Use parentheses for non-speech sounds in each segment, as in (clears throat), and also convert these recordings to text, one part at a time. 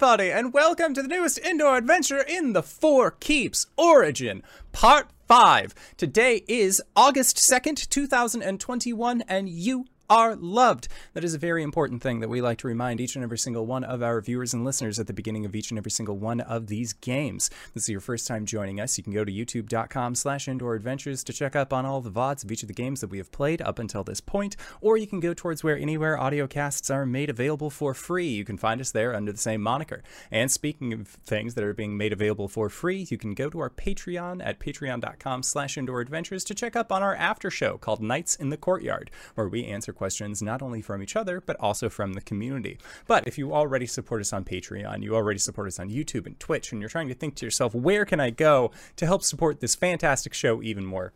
everybody, and welcome to the newest indoor adventure in the Four Keeps Origin, Part 5. Today is August 2nd, 2021, and you are loved. That is a very important thing that we like to remind each and every single one of our viewers and listeners at the beginning of each and every single one of these games. This is your first time joining us. You can go to youtube.com slash indoor adventures to check up on all the VODs of each of the games that we have played up until this point, or you can go towards where anywhere audio casts are made available for free. You can find us there under the same moniker. And speaking of things that are being made available for free, you can go to our Patreon at patreon.com slash indoor adventures to check up on our after show called Nights in the Courtyard, where we answer questions not only from each other, but also from the community. But if you already support us on Patreon, you already support us on YouTube and Twitch, and you're trying to think to yourself, where can I go to help support this fantastic show even more?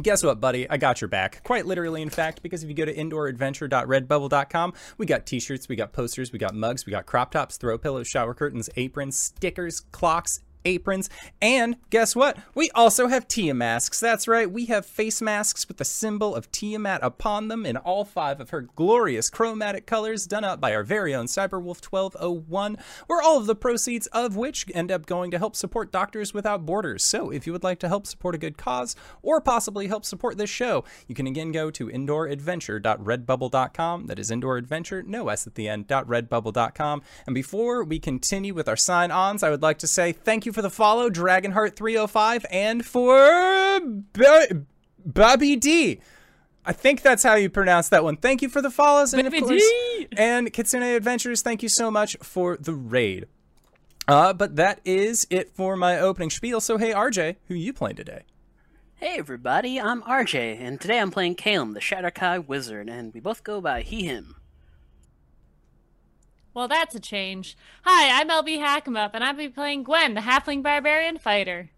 Guess what, buddy? I got your back. Quite literally, in fact, because if you go to indooradventure.redbubble.com, we got t shirts, we got posters, we got mugs, we got crop tops, throw pillows, shower curtains, aprons, stickers, clocks, aprons, and guess what? We also have Tia masks. That's right, we have face masks with the symbol of Tiamat upon them in all five of her glorious chromatic colors, done up by our very own Cyberwolf 1201, where all of the proceeds of which end up going to help support Doctors Without Borders. So if you would like to help support a good cause, or possibly help support this show, you can again go to indooradventure.redbubble.com. That is indooradventure, no S at the end, .redbubble.com. And before we continue with our sign-ons, I would like to say thank you for the follow, Dragonheart305, and for B- Bobby D. I think that's how you pronounce that one. Thank you for the follows, and of course, D. and Kitsune Adventures. Thank you so much for the raid. Uh, but that is it for my opening spiel. So hey, RJ, who you playing today? Hey everybody, I'm RJ, and today I'm playing Calum, the Shadar-kai Wizard, and we both go by he, him. Well, that's a change. Hi, I'm LB Hackemup, and I'll be playing Gwen, the Halfling Barbarian Fighter.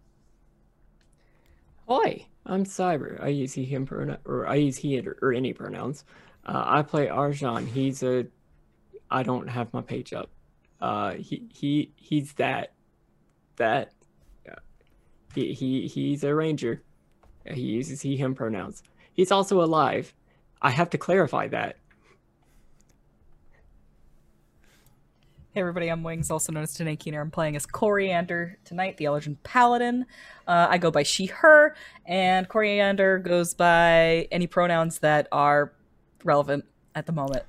Hi, I'm Cyber. I use he, him pronoun, or I use he or, any pronouns. Uh, I play Arjan. He's a. I don't have my page up. Uh, he he he's that, that. He he he's a ranger. He uses he him pronouns. He's also alive. I have to clarify that. Hey everybody, I'm Wings, also known as Danae Keener. I'm playing as Coriander tonight, the Elegant Paladin. Uh, I go by she, her, and Coriander goes by any pronouns that are relevant at the moment.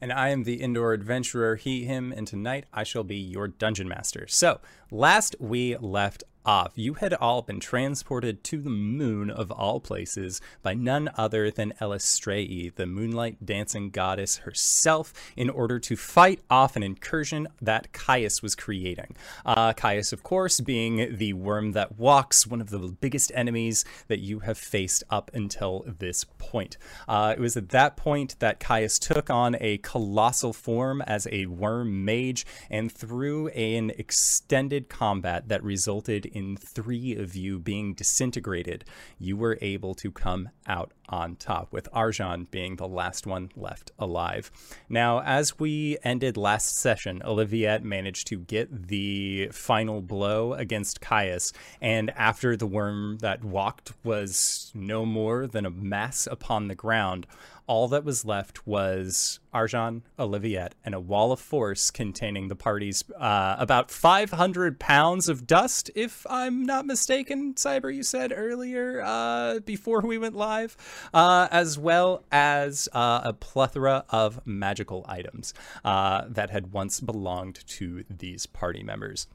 And I am the indoor adventurer, he, him, and tonight I shall be your dungeon master. So, last we left off, you had all been transported to the moon of all places by none other than Eilistraee, the moonlight dancing goddess herself, in order to fight off an incursion that Caius was creating. Uh, Caius, of course, being the worm that walks, one of the biggest enemies that you have faced up until this point. Uh, it was at that point that Caius took on a colossal form as a worm mage, and through an extended combat that resulted in three of you being disintegrated, you were able to come out on top, with Arjan being the last one left alive. Now, as we ended last session, Oliviette managed to get the final blow against Caius, and after the worm that walked was no more than a mass upon the ground, all that was left was Arjan, Oliviette, and a wall of force containing the party's uh, about 500 pounds of dust, if I'm not mistaken. Cyber, you said earlier uh, before we went live, uh, as well as uh, a plethora of magical items uh, that had once belonged to these party members.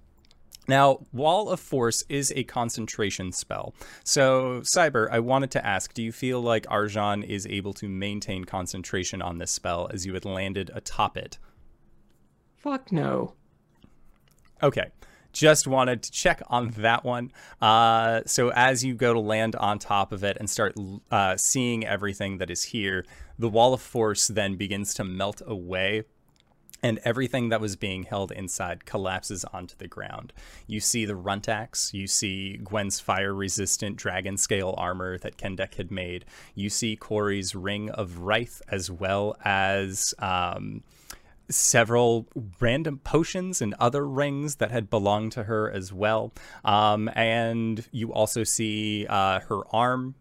Now, Wall of Force is a concentration spell. So, Cyber, I wanted to ask do you feel like Arjan is able to maintain concentration on this spell as you had landed atop it? Fuck no. Okay. Just wanted to check on that one. Uh, so, as you go to land on top of it and start uh, seeing everything that is here, the Wall of Force then begins to melt away and everything that was being held inside collapses onto the ground. You see the Runtax, you see Gwen's fire resistant dragon scale armor that Kendek had made, you see Corey's ring of Wraith, as well as. Um, several random potions and other rings that had belonged to her as well. Um, and you also see uh, her arm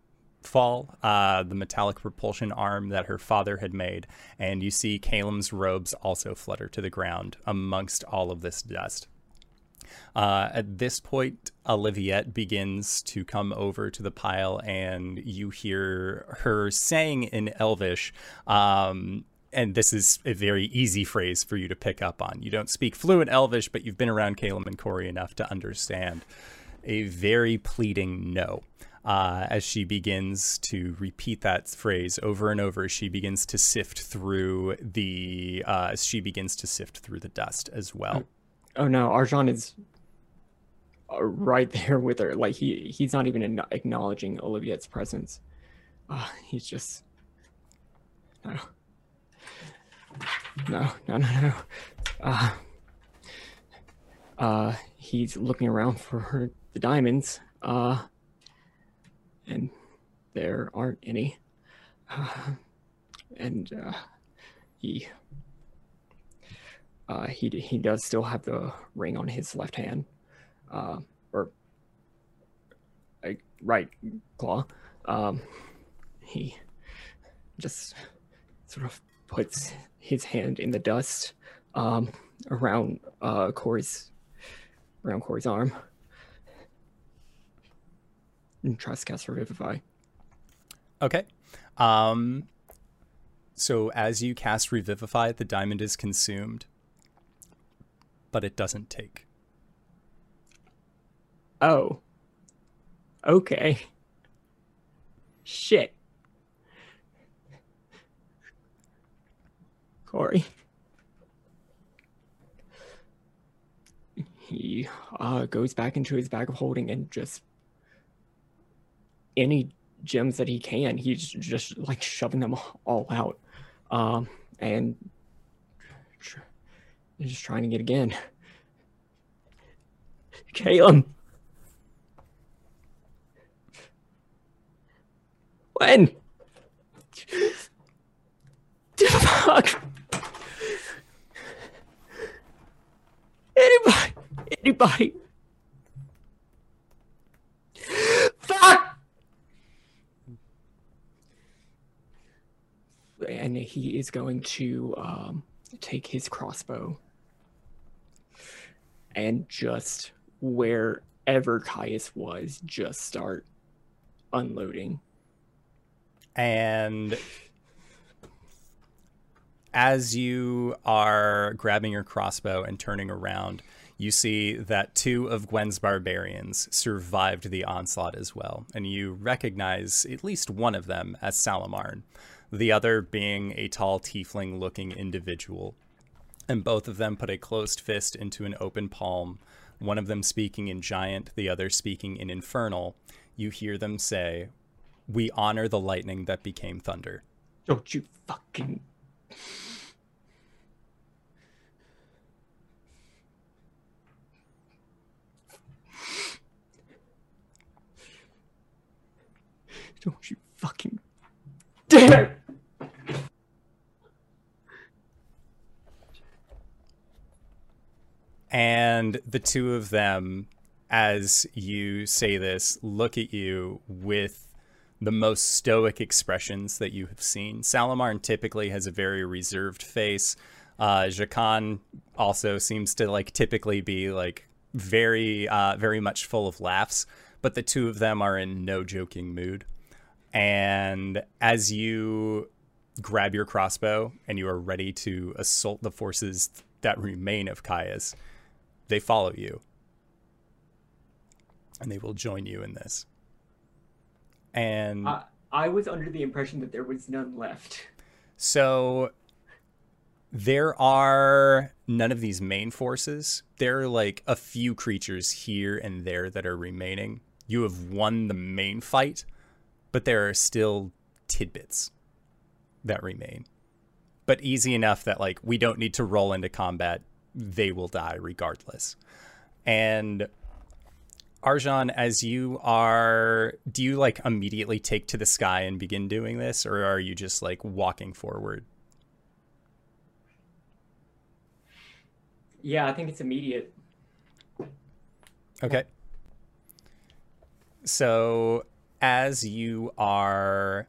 fall, uh, the metallic propulsion arm that her father had made, and you see Calum's robes also flutter to the ground amongst all of this dust. Uh, at this point, Oliviette begins to come over to the pile, and you hear her saying in Elvish, um, and this is a very easy phrase for you to pick up on. You don't speak fluent Elvish, but you've been around Calum and Corey enough to understand a very pleading no. Uh, as she begins to repeat that phrase over and over, she begins to sift through the uh, she begins to sift through the dust as well. Oh no, Arjan is uh, right (laughs) there with her. Like he he's not even acknowledging Olivia's presence. Uh, he's just no, no, no, no, no. Uh, uh, he's looking around for the diamonds. Uh, and there aren't any. Uh, (sighs) and uh, he uh, he he does still have the ring on his left hand, uh, or uh, right claw. Um, he just sort of puts his hand in the dust um, around uh, Corey's around Corey's arm and to cast Revivify. Okay. Um, so as you cast Revivify, the diamond is consumed, but it doesn't take. Oh. Okay. Shit. Corey. He uh, goes back into his bag of holding and just any gems that he can, he's just like shoving them all out, um, and tr- just trying to get again. Caleb. When? Fuck. Anybody? Anybody? Fuck! And he is going to um, take his crossbow and just wherever Caius was, just start unloading. And as you are grabbing your crossbow and turning around, you see that two of Gwen's barbarians survived the onslaught as well, and you recognize at least one of them as Salamarn, the other being a tall tiefling looking individual. And both of them put a closed fist into an open palm, one of them speaking in giant, the other speaking in infernal. You hear them say, We honor the lightning that became thunder. Don't you fucking. Don't you fucking dare! And the two of them, as you say this, look at you with the most stoic expressions that you have seen. Salamarn typically has a very reserved face. Uh, Jacan also seems to like typically be like very, uh, very much full of laughs, but the two of them are in no joking mood. And as you grab your crossbow and you are ready to assault the forces that remain of Caius, they follow you. And they will join you in this. And I, I was under the impression that there was none left. so there are none of these main forces. There are like a few creatures here and there that are remaining. You have won the main fight, but there are still tidbits that remain. But easy enough that like we don't need to roll into combat. They will die regardless. And Arjan, as you are, do you like immediately take to the sky and begin doing this, or are you just like walking forward? Yeah, I think it's immediate. Okay. So as you are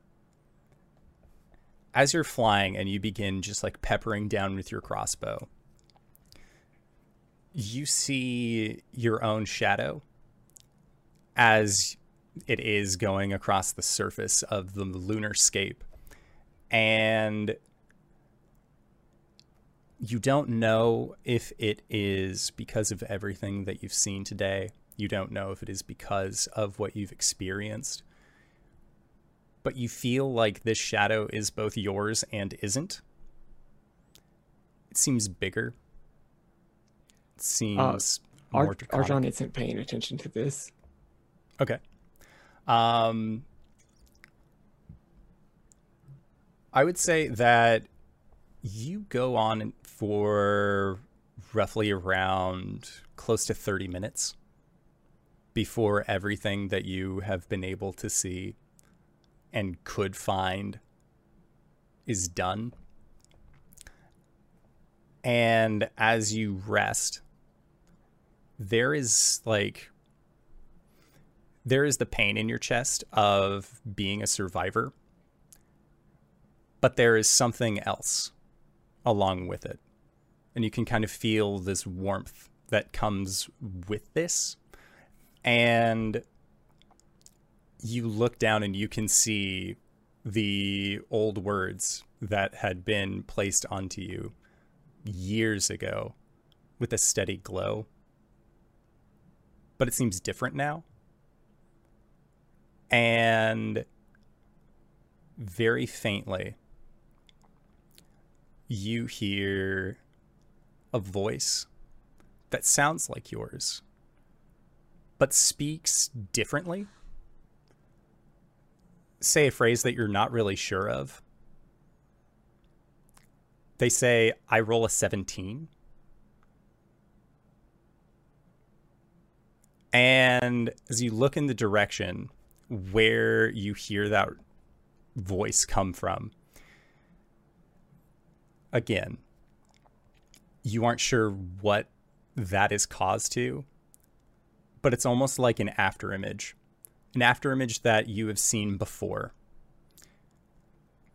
as you're flying and you begin just like peppering down with your crossbow you see your own shadow as it is going across the surface of the lunar scape and you don't know if it is because of everything that you've seen today. You don't know if it is because of what you've experienced. But you feel like this shadow is both yours and isn't. It seems bigger. It seems more Ar- Arjan isn't paying attention to this. Okay. Um, I would say that you go on for roughly around close to 30 minutes before everything that you have been able to see and could find is done. And as you rest, there is like there is the pain in your chest of being a survivor, but there is something else along with it. And you can kind of feel this warmth that comes with this. And you look down and you can see the old words that had been placed onto you years ago with a steady glow. But it seems different now. And very faintly you hear a voice that sounds like yours but speaks differently. Say a phrase that you're not really sure of. They say i roll a 17 and as you look in the direction where you hear that voice come from. Again, you aren't sure what that is caused to, but it's almost like an after image, an after image that you have seen before.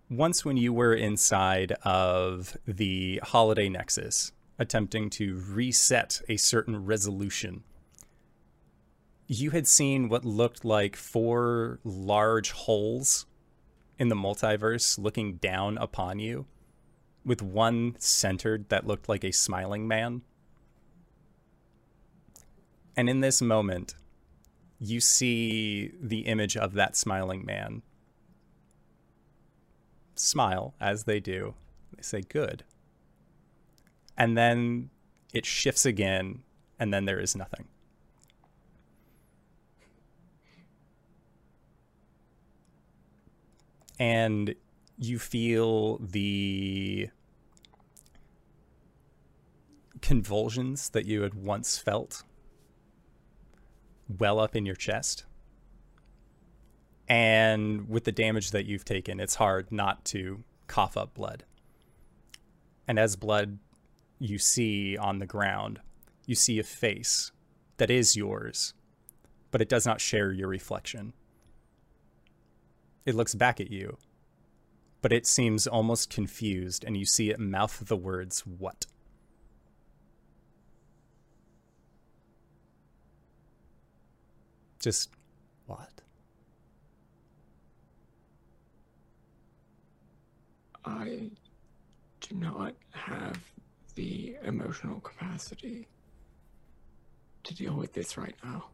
Once, when you were inside of the Holiday Nexus, attempting to reset a certain resolution you had seen what looked like four large holes in the multiverse looking down upon you, with one centered that looked like a smiling man. And in this moment, you see the image of that smiling man smile as they do. They say, Good. And then it shifts again, and then there is nothing. And you feel the convulsions that you had once felt well up in your chest. And with the damage that you've taken, it's hard not to cough up blood. And as blood you see on the ground, you see a face that is yours, but it does not share your reflection it looks back at you, but it seems almost confused, and you see it mouth the words, What? Just what? I do not have the emotional capacity to deal with this right now.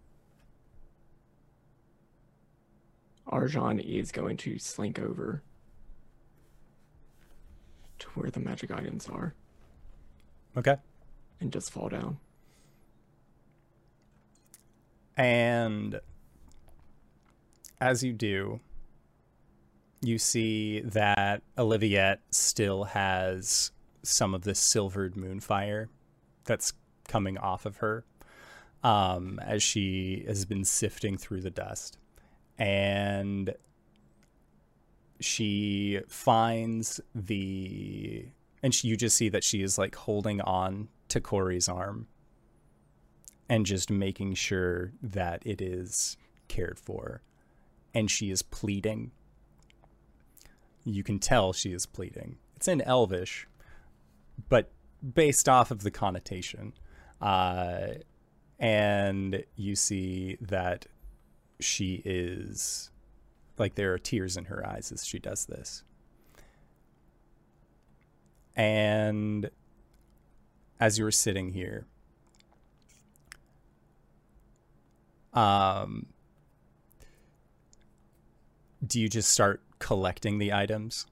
Arjan is going to slink over to where the magic items are Okay. and just fall down. And as you do, you see that Oliviette still has some of this silvered moonfire that's coming off of her um, as she has been sifting through the dust. And she finds the. And she, you just see that she is like holding on to Corey's arm and just making sure that it is cared for. and she is pleading. You can tell she is pleading. It's in Elvish, but based off of the connotation. Uh, and you see that she is like there are tears in her eyes as she does this. And as you were sitting here, um, do you just start collecting the items?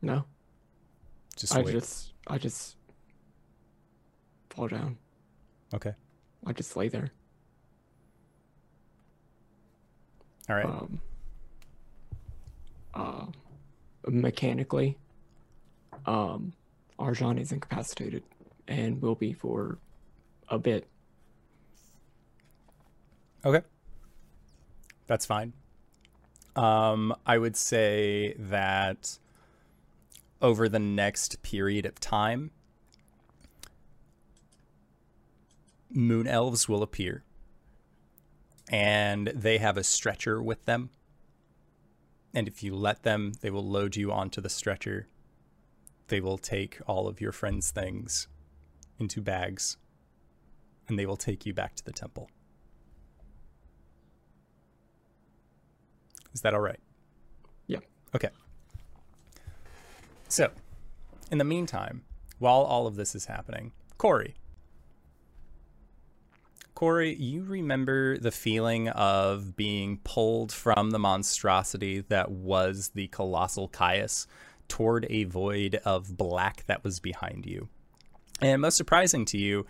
No, Just I wait. just I just fall down. Okay. I just lay there. All right. Um, uh, mechanically, um, Arjan is incapacitated and will be for a bit. Okay. That's fine. Um, I would say that over the next period of time, moon elves will appear. And they have a stretcher with them. And if you let them, they will load you onto the stretcher. They will take all of your friends' things into bags. And they will take you back to the temple. Is that all right? Yeah. Okay. So, in the meantime, while all of this is happening, Corey. Corey, you remember the feeling of being pulled from the monstrosity that was the colossal Caius toward a void of black that was behind you. And most surprising to you,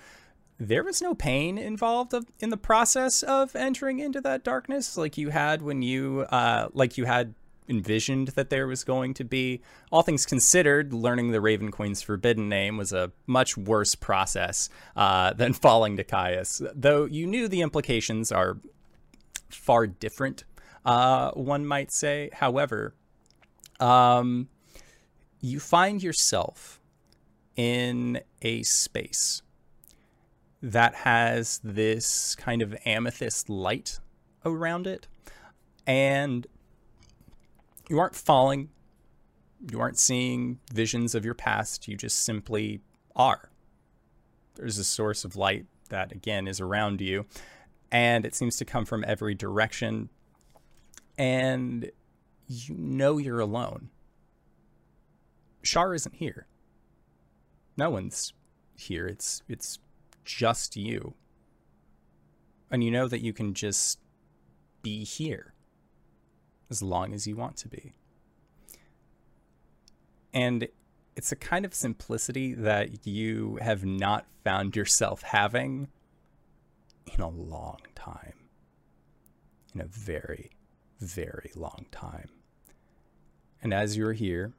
there was no pain involved in the process of entering into that darkness like you had when you uh, like you had envisioned that there was going to be all things considered learning the raven queen's forbidden name was a much worse process uh, (laughs) than falling to caius though you knew the implications are far different uh, one might say however um, you find yourself in a space that has this kind of amethyst light around it. And you aren't falling, you aren't seeing visions of your past, you just simply are. There's a source of light that, again, is around you, and it seems to come from every direction. And you know you're alone. Shar isn't here. No one's here. It's it's just you. And you know that you can just be here as long as you want to be. And it's a kind of simplicity that you have not found yourself having in a long time. In a very, very long time. And as you're here,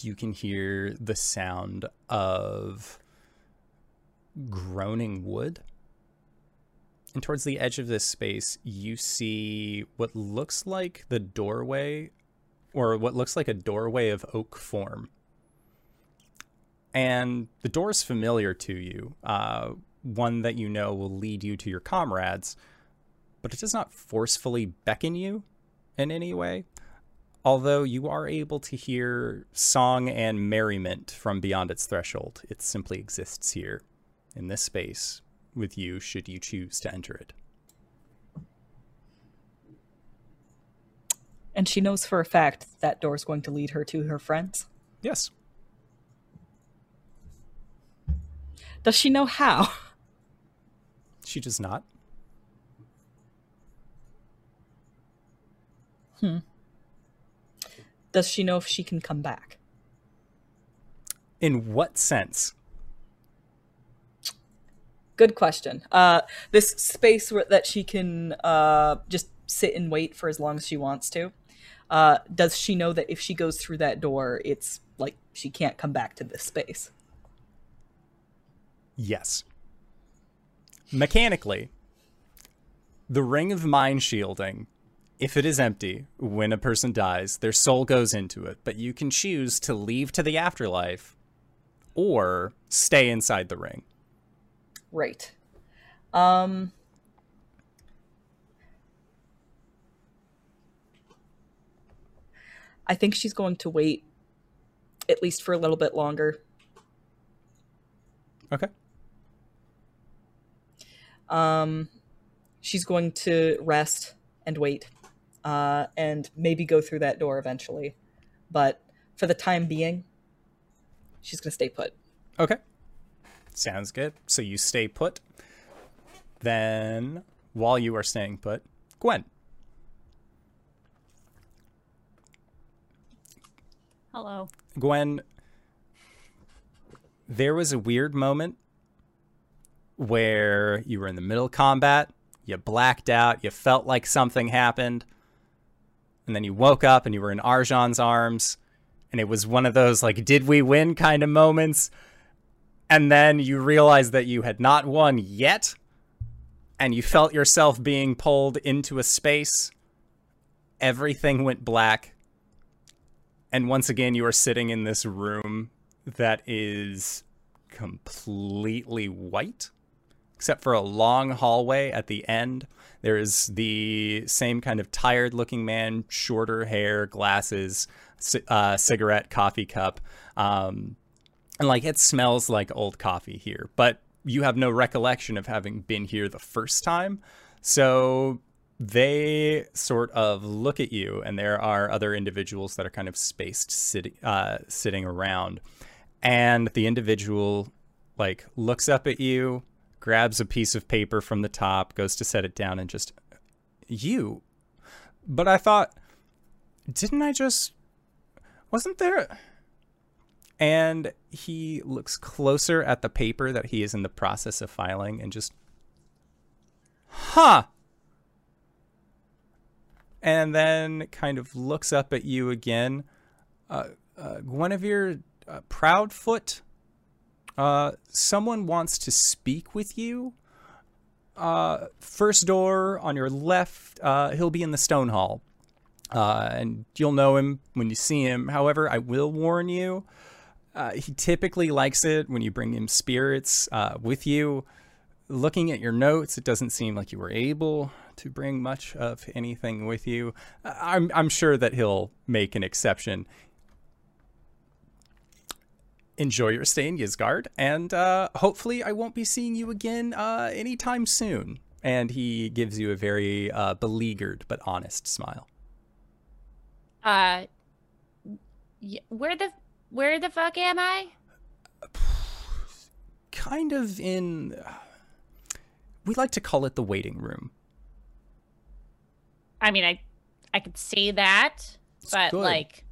you can hear the sound of groaning wood. And towards the edge of this space, you see what looks like the doorway, or what looks like a doorway of oak form. And the door is familiar to you, uh, one that you know will lead you to your comrades, but it does not forcefully beckon you in any way although you are able to hear song and merriment from beyond its threshold, it simply exists here in this space with you should you choose to enter it. And she knows for a fact that door's going to lead her to her friends. Yes. Does she know how? She does not. Hmm. Does she know if she can come back? In what sense? Good question. Uh, this space where, that she can uh, just sit and wait for as long as she wants to. Uh, does she know that if she goes through that door, it's like she can't come back to this space? Yes. Mechanically, the ring of mind shielding, if it is empty, when a person dies, their soul goes into it, but you can choose to leave to the afterlife or stay inside the ring. Right. Um. I think she's going to wait at least for a little bit longer. Okay. Um, she's going to rest and wait, uh, and maybe go through that door eventually. But for the time being, she's going to stay put. Okay. Sounds good. So you stay put. Then, while you are staying put, Gwen. Hello. Gwen, there was a weird moment where you were in the middle of combat, you blacked out, you felt like something happened, and then you woke up and you were in Arjan's arms, and it was one of those like, did we win kind of moments. And then you realized that you had not won yet, and you felt yourself being pulled into a space. Everything went black and once again you are sitting in this room that is completely white except for a long hallway at the end there is the same kind of tired looking man shorter hair glasses c- uh, cigarette coffee cup um, and like it smells like old coffee here but you have no recollection of having been here the first time so they sort of look at you, and there are other individuals that are kind of spaced sitting uh, sitting around, and the individual like looks up at you, grabs a piece of paper from the top, goes to set it down, and just you. But I thought, didn't I just? Wasn't there? And he looks closer at the paper that he is in the process of filing, and just, huh and then kind of looks up at you again. Uh, uh, Guinevere uh, Proudfoot, uh, someone wants to speak with you. Uh, first door on your left, uh, he'll be in the stone hall. Uh, and you'll know him when you see him. However, I will warn you, uh, he typically likes it when you bring him spirits uh, with you. Looking at your notes, it doesn't seem like you were able to bring much of anything with you. Uh, I'm, I'm sure that he'll make an exception. Enjoy your stay in Ysgard, and uh, hopefully I won't be seeing you again uh, anytime soon. And he gives you a very uh, beleaguered but honest smile. Uh, where the where the fuck am I? Kind of in. We like to call it the waiting room. I mean, I I could say that, but good. like,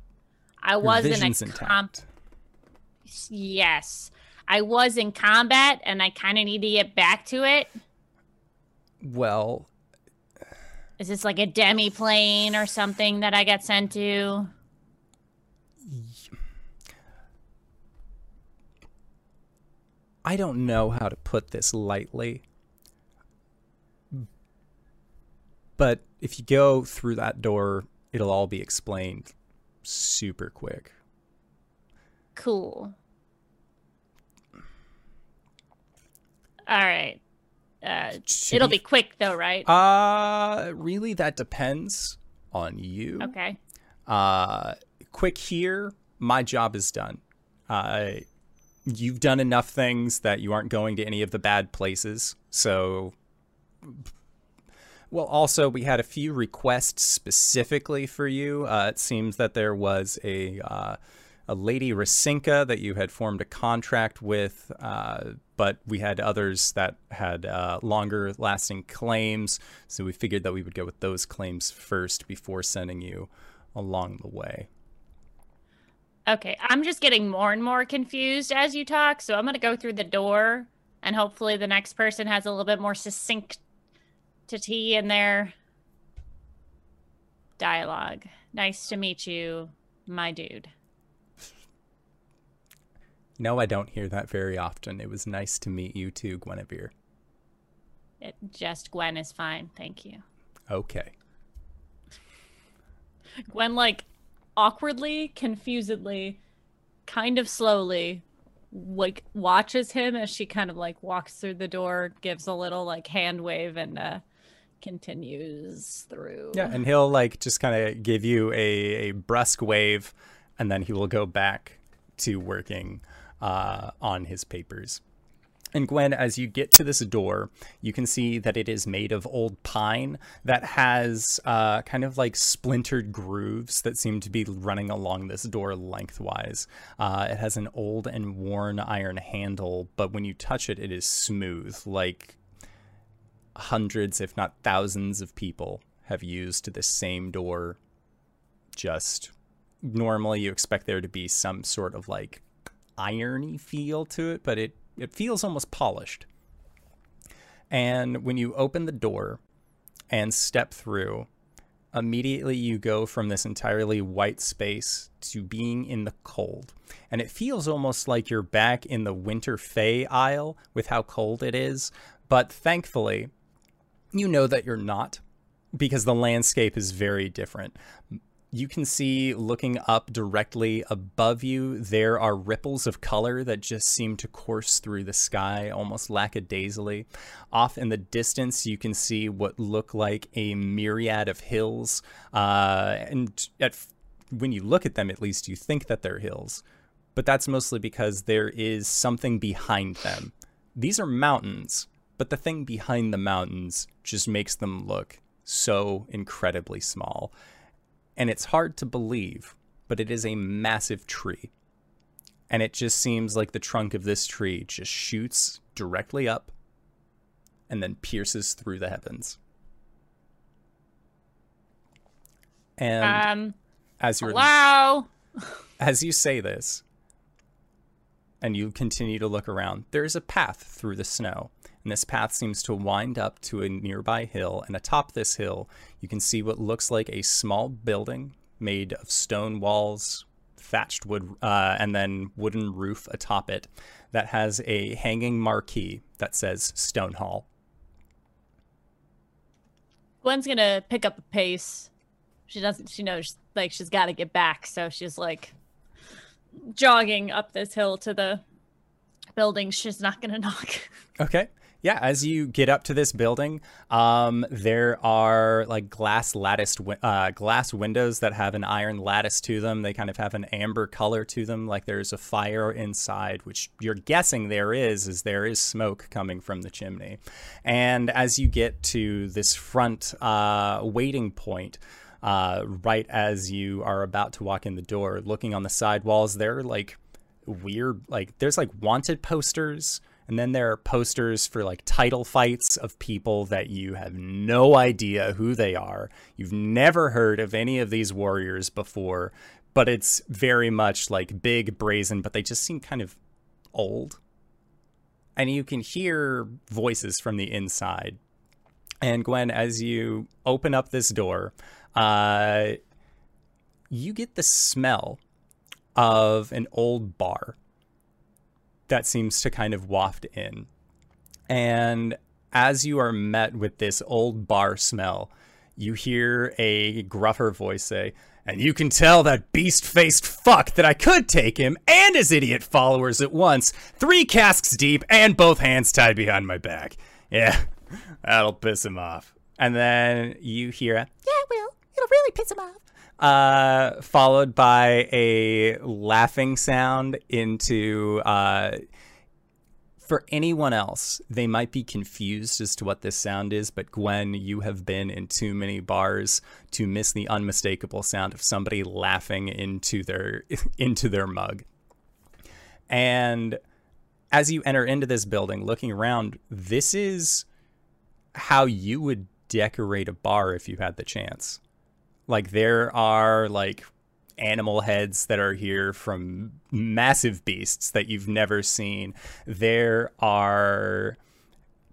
I Your was in a comp. Yes, I was in combat, and I kind of need to get back to it. Well, Is this like a demi plane or something that I got sent to? I don't know how to put this lightly. But if you go through that door, it'll all be explained super quick. Cool. All right. Uh, it'll be quick though, right? Uh, really, that depends on you. okay. Uh, quick here, my job is done. Uh, you've done enough things that you aren't going to any of the bad places. So, well, also, we had a few requests specifically for you. Uh, it seems that there was a. Uh, a lady Rasinka that you had formed a contract with, uh, but we had others that had uh, longer lasting claims. So we figured that we would go with those claims first before sending you along the way. Okay, I'm just getting more and more confused as you talk, so I'm gonna go through the door, and hopefully the next person has a little bit more succinct to tea in their dialogue. Nice to meet you, my dude. No, I don't hear that very often. It was nice to meet you too, Guinevere. It, just Gwen is fine, thank you. Okay. Gwen, like, awkwardly, confusedly, kind of slowly, like, watches him as she kind of, like, walks through the door, gives a little, like, hand wave, and, uh, continues through. Yeah, and he'll like just kind of give you a, a brusque wave, and then he will go back to working uh, on his papers. And Gwen, as you get to this door, you can see that it is made of old pine that has uh, kind of like splintered grooves that seem to be running along this door lengthwise. Uh, it has an old and worn iron handle, but when you touch it, it is smooth, like hundreds, if not thousands, of people have used this same door. Just normally, you expect there to be some sort of like irony feel to it, but it it feels almost polished. And when you open the door and step through, immediately you go from this entirely white space to being in the cold. And it feels almost like you're back in the winter fay Isle with how cold it is. But thankfully, you know that you're not because the landscape is very different you can see looking up directly above you, there are ripples of color that just seem to course through the sky almost lackadaisically. Off in the distance, you can see what look like a myriad of hills. Uh, and at, when you look at them, at least, you think that they're hills. But that's mostly because there is something behind them. These are mountains, but the thing behind the mountains just makes them look so incredibly small and it's hard to believe, but it is a massive tree. And it just seems like the trunk of this tree just shoots directly up and then pierces through the heavens. And Um, as you hello. (laughs) as you say this, and you continue to look around, there is a path through the snow. And this path seems to wind up to a nearby hill. And atop this hill, you can see what looks like a small building made of stone walls, thatched wood, uh, and then wooden roof atop it that has a hanging marquee that says Stone Hall. Gwen's gonna pick up the pace. She doesn't. She knows like she's got to get back, so she's like jogging up this hill to the building. She's not gonna (laughs) knock. Okay. Yeah, as you get up to this building, um, there are like glass latticed uh, glass windows that have an iron lattice to them. They kind of have an amber color to them, like there's a fire inside, which you're guessing there is, as there is smoke coming from the chimney. And as you get to this front uh, waiting point, uh, right as you are about to walk in the door, looking on the side walls, there are like weird, like there's like wanted posters and then there are posters for like title fights of people that you have no idea who they are. You've never heard of any of these warriors before, but it's very much like big, brazen, but they just seem kind of old. And you can hear voices from the inside. And Gwen, as you open up this door, uh, you get the smell of an old bar that seems to kind of waft in. And as you are met with this old bar smell, you hear a gruffer voice say, and you can tell that beast faced fuck that I could take him and his idiot followers at once, three casks deep and both hands tied behind my back. Yeah, (laughs) that'll piss him off. And then you hear, yeah, it will. It'll really piss him off. Uh, followed by a laughing sound into uh, for anyone else, they might be confused as to what this sound is, but Gwen, you have been in too many bars to miss the unmistakable sound of somebody laughing into their (laughs) into their mug. And as you enter into this building, looking around, this is how you would decorate a bar if you had the chance. Like there are like animal heads that are here from massive beasts that you've never seen. There are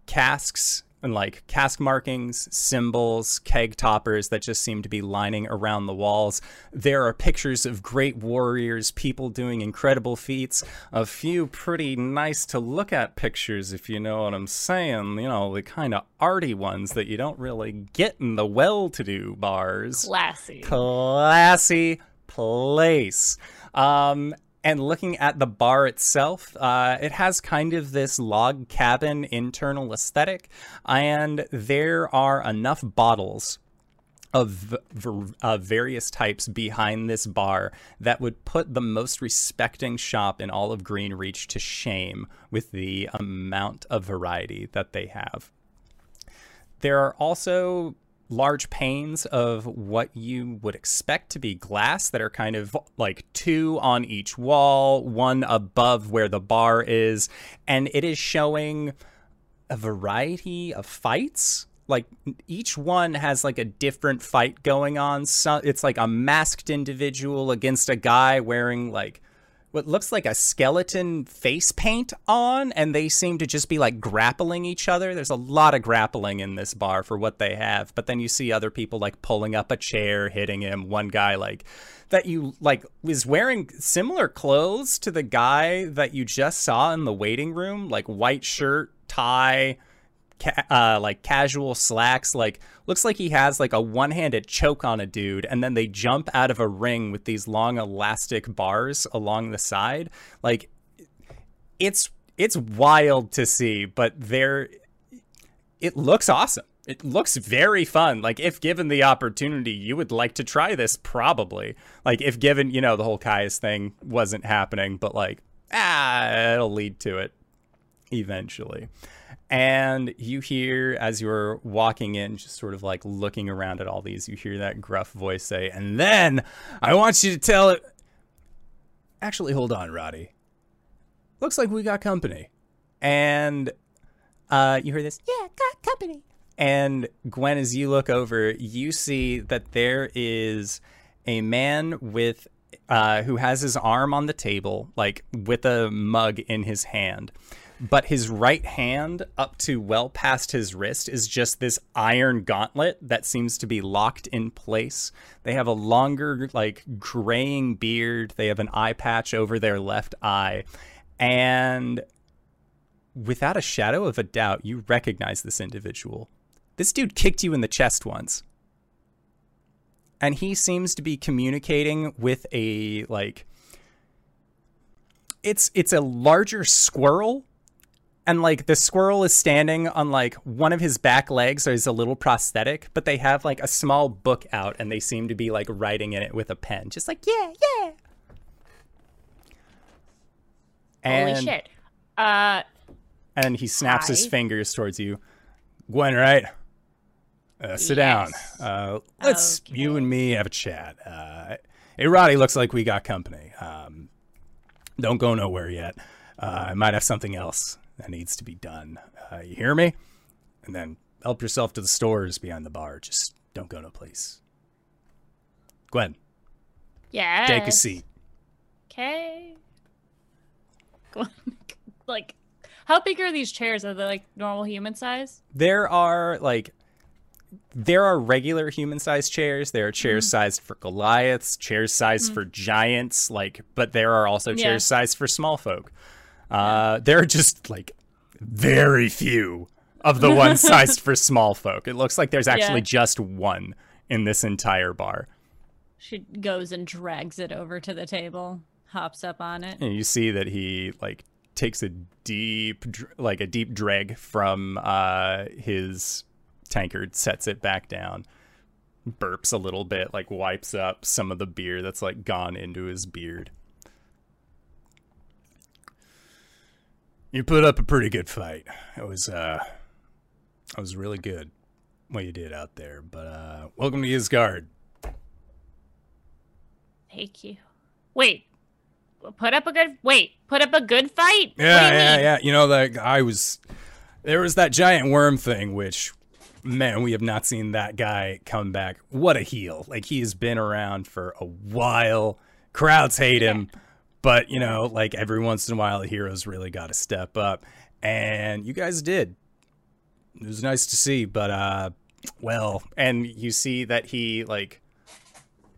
casks and like cask markings, symbols, keg toppers that just seem to be lining around the walls. There are pictures of great warriors, people doing incredible feats, a few pretty nice to look at pictures, if you know what I'm saying. You know, the kind of arty ones that you don't really get in the well to do bars Classy. classy place. Um, and looking at the bar itself, uh, it has kind of this log cabin internal aesthetic, and there are enough bottles of v- uh, various types behind this bar that would put the most respecting shop in all of Green Reach to shame with the amount of variety that they have. There are also large panes of what you would expect to be glass that are kind of like two on each wall, one above where the bar is, and it is showing a variety of fights. Like each one has like a different fight going on. So it's like a masked individual against a guy wearing like what looks like a skeleton face paint on, and they seem to just be like grappling each other. There's a lot of grappling in this bar for what they have, but then you see other people like pulling up a chair, hitting him. One guy like that you like is wearing similar clothes to the guy that you just saw in the waiting room, like white shirt, tie, ca- uh, like casual slacks. Like looks like he has like a one-handed choke on a dude, and then they jump out of a ring with these long elastic bars along the side. Like it's it's wild to see, but there it looks awesome. It looks very fun. Like if given the opportunity, you would like to try this probably. Like if given, you know, the whole Caius thing wasn't happening, but like ah, it'll lead to it eventually. And you hear as you're walking in, just sort of like looking around at all these, you hear that gruff voice say, and then I want you to tell it. Actually, hold on, Roddy. Looks like we got company. And uh, you hear this, yeah, got company. And Gwen, as you look over, you see that there is a man with uh, who has his arm on the table, like with a mug in his hand. But his right hand, up to well past his wrist, is just this iron gauntlet that seems to be locked in place. They have a longer, like, graying beard. They have an eye patch over their left eye. And without a shadow of a doubt, you recognize this individual. This dude kicked you in the chest once. And he seems to be communicating with a like it's it's a larger squirrel and like the squirrel is standing on like one of his back legs or is a little prosthetic but they have like a small book out and they seem to be like writing in it with a pen. Just like yeah yeah. And, Holy shit. Uh, and he snaps his fingers towards you. Gwen right? Uh, sit down. Uh, let's you and me have a chat. Uh, hey roddy looks like we got company. Um, don't go nowhere yet. Uh, i might have something else that needs to be done. Uh, you hear me? And then help yourself to the stores behind the bar. Just don't go no place. Gwen. Yeah. take a seat. Okay. (laughs) like, how big are these chairs? Are they like normal human size? there are like there are regular human sized chairs. There are chairs sized for goliaths chairs sized for giants like but there are also Yeah. chairs sized for small folk uh there are just like very few of the ones (laughs) sized for small folk it looks like there's actually Yeah. just one in this entire bar She goes and drags it over to the table, hops up on it. and you see that he like takes a deep like a deep drag from uh his tankard sets it back down burps a little bit like wipes up some of the beer that's like gone into his beard you put up a pretty good fight it was uh it was really good what you did out there but uh welcome to Ysgard. Thank you. Wait. Put up a good wait. Put up a good fight. Yeah, yeah, mean? yeah. You know that I was there was that giant worm thing, which man, we have not seen that guy come back. What a heel! Like he has been around for a while. Crowds hate him, but you know, like every once in a while, the heroes really got to step up, and you guys did. It was nice to see, but uh, well, and you see that he like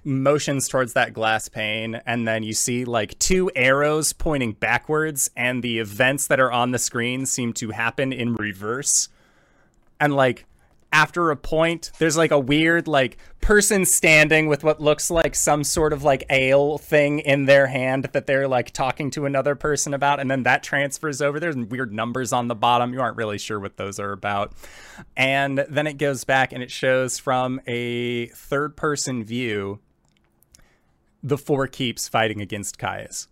motions towards that glass pane and then you see like two arrows pointing backwards and the events that are on the screen seem to happen in reverse and like after a point, there's like a weird like person standing with what looks like some sort of like ale thing in their hand that they're like talking to another person about, and then that transfers over. There's weird numbers on the bottom. You aren't really sure what those are about. And then it goes back and it shows from a third person view the four keeps fighting against Caius.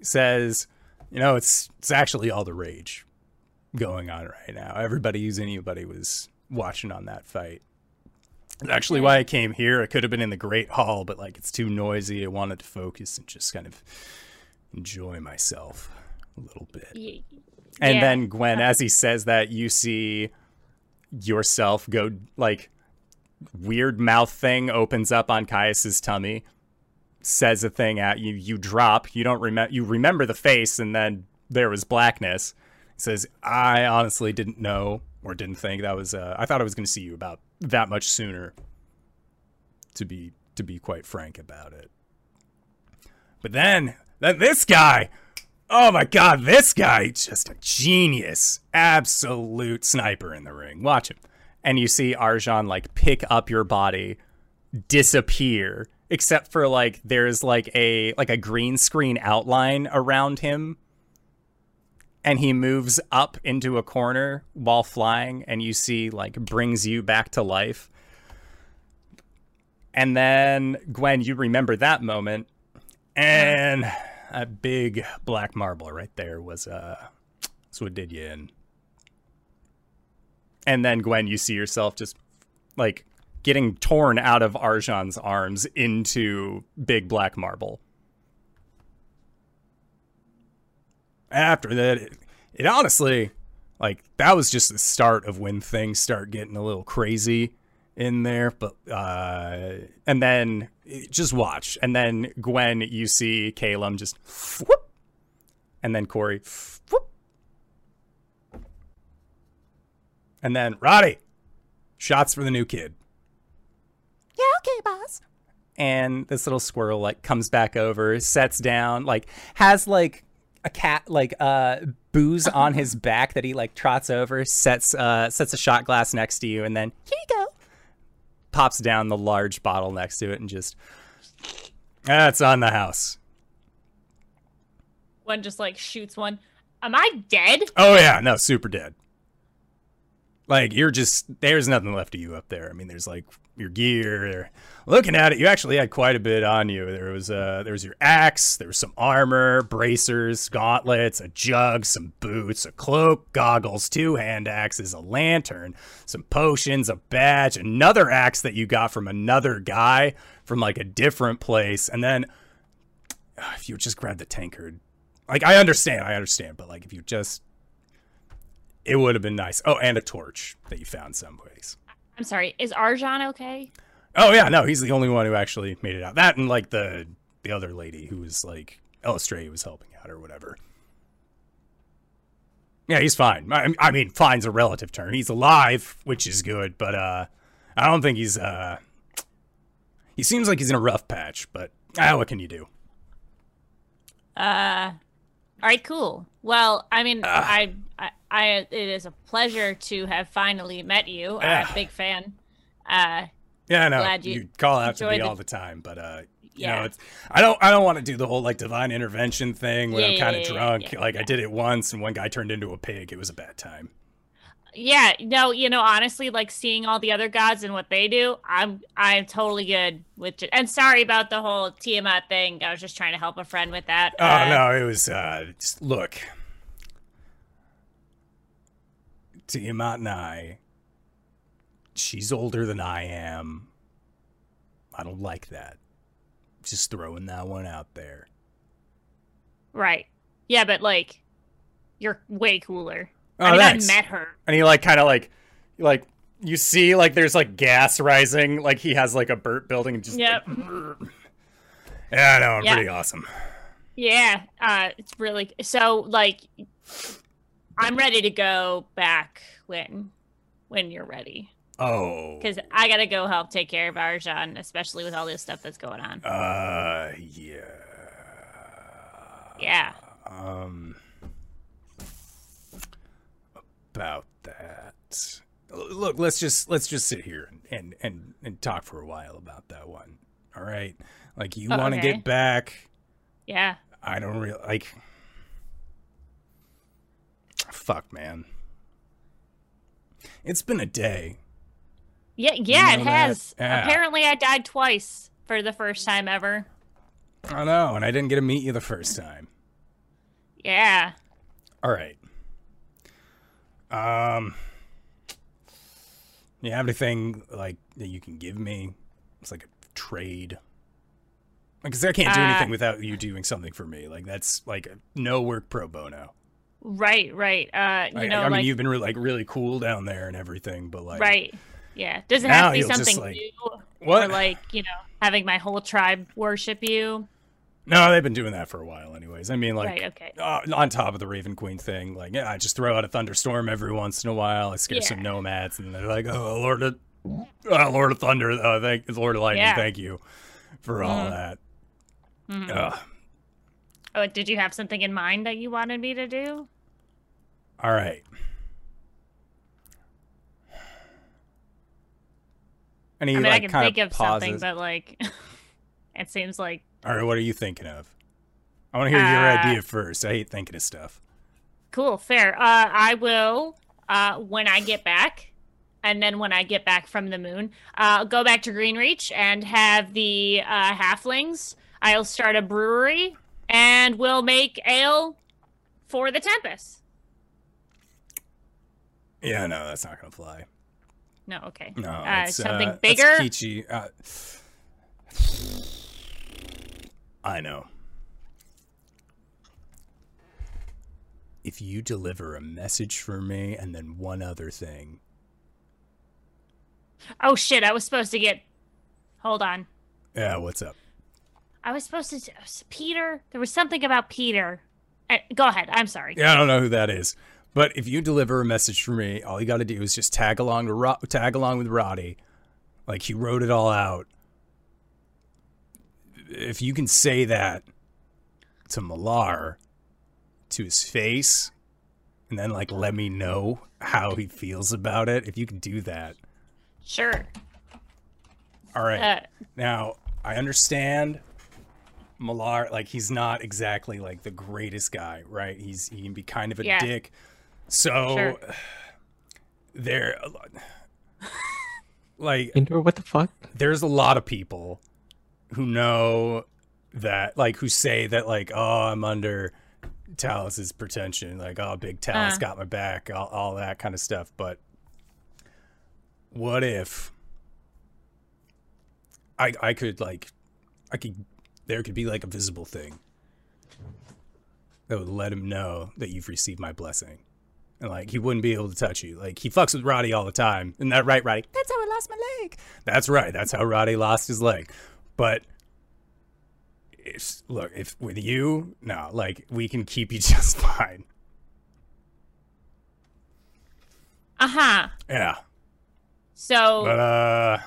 Says, you know, it's it's actually all the rage going on right now. Everybody who's anybody was watching on that fight. It's actually why I came here. I could have been in the Great Hall, but like it's too noisy. I wanted to focus and just kind of enjoy myself a little bit. Y- And Yeah. then Gwen, as he says that, you see yourself go like weird mouth thing opens up on Caius's tummy, says a thing at you. You drop. You don't remember. You remember the face, and then there was blackness. Says, "I honestly didn't know or didn't think that was. Uh, I thought I was going to see you about that much sooner. To be to be quite frank about it. But then then this guy." Oh my god, this guy just a genius. Absolute sniper in the ring. Watch him. And you see Arjan like pick up your body, disappear, except for like there's like a like a green screen outline around him. And he moves up into a corner while flying and you see like brings you back to life. And then Gwen, you remember that moment and a big black marble right there was uh that's what did you in. And then Gwen, you see yourself just like getting torn out of Arjan's arms into big black marble. After that, it, it honestly, like, that was just the start of when things start getting a little crazy in there. But, uh, and then just watch. And then Gwen, you see Calum just whoop. And then Corey, whoop. And then Roddy, shots for the new kid. Yeah, okay, boss. And this little squirrel like comes back over, sets down, like has like a cat like uh booze on his (laughs) back that he like trots over, sets uh sets a shot glass next to you, and then here you go. Pops down the large bottle next to it and just that's on the house. One just like shoots one. Am I dead? Oh yeah, no, super dead. Like you're just there's nothing left of you up there. I mean, there's like your gear. Looking at it, you actually had quite a bit on you. There was uh there was your axe, there was some armor, bracers, gauntlets, a jug, some boots, a cloak, goggles, two hand axes, a lantern, some potions, a badge, another axe that you got from another guy from like a different place, and then uh, if you just grabbed the tankard, like I understand, I understand, but like if you just it would have been nice. Oh, and a torch that you found someplace. I'm sorry. Is Arjan okay? Oh yeah, no, he's the only one who actually made it out. That and like the the other lady who was like Eilistraee was helping out or whatever. Yeah, he's fine. I, I mean, fine's a relative term. He's alive, which is good, but uh I don't think he's uh he seems like he's in a rough patch, but ah, what can you do? Uh, all right, cool. Well, I mean, Ah. I, I, I, it is a pleasure to have finally met you. I'm Ah. a big fan. Uh, Yeah, I know. Glad you you call out to me the- all the time, but uh you Yeah. know, it's I don't I don't want to do the whole like divine intervention thing when Yeah, I'm kind of yeah, drunk. like I did it once and one guy turned into a pig. It was a bad time. Yeah, no, you know, honestly, like seeing all the other gods and what they do, I'm, I'm totally good with it. And sorry about the whole Tiamat thing. I was just trying to help a friend with that. Oh Uh, no, it was uh just look. Tiamat and I she's older than I am. I don't like that. Just throwing that one out there. Right. Yeah, but like, you're way cooler. Oh, I mean, thanks. I met her. and he like kind of like like you see like there's like gas rising like he has like a burp building and just Yep. like, (sniffs) yeah i know i'm Yeah. pretty awesome Yeah, uh, it's really so. Like, I'm ready to go back when when you're ready, oh because I gotta go help take care of Arjan, especially with all this stuff that's going on. uh yeah Yeah. um about that Look, let's just let's just sit here and and and, and talk for a while about that one. All right, like you Oh, want to okay. get back. Yeah. I don't really like. Fuck, man. It's been a day. Yeah, yeah, know it that? has. Yeah. Apparently, I died twice for the first time ever. I know, and I didn't get to meet you the first time. Yeah. All right. Um. You have anything like that you can give me? It's like a trade. Because I can't do Uh, anything without you doing something for me. Like that's like no work pro bono. Right, right. Uh, you I, know, I mean, like you've been re- like really cool down there and everything, but like right. Yeah. Does it have to be just, something like- new? What? Or like, you know, having my whole tribe worship you? No, they've been doing that for a while, anyways. I mean, like, Right, okay. uh, on top of the Raven Queen thing, like, yeah, I just throw out a thunderstorm every once in a while. I scare some nomads, and they're like, "Oh, Lord of, uh, Lord of Thunder, uh, thank Lord of Lightning, Yeah. thank you for all Mhm. that." Mhm. Oh, did you have something in mind that you wanted me to do? all right. He I mean, like I can think of of something, but like, (laughs) it seems like All right, what are you thinking of? I want to hear your Uh, idea first. I hate thinking of stuff. cool, fair. Uh, I will uh when I get back, and then when I get back from the moon, uh, go back to Greenreach and have the uh, halflings. I'll start a brewery, and we'll make ale for the Tempest. Yeah, no, that's not gonna fly. No, okay. No, uh, it's, something uh, bigger. That's Kichi. Uh, I know. If you deliver a message for me and then one other thing. Oh shit! I was supposed to get. Hold on. Yeah, what's up? I was supposed to. Peter. There was something about Peter. Uh, go ahead. I'm sorry. Yeah, I don't know who that is. But if you deliver a message for me, all you got to do is just tag along to Ro- tag along with Roddy, like he wrote it all out. If you can say that to Malar, to his face, and then like let me know how he feels about it, if you can do that, Sure. all right. Uh, Now, I understand Malar, like he's not exactly like the greatest guy, right? He's he can be kind of a Yeah. dick. So Sure. there like Indoor, what the fuck? there's a lot of people who know that like who say that like oh I'm under Talos's pretension like oh big Talos Uh. got my back all, all that kind of stuff. But what if I I could like I could there could be like a visible thing that would let him know that you've received my blessing. And like he wouldn't be able to touch you. Like he fucks with Roddy all the time. Isn't that right Roddy? That's how I lost my leg. That's right. That's how Roddy lost his leg but if look if with you no like we can keep you (laughs) just fine uh huh. yeah So but uh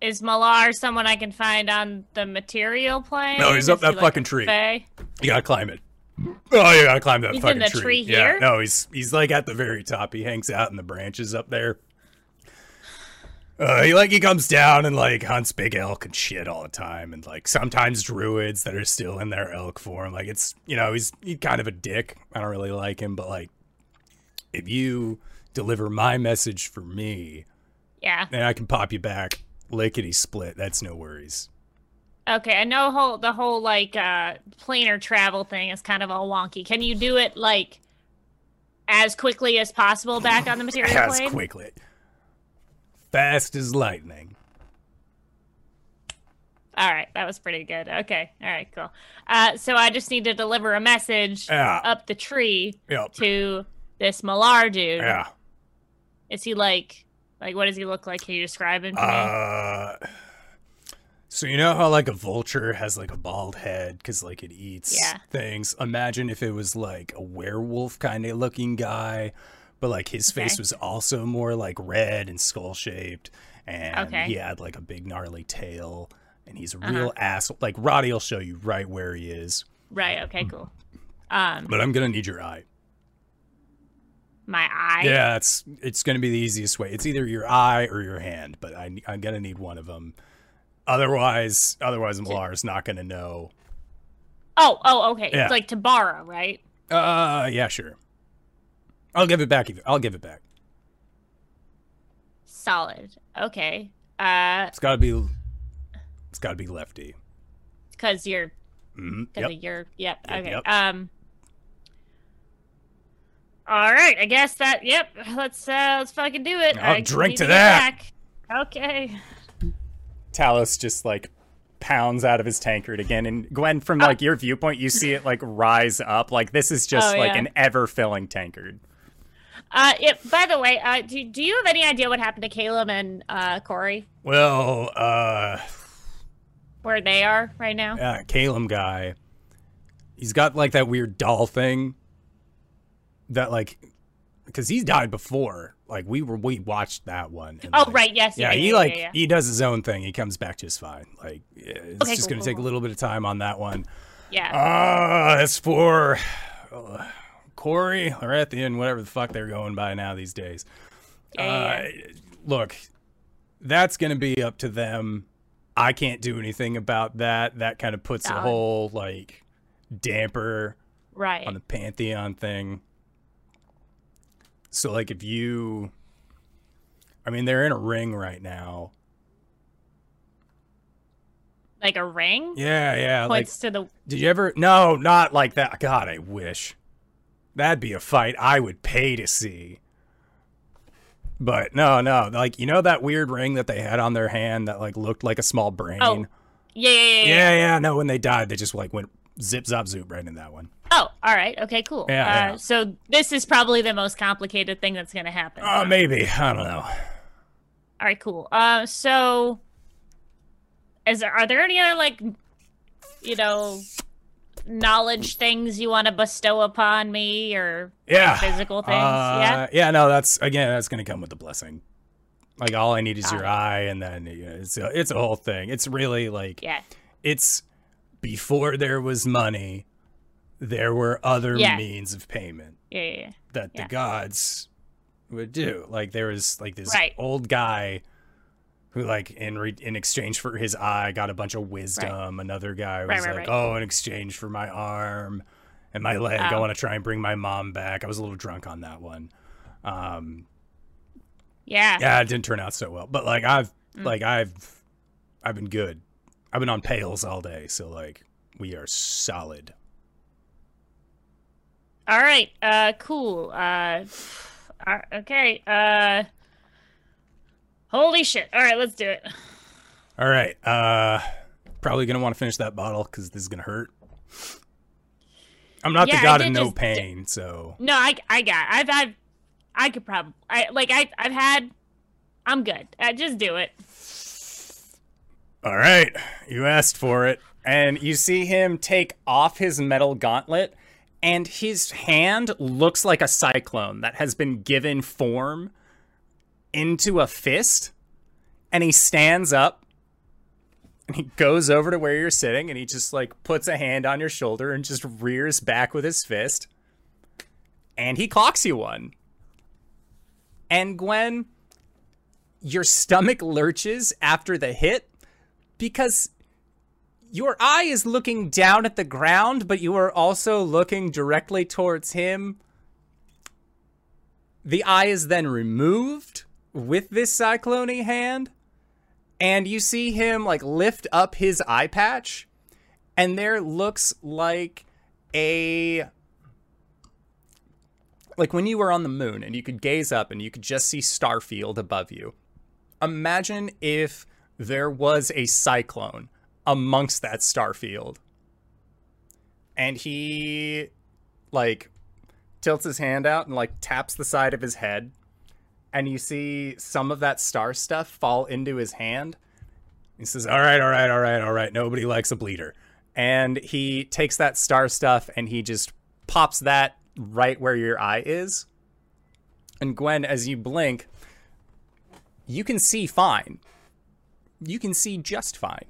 is Malar someone I can find on the material plane? No, he's up he that like fucking a tree. You gotta climb it. Oh, you gotta climb that He's in fucking the tree. tree Yeah, here? no, he's he's like at the very top. He hangs out in the branches up there. Uh, he like he comes down and like hunts big elk and shit all the time, and like sometimes druids that are still in their elk form. Like it's you know he's he's kind of a dick. I don't really like him, but like if you deliver my message for me, Yeah. then I can pop you back lickety split. That's no worries. Okay, I know whole the whole like uh planar travel thing is kind of all wonky. Can you do it like as quickly as possible back on the material as plane? quickly. Fast as lightning. All right, that was pretty good. Okay, all right, cool. Uh, so I just need to deliver a message Yeah. up the tree Yep. to this Malar dude. Yeah. Is he like, like, what does he look like? Can you describe him to me? Uh, so you know how like a vulture has like a bald head because like it eats Yeah. things. Imagine if it was like a werewolf kind of looking guy, but like his face was also more like red and skull shaped, and Okay. he had like a big gnarly tail, and he's a Uh-huh. real asshole. Like Roddy will show you right where he is, Right. Okay. Cool. Um. but I'm gonna need your eye. My eye. Yeah, it's it's going to be the easiest way. It's either your eye or your hand, but I, I'm going to need one of them. Otherwise, otherwise, Malar's not going to know. Oh, oh, okay. Yeah. It's like to borrow, right? Uh, yeah, sure. I'll give it back. I'll give it back. Solid. Okay. Uh, It's got to be. It's got to be lefty. because you're, hmm because Yep. of your, yep. Yep, Okay. yep. Um. All right. I guess that. Yep. Let's uh, let's fucking do it. I'll I drink to that. back. Okay. Talos just like pounds out of his tankard again, and Gwen, from Oh. like your viewpoint, you see it like rise up. Like this is just Oh, like yeah. an ever filling tankard. Uh, it, by the way, uh, do, do you have any idea what happened to Caleb and uh, Corey? Well, uh, Where they are right now? uh, Calum guy, he's got like that weird doll thing that like, because he's died before. Like we were, we watched that one. and, Oh, like, right. Yes. Yeah, Yeah. he yeah, like yeah, yeah. he does his own thing. He comes back just fine. Like it's Okay, just cool, gonna cool, take a little bit of time on that one. yeah. Ah, as for uh, Corey or Ethian, whatever the fuck they're going by now these days. Yeah, yeah, Uh, look, that's going to be up to them. I can't do anything about that. That kind of puts a whole like damper right. on the pantheon thing. So like if you I mean they're in a ring right now. like a ring Yeah, yeah, like points to the. Did you ever? No, not like that. God, I wish. That'd be a fight I would pay to see. But no, no, like you know that weird ring that they had on their hand that like looked like a small brain. Oh, Yeah, yeah, yeah. yeah. yeah, yeah. No, when they died, they just like went zip zop zoop right in that one. Oh, all right. Okay, cool. Yeah, uh, yeah. So this is probably the most complicated thing that's going to happen. Uh, maybe I don't know. All right, cool. Uh, so is there are there any other like you know knowledge things you want to bestow upon me or Yeah, physical things? Uh, yeah. yeah. No, that's again, that's gonna come with the blessing. Like all I need is Got your it. eye, and then yeah, it's a, it's a whole thing. It's really like Yeah. it's before there was money, there were other Yeah. means of payment Yeah, yeah, yeah. that the gods would do. Like there was like this Right. old guy who like in re- in exchange for his eye got a bunch of wisdom. Another guy was Right, right, like, right. "Oh, in exchange for my arm and my leg, I Oh. want to try and bring my mom back." I was a little drunk on that one. Um Yeah. yeah, it didn't turn out so well. But like I've Mm. like I've I've been good. I've been on pails all day, so like we are solid. All right. Uh, cool. Uh, uh, okay. Uh, holy shit. All right, let's do it. All right. Uh probably going to want to finish that bottle cuz this is going to hurt. I'm not Yeah, the god of no just- pain, so No, I, I got. I've, I've, I could probably. I like. I, I've had. I'm good. I just do it. All right. You asked for it. And you see him take off his metal gauntlet and his hand looks like a cyclone that has been given form into a fist and he stands up and he goes over to where you're sitting and he just like puts a hand on your shoulder and just rears back with his fist and he clocks you one. And gwen your stomach lurches after the hit because your eye is looking down at the ground but you are also looking directly towards him. The eye is then removed with this cyclone hand and you see him like lift up his eye patch and there looks like a like when you were on the moon and you could gaze up and you could just see starfield above you imagine if there was a cyclone amongst that starfield. And he like tilts his hand out and like taps the side of his head and you see some of that star stuff fall into his hand. He says, All right, all right, all right, all right. Nobody likes a bleeder. And he takes that star stuff and he just pops that right where your eye is. And Gwen, as you blink, you can see fine. You can see just fine.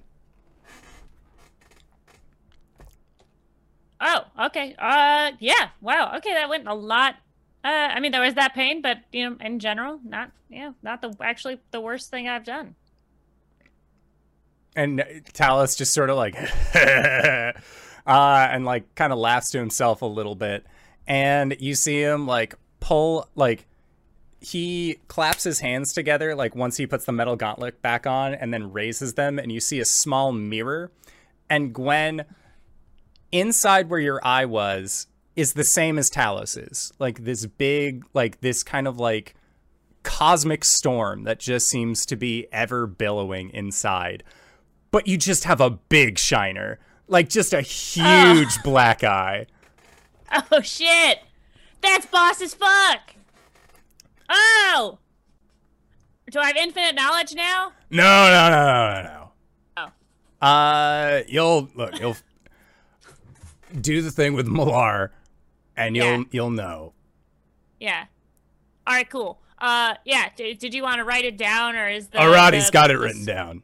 Oh, okay. Uh, yeah. Wow. Okay, that went a lot, Uh, I mean, there was that pain, but you know, in general, not yeah, not the actually the worst thing I've done. And Talos just sort of like, (laughs) uh, and like kind of laughs to himself a little bit. And you see him like pull, like, he claps his hands together, like once he puts the metal gauntlet back on, and then raises them. And you see a small mirror. And Gwen, inside where your eye was, is the same as Talos's. Like this big, like this kind of like cosmic storm that just seems to be ever billowing inside. But you just have a big shiner, like just a huge black eye. Oh shit! That's boss as fuck! Oh! Do I have infinite knowledge now? No, no, no, no, no, no. Oh. Uh, you'll look. You'll (laughs) do the thing with Malar, and you'll Yeah. you'll know. Yeah. Alright, cool. Uh, yeah, d- did you want to write it down, or is the... Arati's the- got it the- written down.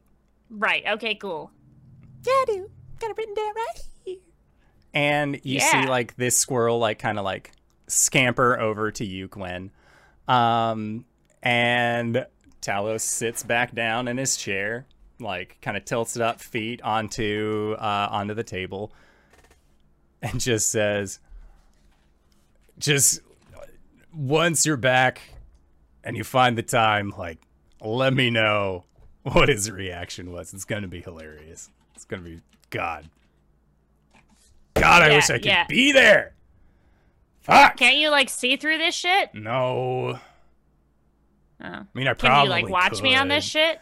Right, okay, cool. Yeah, I do. Got it written down right here. And you Yeah. see like this squirrel like kind of like scamper over to you, Gwen. Um, and Talos sits back down in his chair, like kind of tilts it up feet onto uh, onto the table, and just says, "Just once you're back and you find the time, like let me know what his reaction was. It's gonna be hilarious. It's gonna be God. God, I Yeah, wish I could yeah. be there. Fuck. Can't you, like, see through this shit? no. Oh. I mean, I Can probably Can you, like, watch me on this shit?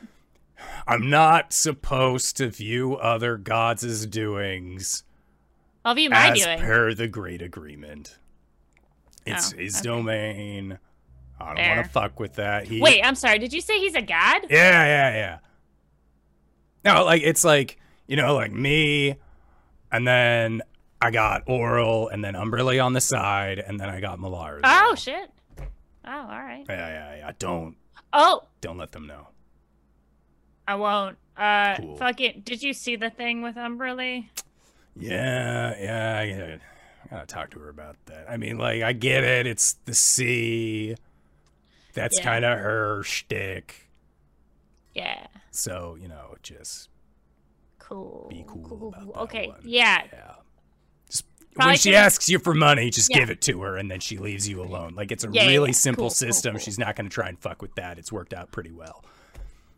I'm not supposed to view other gods' doings I'll view my as doing. per the Great Agreement. It's Oh, his okay. domain. I don't want to fuck with that. He, Wait, I'm sorry. Did you say he's a god? Yeah, yeah, yeah. No, like it's like you know, like me, and then I got Auril, and then Umberlee on the side, and then I got Malar. Oh shit. Oh, all right. Yeah, yeah, yeah. Don't Oh, don't let them know. I won't. Uh, Cool. fucking. Did you see the thing with Umberlee? Yeah, yeah. I gotta, I gotta talk to her about that. I mean, like I get it. It's the sea. That's Yeah. kind of her shtick. Yeah. So you know, just Cool. be cool, about that Okay. Yeah. Yeah. Just when she asks you for money, just Yeah. give it to her, and then she leaves you alone. Like it's a really simple Cool, cool, system. cool. She's not going to try and fuck with that. It's worked out pretty well.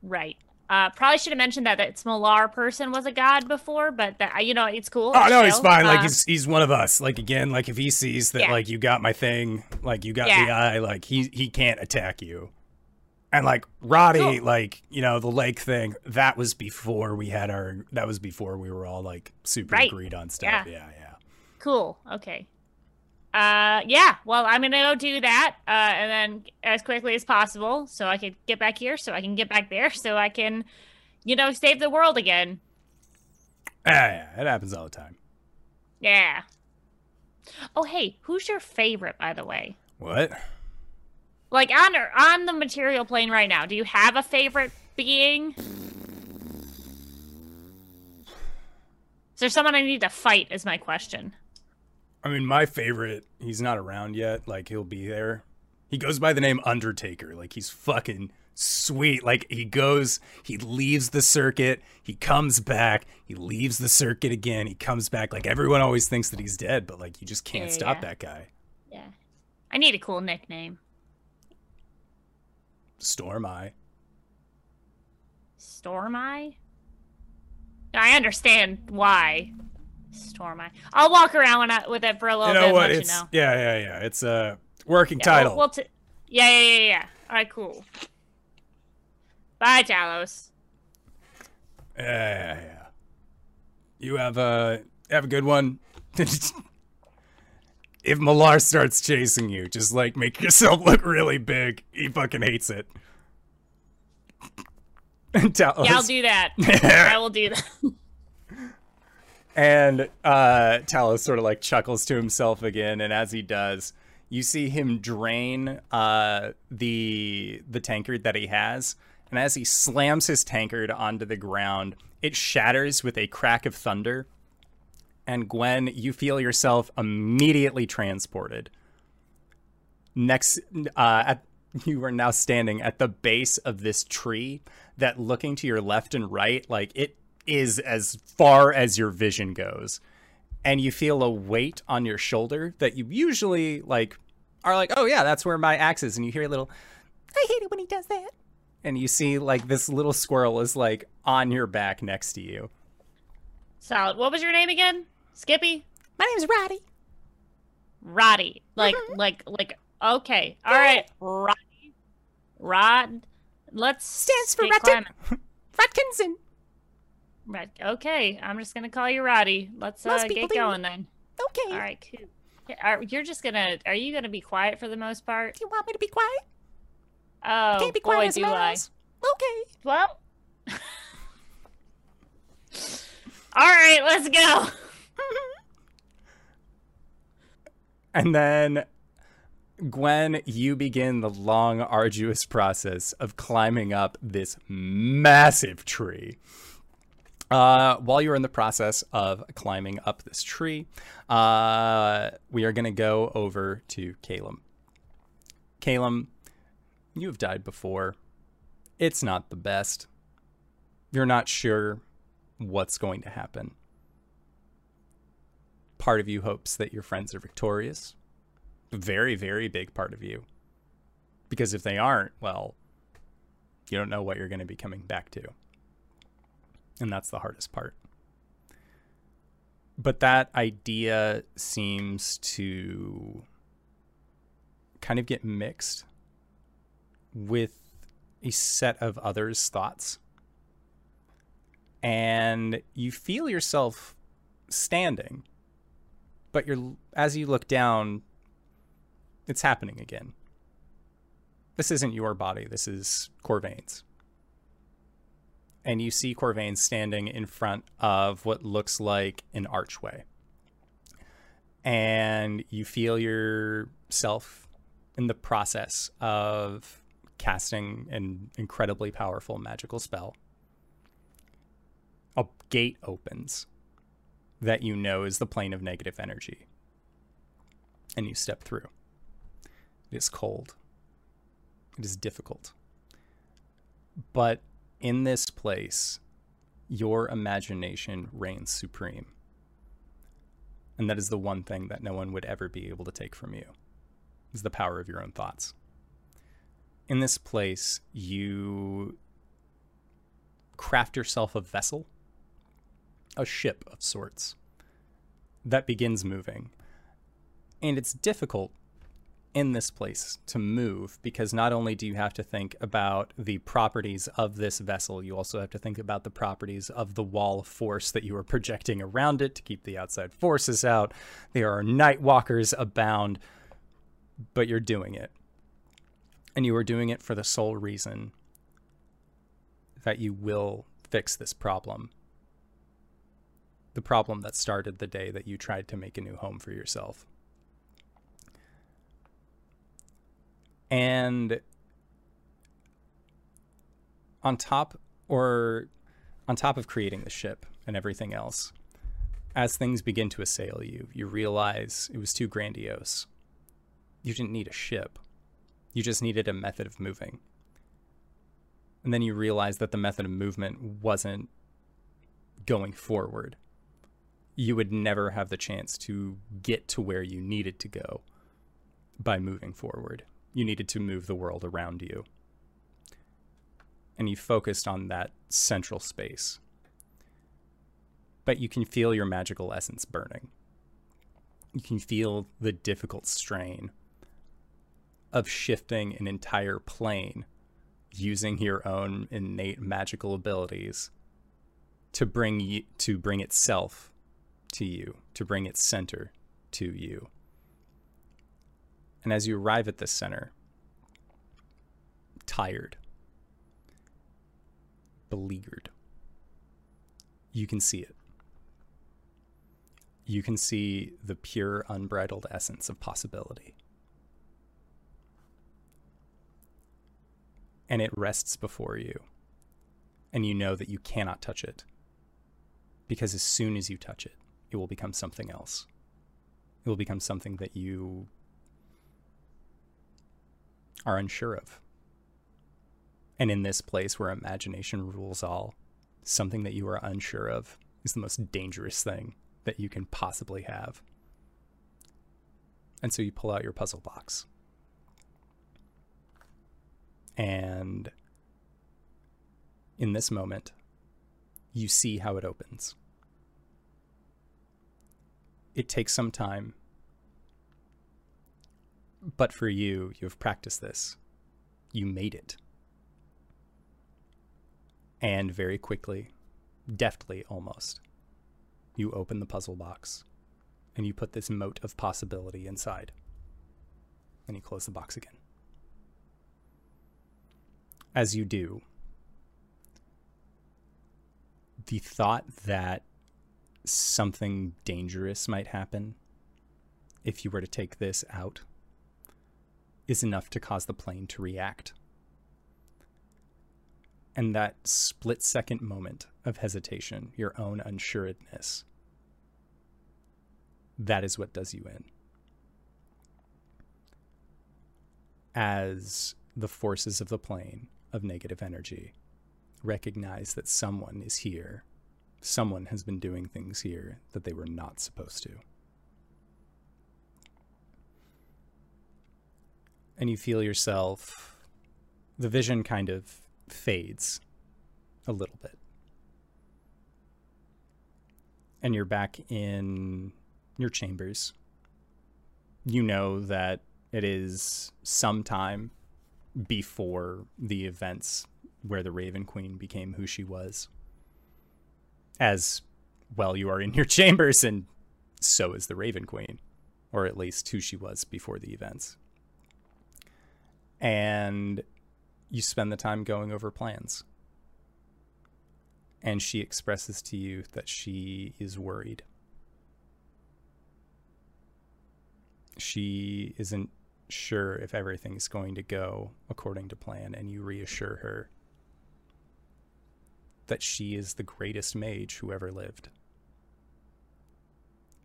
Right. Uh, probably should have mentioned that that Smolar person was a god before, but that you know it's cool. Oh no, he's chill. fine. Like Uh, he's he's one of us. Like again, like if he sees that Yeah. like you got my thing, like you got Yeah. the eye, like he he can't attack you. And like Roddy, Cool. like you know the lake thing, that was before we had our. That was before we were all like super Right. agreed on stuff. Yeah. Yeah, yeah. cool. Okay. Uh, yeah. Well, I'm gonna go do that, uh, and then as quickly as possible, so I can get back here, so I can get back there, (laughs) so I can, you know, save the world again. Yeah, yeah, it happens all the time. Yeah. Oh, hey, who's your favorite, by the way? What? Like on on the material plane right now, do you have a favorite being? Is there someone I need to fight? Is my question. I mean, my favorite, he's not around yet. Like, he'll be there. He goes by the name Undertaker. Like, he's fucking sweet. Like, he goes, he leaves the circuit, he comes back, he leaves the circuit again, he comes back. Like, everyone always thinks that he's dead, but, like, you just can't Yeah, stop yeah. that guy. Yeah. I need a cool nickname. Storm Eye. Storm Eye? I understand why. Storm Eye. I'll walk around when I, with it for a little You know bit what? let It's, you know. yeah, yeah, yeah. It's a working Yeah, title. We'll, we'll t- yeah, yeah, yeah, yeah. All right, cool. Bye, Talos. Yeah, yeah, yeah. You have a have a good one. (laughs) if Malar starts chasing you, just like make yourself look really big. He fucking hates it. (laughs) Talos, Yeah, I'll do that. (laughs) I will do that. And uh, Talos sort of like chuckles to himself again, and as he does, you see him drain uh, the the tankard that he has, and as he slams his tankard onto the ground, it shatters with a crack of thunder. And Gwen, you feel yourself immediately transported next uh, at you are now standing at the base of this tree that looking to your left and right like it is as far as your vision goes and you feel a weight on your shoulder that you usually like are like oh yeah that's where my axe is and you hear a little i hate it when he does that and you see like this little squirrel is like on your back next to you Solid. What was your name again? Skippy? my name's roddy Roddy. Like, Mm-hmm. like, like. Okay. All right. Roddy. Rod. Let's Stands for get Rodden. Climbing. rodkinson Rod. Okay. I'm just gonna call you Roddy. Let's uh, get do. going then. okay All right. Cool. Are, you're just gonna. Are you gonna be quiet for the most part? Do you want me to be quiet Oh Can't be boy, do I. okay Well. All right. Let's go. (laughs) And then, Gwen, you begin the long, arduous process of climbing up this massive tree. Uh, while you're in the process of climbing up this tree, uh, we are going to go over to Calum. Calum, you have died before. It's not the best. You're not sure what's going to happen part of you hopes that your friends are victorious. Very, very big part of you. Because if they aren't, well, you don't know what you're going to be coming back to. And that's the hardest part. But that idea seems to kind of get mixed with a set of others' thoughts. And you feel yourself standing but you're as you look down it's happening again this isn't your body this is corvain's and you see corvain standing in front of what looks like an archway and you feel yourself in the process of casting an incredibly powerful magical spell a gate opens that you know is the plane of negative energy. And you step through. It is cold. It is difficult. But in this place, your imagination reigns supreme. And that is the one thing that no one would ever be able to take from you. Is the power of your own thoughts. In this place, you craft yourself a vessel a ship of sorts that begins moving. And it's difficult in this place to move because not only do you have to think about the properties of this vessel, you also have to think about the properties of the wall of force that you are projecting around it to keep the outside forces out. There are night walkers abound, but you're doing it. And you are doing it for the sole reason that you will fix this problem the problem that started the day that you tried to make a new home for yourself. And on top or on top of creating the ship and everything else, as things begin to assail you, you realize it was too grandiose. You didn't need a ship. You just needed a method of moving. And then you realize that the method of movement wasn't going forward you would never have the chance to get to where you needed to go by moving forward. You needed to move the world around you. And you focused on that central space. But you can feel your magical essence burning. You can feel the difficult strain of shifting an entire plane using your own innate magical abilities to bring to bring itself to you, to bring its center to you. And as you arrive at this center, tired, beleaguered, you can see it. You can see the pure, unbridled essence of possibility. And it rests before you. And you know that you cannot touch it. Because as soon as you touch it, it will become something else. It will become something that you are unsure of. And in this place where imagination rules all, something that you are unsure of is the most dangerous thing that you can possibly have. And so you pull out your puzzle box. And in this moment, you see how it opens. It takes some time, but for you, you have practiced this. You made it. And very quickly, deftly almost, you open the puzzle box and you put this mote of possibility inside. And you close the box again. As you do, the thought that something dangerous might happen if you were to take this out is enough to cause the plane to react. And that split second moment of hesitation, your own unsuredness, that is what does you in. As the forces of the plane of negative energy recognize that someone is here, someone has been doing things here that they were not supposed to. And you feel yourself, the vision kind of fades a little bit. And you're back in your chambers. You know that it is sometime before the events where the Raven Queen became who she was. As well, you are in your (laughs) chambers, and so is the Raven Queen, or at least who she was before the events. And you spend the time going over plans. And she expresses to you that she is worried. She isn't sure if everything's going to go according to plan, and you reassure her that she is the greatest mage who ever lived.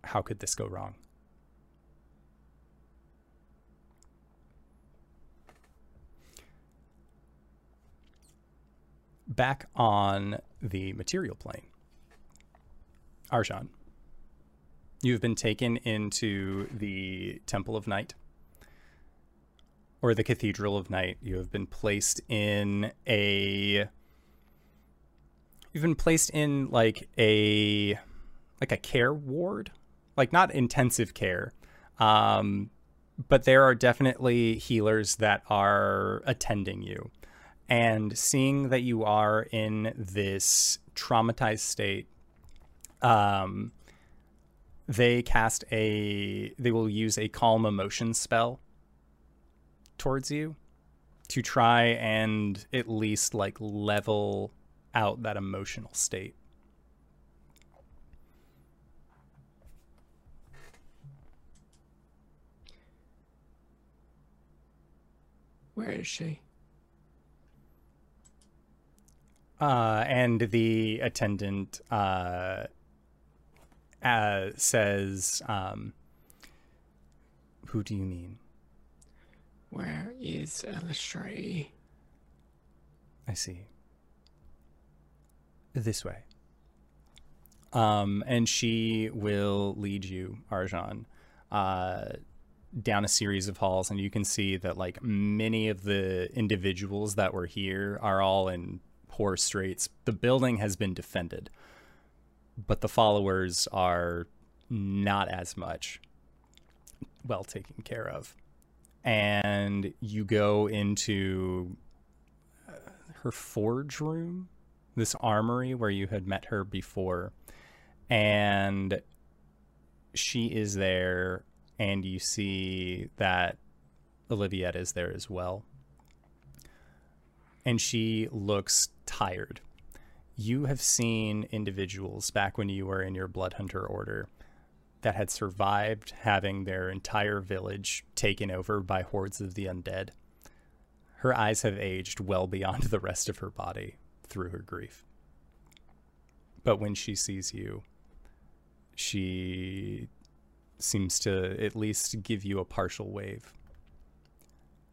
How could this go wrong? Back on the material plane, Arjan, you've been taken into the Temple of Night or the Cathedral of Night. You have been placed in a you've been placed in like a like a care ward, like not intensive care. Um but there are definitely healers that are attending you. And seeing that you are in this traumatized state, um, they cast a, they will use a calm emotion spell towards you to try and at least like level out that emotional state. Where is she? Uh, and the attendant uh, uh, says, um, Who do you mean? Where is Eilistraee? I see. This way. Um, and she will lead you, Arjan, uh, down a series of halls, and you can see that like many of the individuals that were here are all in poor straits. The building has been defended, but the followers are not as much well taken care of. And you go into uh, her forge room, this armory where you had met her before. And she is there, and you see that Oliviette is there as well. And she looks tired. You have seen individuals back when you were in your Blood Hunter order that had survived having their entire village taken over by hordes of the undead. Her eyes have aged well beyond the rest of her body through her grief. But when she sees you, she seems to at least give you a partial wave.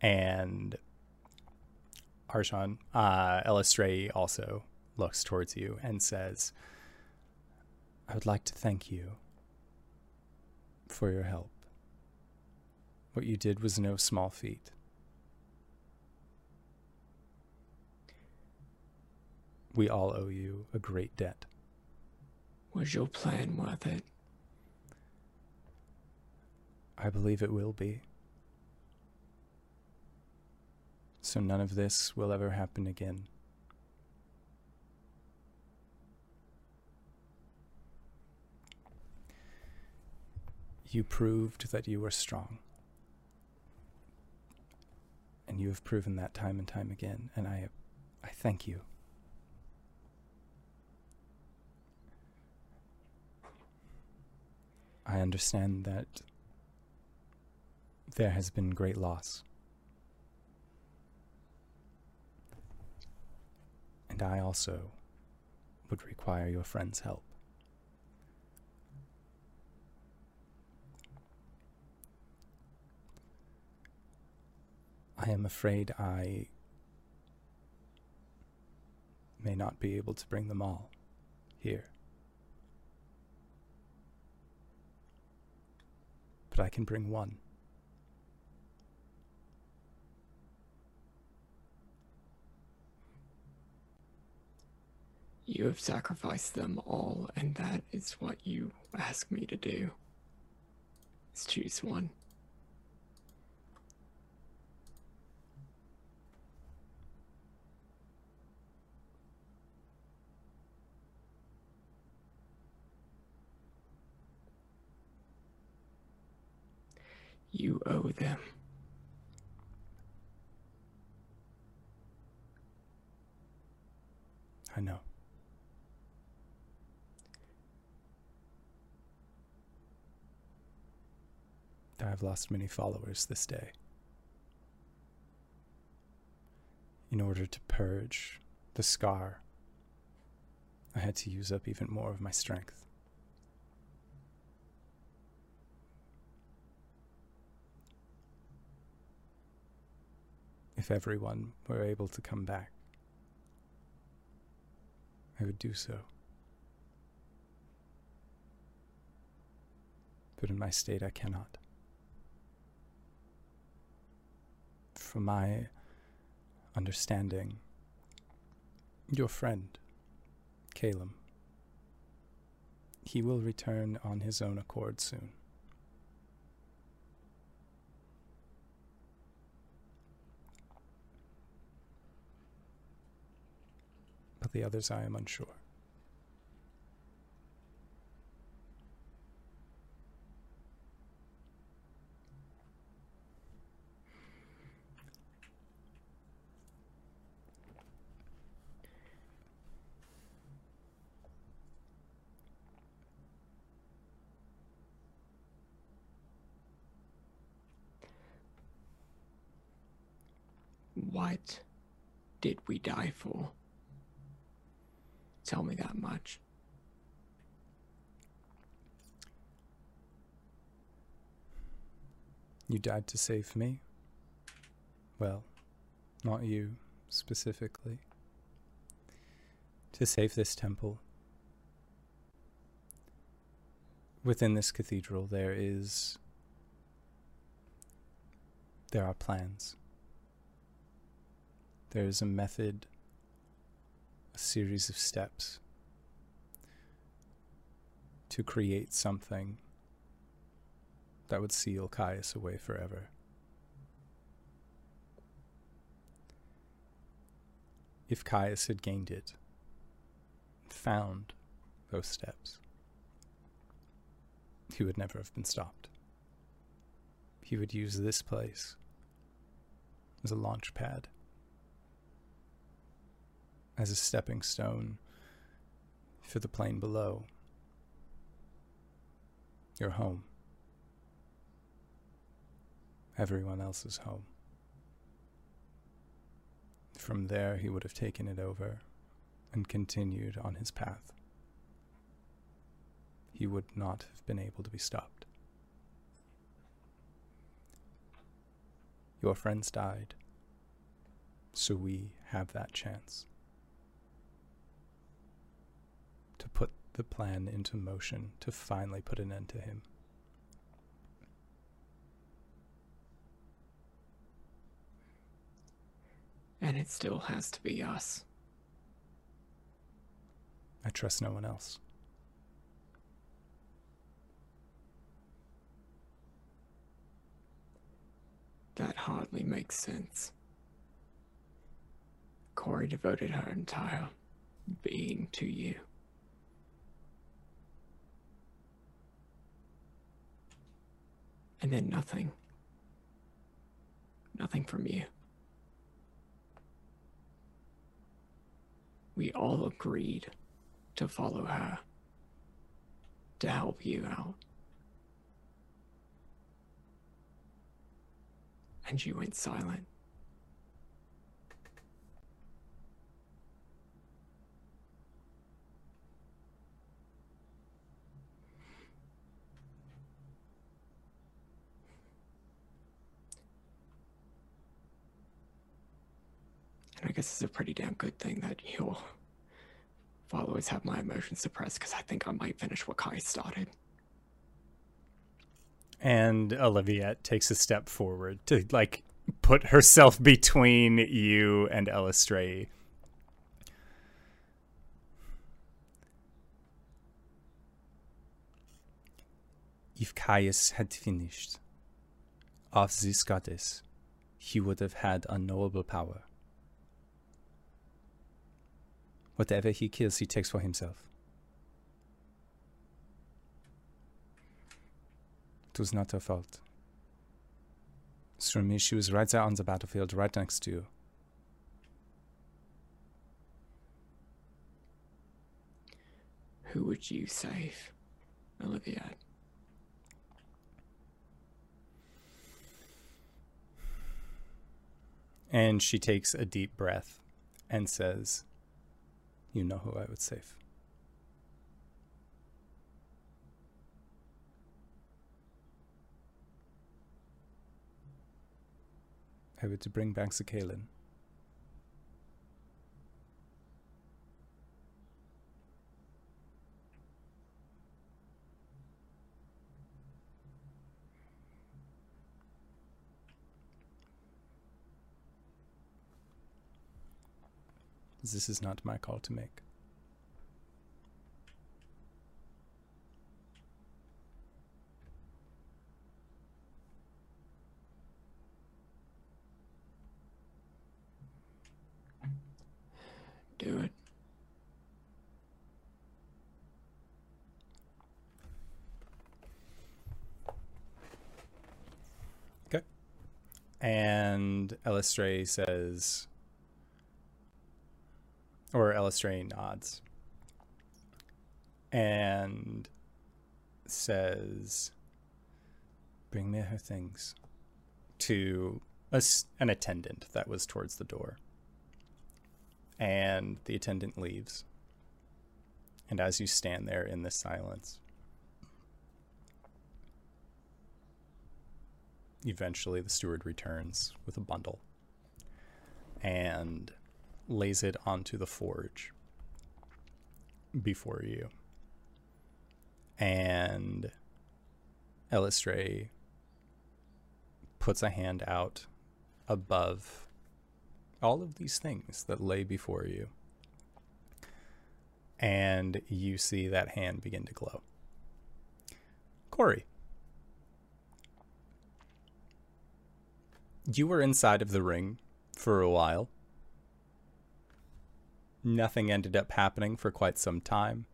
And Arjan, uh, Eilistraee also looks towards you and says, I would like to thank you for your help. What you did was no small feat. We all owe you a great debt. Was your plan worth it? I believe it will be. So none of this will ever happen again. You proved that you were strong. And you have proven that time and time again, and I I thank you. I understand that there has been great loss. And I also would require your friend's help. I am afraid I may not be able to bring them all here. But I can bring one. You have sacrificed them all, and that is what you ask me to do. Let's choose one. You owe them. I know. I have lost many followers this day. In order to purge the scar, I had to use up even more of my strength. If everyone were able to come back, I would do so. But in my state, I cannot. From my understanding, your friend, Calum, he will return on his own accord soon. But the others I am unsure. What did we die for? Tell me that much. You died to save me? Well, not you specifically. To save this temple. Within this cathedral, there is. There are plans. There is a method, a series of steps to create something that would seal Caius away forever. If Caius had gained it, found those steps, he would never have been stopped. He would use this place as a launch pad, as a stepping stone for the plane below, your home everyone else's home. From there, he would have taken it over and continued on his path. He would not have been able to be stopped. Your friends died. So we have that chance to put the plan into motion to finally put an end to him. And it still has to be us. I trust no one else. That hardly makes sense. Corey devoted her entire being to you. And then nothing. Nothing from you. We all agreed to follow her, to help you out. And you went silent. And I guess it's a pretty damn good thing that your followers have my emotions suppressed because I think I might finish what Kai started. And Olivia takes a step forward to like put herself between you and Eilistraee. If Caius had finished off this goddess, he would have had unknowable power. Whatever he kills, he takes for himself. It was not her fault. It's me, she was right there on the battlefield, right next to you. Who would you save, Olivia? And she takes a deep breath and says, You know who I would save. I would to bring back Zakalen. This is not my call to make. Do it. Okay. And Eilistraee says, or Eilistraee nods and says, Bring me her things to a an attendant that was towards the door. And the attendant leaves. And as you stand there in the silence, eventually the steward returns with a bundle and lays it onto the forge before you. And Eilistraee puts a hand out above all of these things that lay before you. And you see that hand begin to glow. Corey. You were inside of the ring for a while. Nothing ended up happening for quite some time.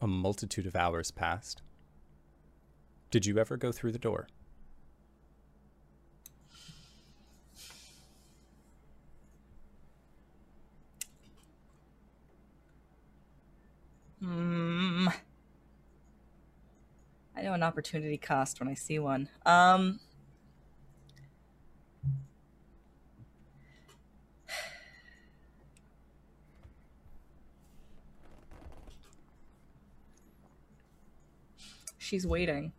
A multitude of hours passed. Did you ever go through the door? Hmm. I know an opportunity cost when I see one. Um. She's waiting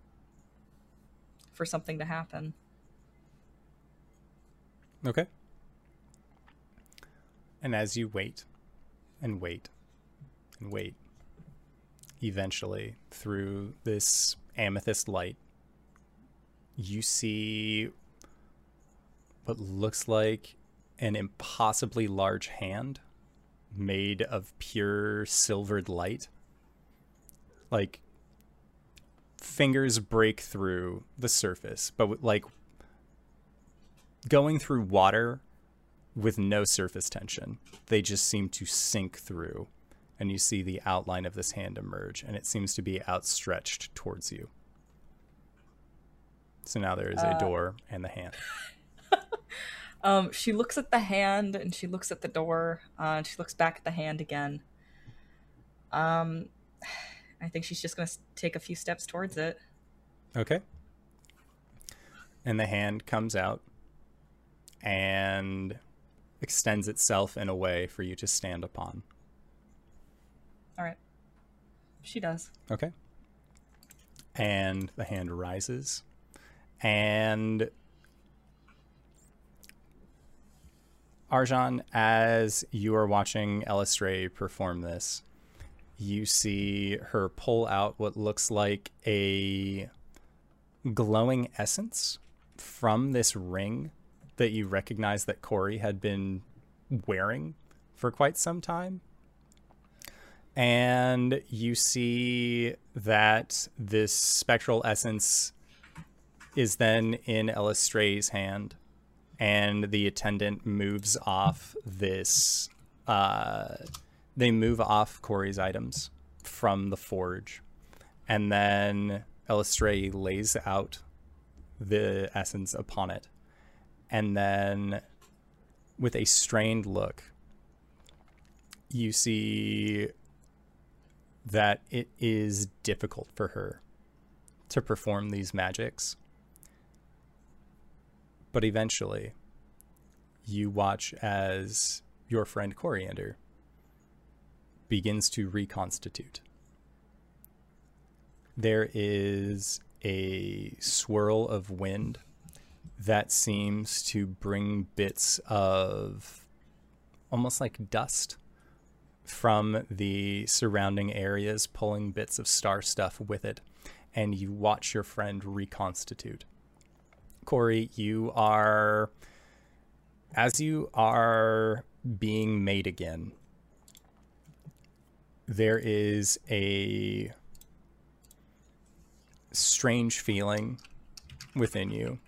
for something to happen. Okay. And as you wait and wait and wait, eventually through this amethyst light, you see what looks like an impossibly large hand made of pure silvered light. Like fingers break through the surface, but like going through water with no surface tension. They just seem to sink through, and you see the outline of this hand emerge, and it seems to be outstretched towards you. So now there is a door and the hand. (laughs) Um, she looks at the hand and she looks at the door. Uh, and she looks back at the hand again. Um, I think she's just gonna take a few steps towards it. Okay. And the hand comes out and extends itself in a way for you to stand upon. All right. She does. Okay. And the hand rises. And Arjan, as you are watching Eilistraee perform this, you see her pull out what looks like a glowing essence from this ring that you recognize that Corey had been wearing for quite some time and you see that this spectral essence is then in Eilistraee's hand, and the attendant moves off this. Uh, they move off Corey's items from the forge, and then Eilistraee lays out the essence upon it, and then with a strained look, you see that it is difficult for her to perform these magics. But eventually, you watch as your friend Coriander begins to reconstitute. There is a swirl of wind that seems to bring bits of almost like dust from the surrounding areas, pulling bits of star stuff with it, and you watch your friend reconstitute. Corey, you are, as you are being made again, there is a strange feeling within you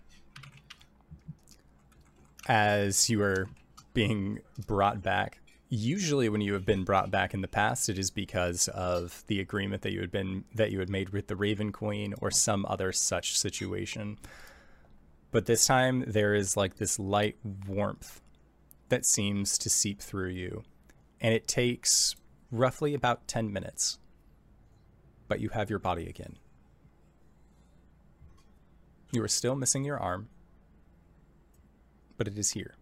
as you are being brought back. Usually when you have been brought back in the past it is because of the agreement that you had been that you had made with the raven queen or some other such situation. But this time there is like this light warmth that seems to seep through you. And it takes roughly about 10 minutes but you have your body again you are still missing your arm but it is here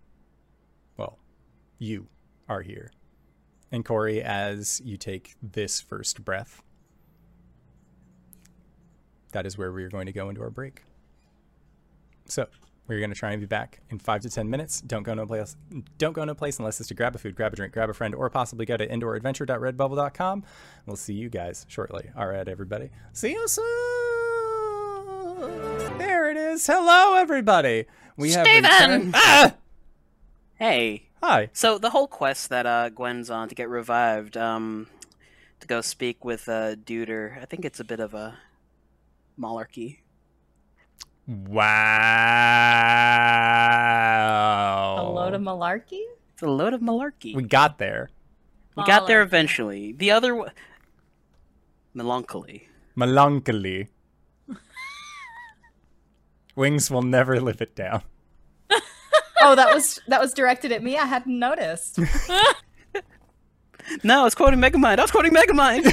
well you are here. And Corey, as you take this first breath, that is where we're going to go into our break. So we're going to try and be back in five to ten minutes. Don't go no place. Don't go no place unless it's to grab a food, grab a drink, grab a friend, or possibly go to indooradventure.redbubble.com. We'll see you guys shortly. All right, everybody. See you soon. There it is. Hello, everybody. We have Steven! returned- Ah! Hey, Hi. so the whole quest that uh, Gwen's on to get revived, um, to go speak with uh, Deuter, I think it's a bit of a malarkey. Wow. A load of malarkey? It's a load of malarkey. We got there. We got there eventually. The other one, melancholy. Melancholy. (laughs) Wings will never live it down. (laughs) Oh, that was that was directed at me. I hadn't noticed. (laughs) No, I was quoting Megamind. I was quoting Megamind.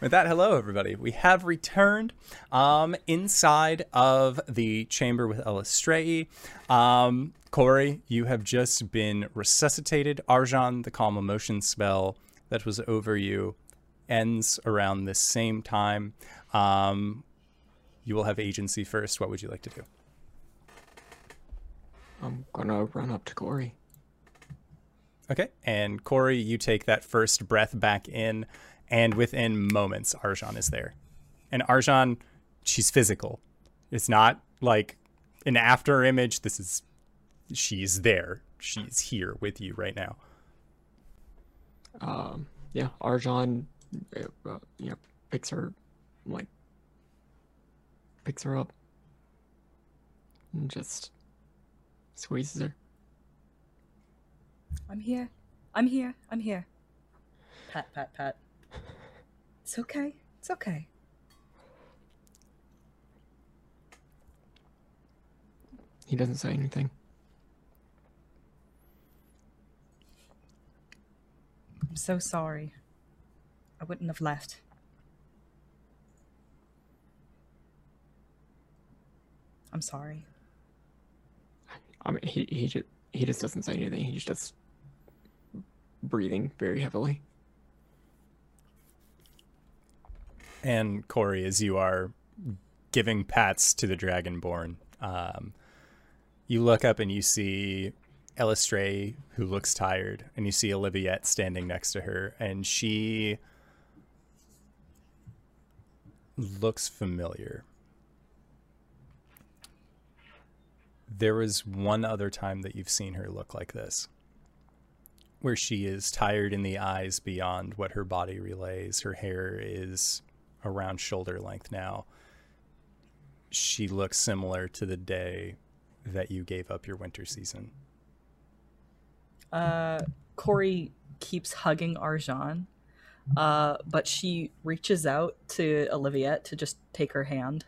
With that, hello everybody. We have returned um, inside of the chamber with Eilistraee. Um, Corey, you have just been resuscitated. Arjan, the calm emotion spell that was over you, ends around this same time. Um, you will have agency first. What would you like to do? I'm gonna run up to Corey. Okay. And Corey, you take that first breath back in, and within moments, Arjan is there. And Arjan, she's physical. It's not like an after image. This is, she's there. She's here with you right now. Um, yeah, Arjan, uh, uh, you know, picks her, like, picks her up, and just squeezes her. I'm here. I'm here. I'm here. Pat, pat, pat. It's okay. It's okay. He doesn't say anything. I'm so sorry. I wouldn't have left. I'm sorry. I mean, he he just he just doesn't say anything. He just breathing very heavily. And Corey, as you are giving pats to the Dragonborn, um, you look up and you see Eilistraee, who looks tired, and you see Oliviette standing next to her, and she looks familiar. There was one other time that you've seen her look like this, where she is tired in the eyes beyond what her body relays. Her hair is around shoulder length now. She looks similar to the day that you gave up your winter season. Uh, Corey keeps hugging Arjan, uh, but she reaches out to Olivia to just take her hand.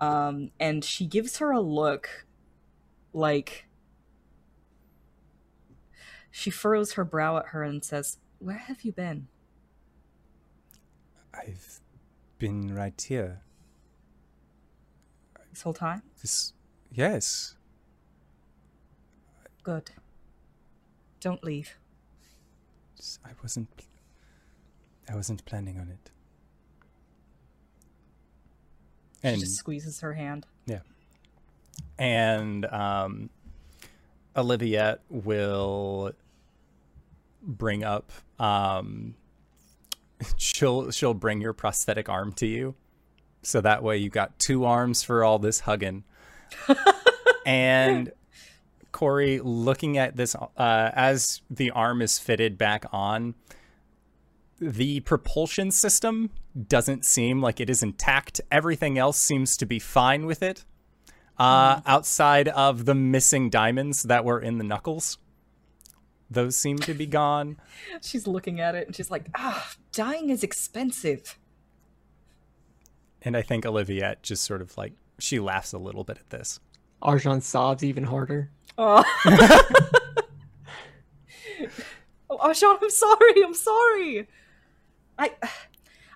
Um, and she gives her a look like she furrows her brow at her and says, Where have you been? I've been right here. This whole time? This, yes. Good. Don't leave. I wasn't. I wasn't planning on it. She And just squeezes her hand. Yeah. And um, Oliviette will bring up. Um, (laughs) she'll she'll bring your prosthetic arm to you, so that way you got two arms for all this hugging. (laughs) and Corey, looking at this uh, as the arm is fitted back on, the propulsion system doesn't seem like it is intact. Everything else seems to be fine with it uh, outside of the missing diamonds that were in the knuckles. Those seem to be gone. (laughs) She's looking at it and she's like, Ah, dying is expensive. And I think Oliviette just sort of like, she laughs a little bit at this. Arjan sobs even harder. Oh. (laughs) oh, Arjan, I'm sorry. I'm sorry. I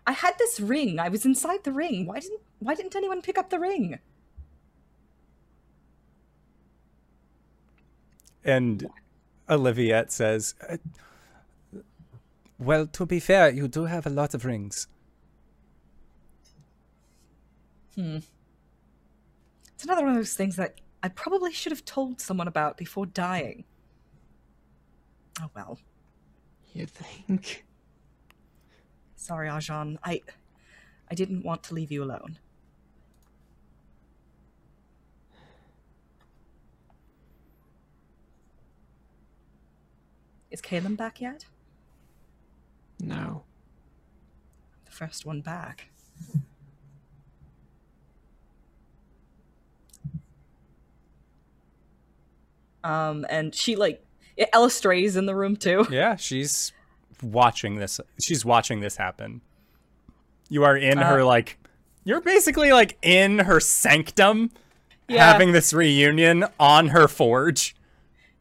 I had this ring. I was inside the ring. Why didn't why didn't anyone pick up the ring? And Oliviette says, "Uh, Well, to be fair, you do have a lot of rings. Hmm. It's another one of those things that I probably should have told someone about before dying. Oh well. You think? Sorry, Arjan. I I didn't want to leave you alone. Is Caleb back yet? No. The first one back. Um, and she like Eilistraee's in the room too. (laughs) Yeah, she's watching this. She's watching this happen. You are in her Uh, like you're basically like in her sanctum Yeah. having this reunion on her forge.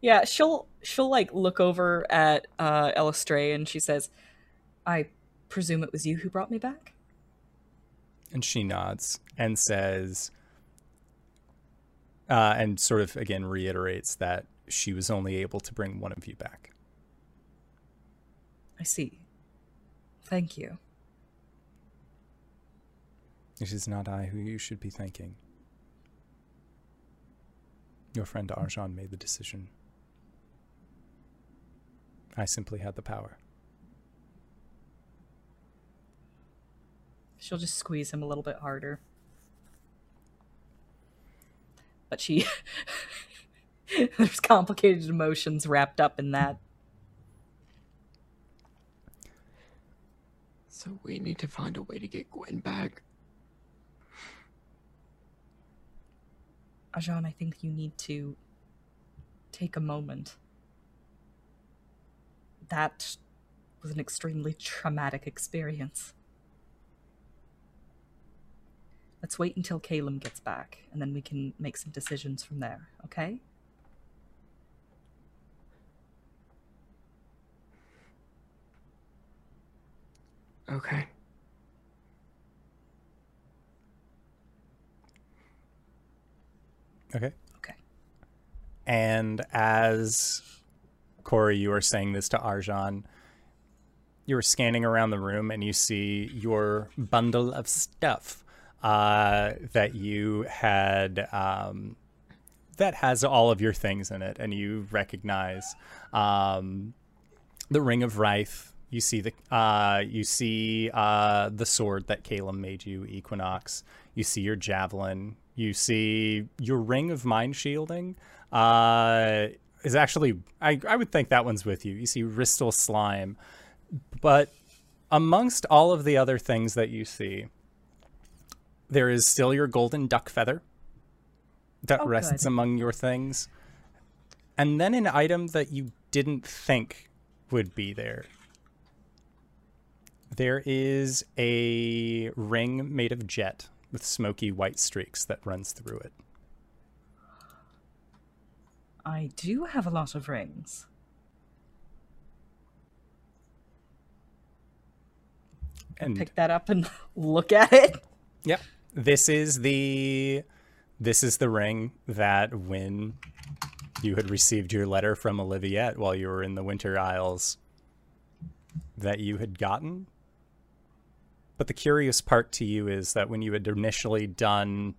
Yeah, she'll she'll like look over at uh Eilistraee and she says, "I presume it was you who brought me back." And she nods and says uh, and sort of again reiterates that she was only able to bring one of you back. I see. Thank you. It is not I who you should be thanking. Your friend Arjan made the decision. I simply had the power. She'll just squeeze him a little bit harder. But she. (laughs) There's complicated emotions wrapped up in that. So we need to find a way to get Gwen back. Ajan, I think you need to take a moment. That was an extremely traumatic experience. Let's wait until Caleb gets back, and then we can make some decisions from there, okay? Okay. Okay. Okay. And as Corey, you are saying this to Arjan, you are scanning around the room and you see your bundle of stuff uh, that you had um, that has all of your things in it, and you recognize um, the ring of Rife. You see the uh, you see uh, the sword that Caleb made you, Equinox. You see your javelin. You see your ring of mind shielding. Uh, is actually I, I would think that one's with you. You see Ristal slime, but amongst all of the other things that you see, there is still your golden duck feather that Oh, rests good. among your things, and then an item that you didn't think would be there. There is a ring made of jet with smoky white streaks that runs through it. I do have a lot of rings. And Pick that up and (laughs) look at it. Yep. This is the this is the ring that when you had received your letter from Oliviette while you were in the Winter Isles that you had gotten. But the curious part to you is that when you had initially done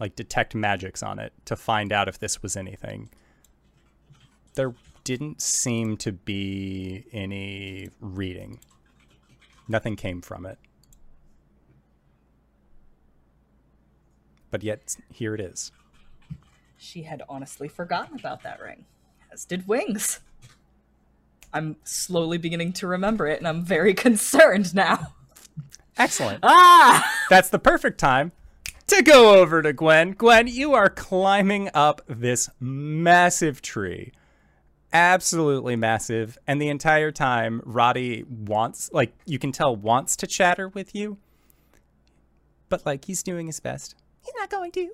like detect magics on it to find out if this was anything, there didn't seem to be any reading. Nothing came from it. But yet, here it is. She had honestly forgotten about that ring, as did Wings. I'm slowly beginning to remember it, and I'm very (laughs) concerned now. Excellent. Ah! That's the perfect time to go over to Gwen. Gwen, you are climbing up this massive tree. Absolutely massive. And the entire time, Roddy wants, like, you can tell, wants to chatter with you. But, like, he's doing his best. He's not going to.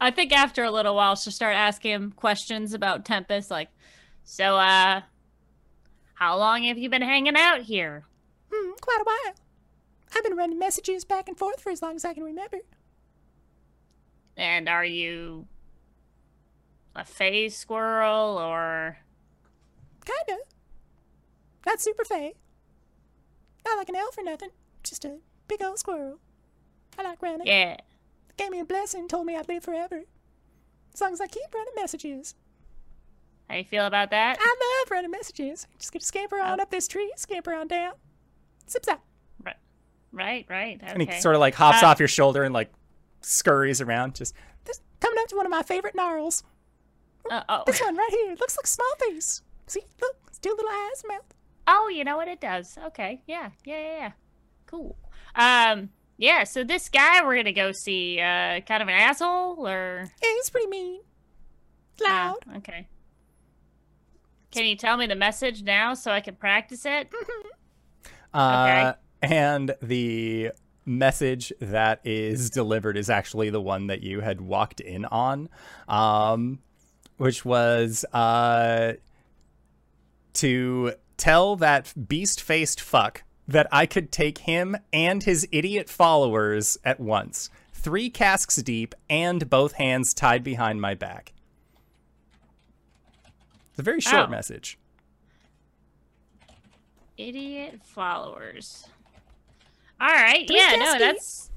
I think after a little while, she'll start asking him questions about Tempest, like, so, uh, how long have you been hanging out here? Hmm, quite a while. I've been running messages back and forth for as long as I can remember. And are you a phase squirrel or Kinda. Not super fey. Not like an elf or nothing. Just a big old squirrel. I like running. yeah? Gave me a blessing, told me I'd live forever. As long as I keep running messages. How you feel about that? I love running messages. Just gonna scamper on up this tree, scamper on down. Zip zap. Right, right, right. Okay. And he sort of like hops Uh, off your shoulder and like scurries around. Just this, coming up to one of my favorite gnarls. Uh, oh. This one right here. Looks like a small face. See, look, it's two little eyes, mouth. oh, you know what it does? Okay, yeah, yeah, yeah, yeah. Cool. Um, yeah. So this guy we're gonna go see, uh, kind of an asshole or Yeah, he's pretty mean. Ah, Loud. okay. Can you tell me the message now so I can practice it? (laughs) Uh, and the message that is delivered is actually the one that you had walked in on, um, which was uh, to tell that beast faced fuck that I could take him and his idiot followers at once, three casks deep and both hands tied behind my back. It's a very short Ow. message. Idiot followers. All right. Three yeah. cats No, that's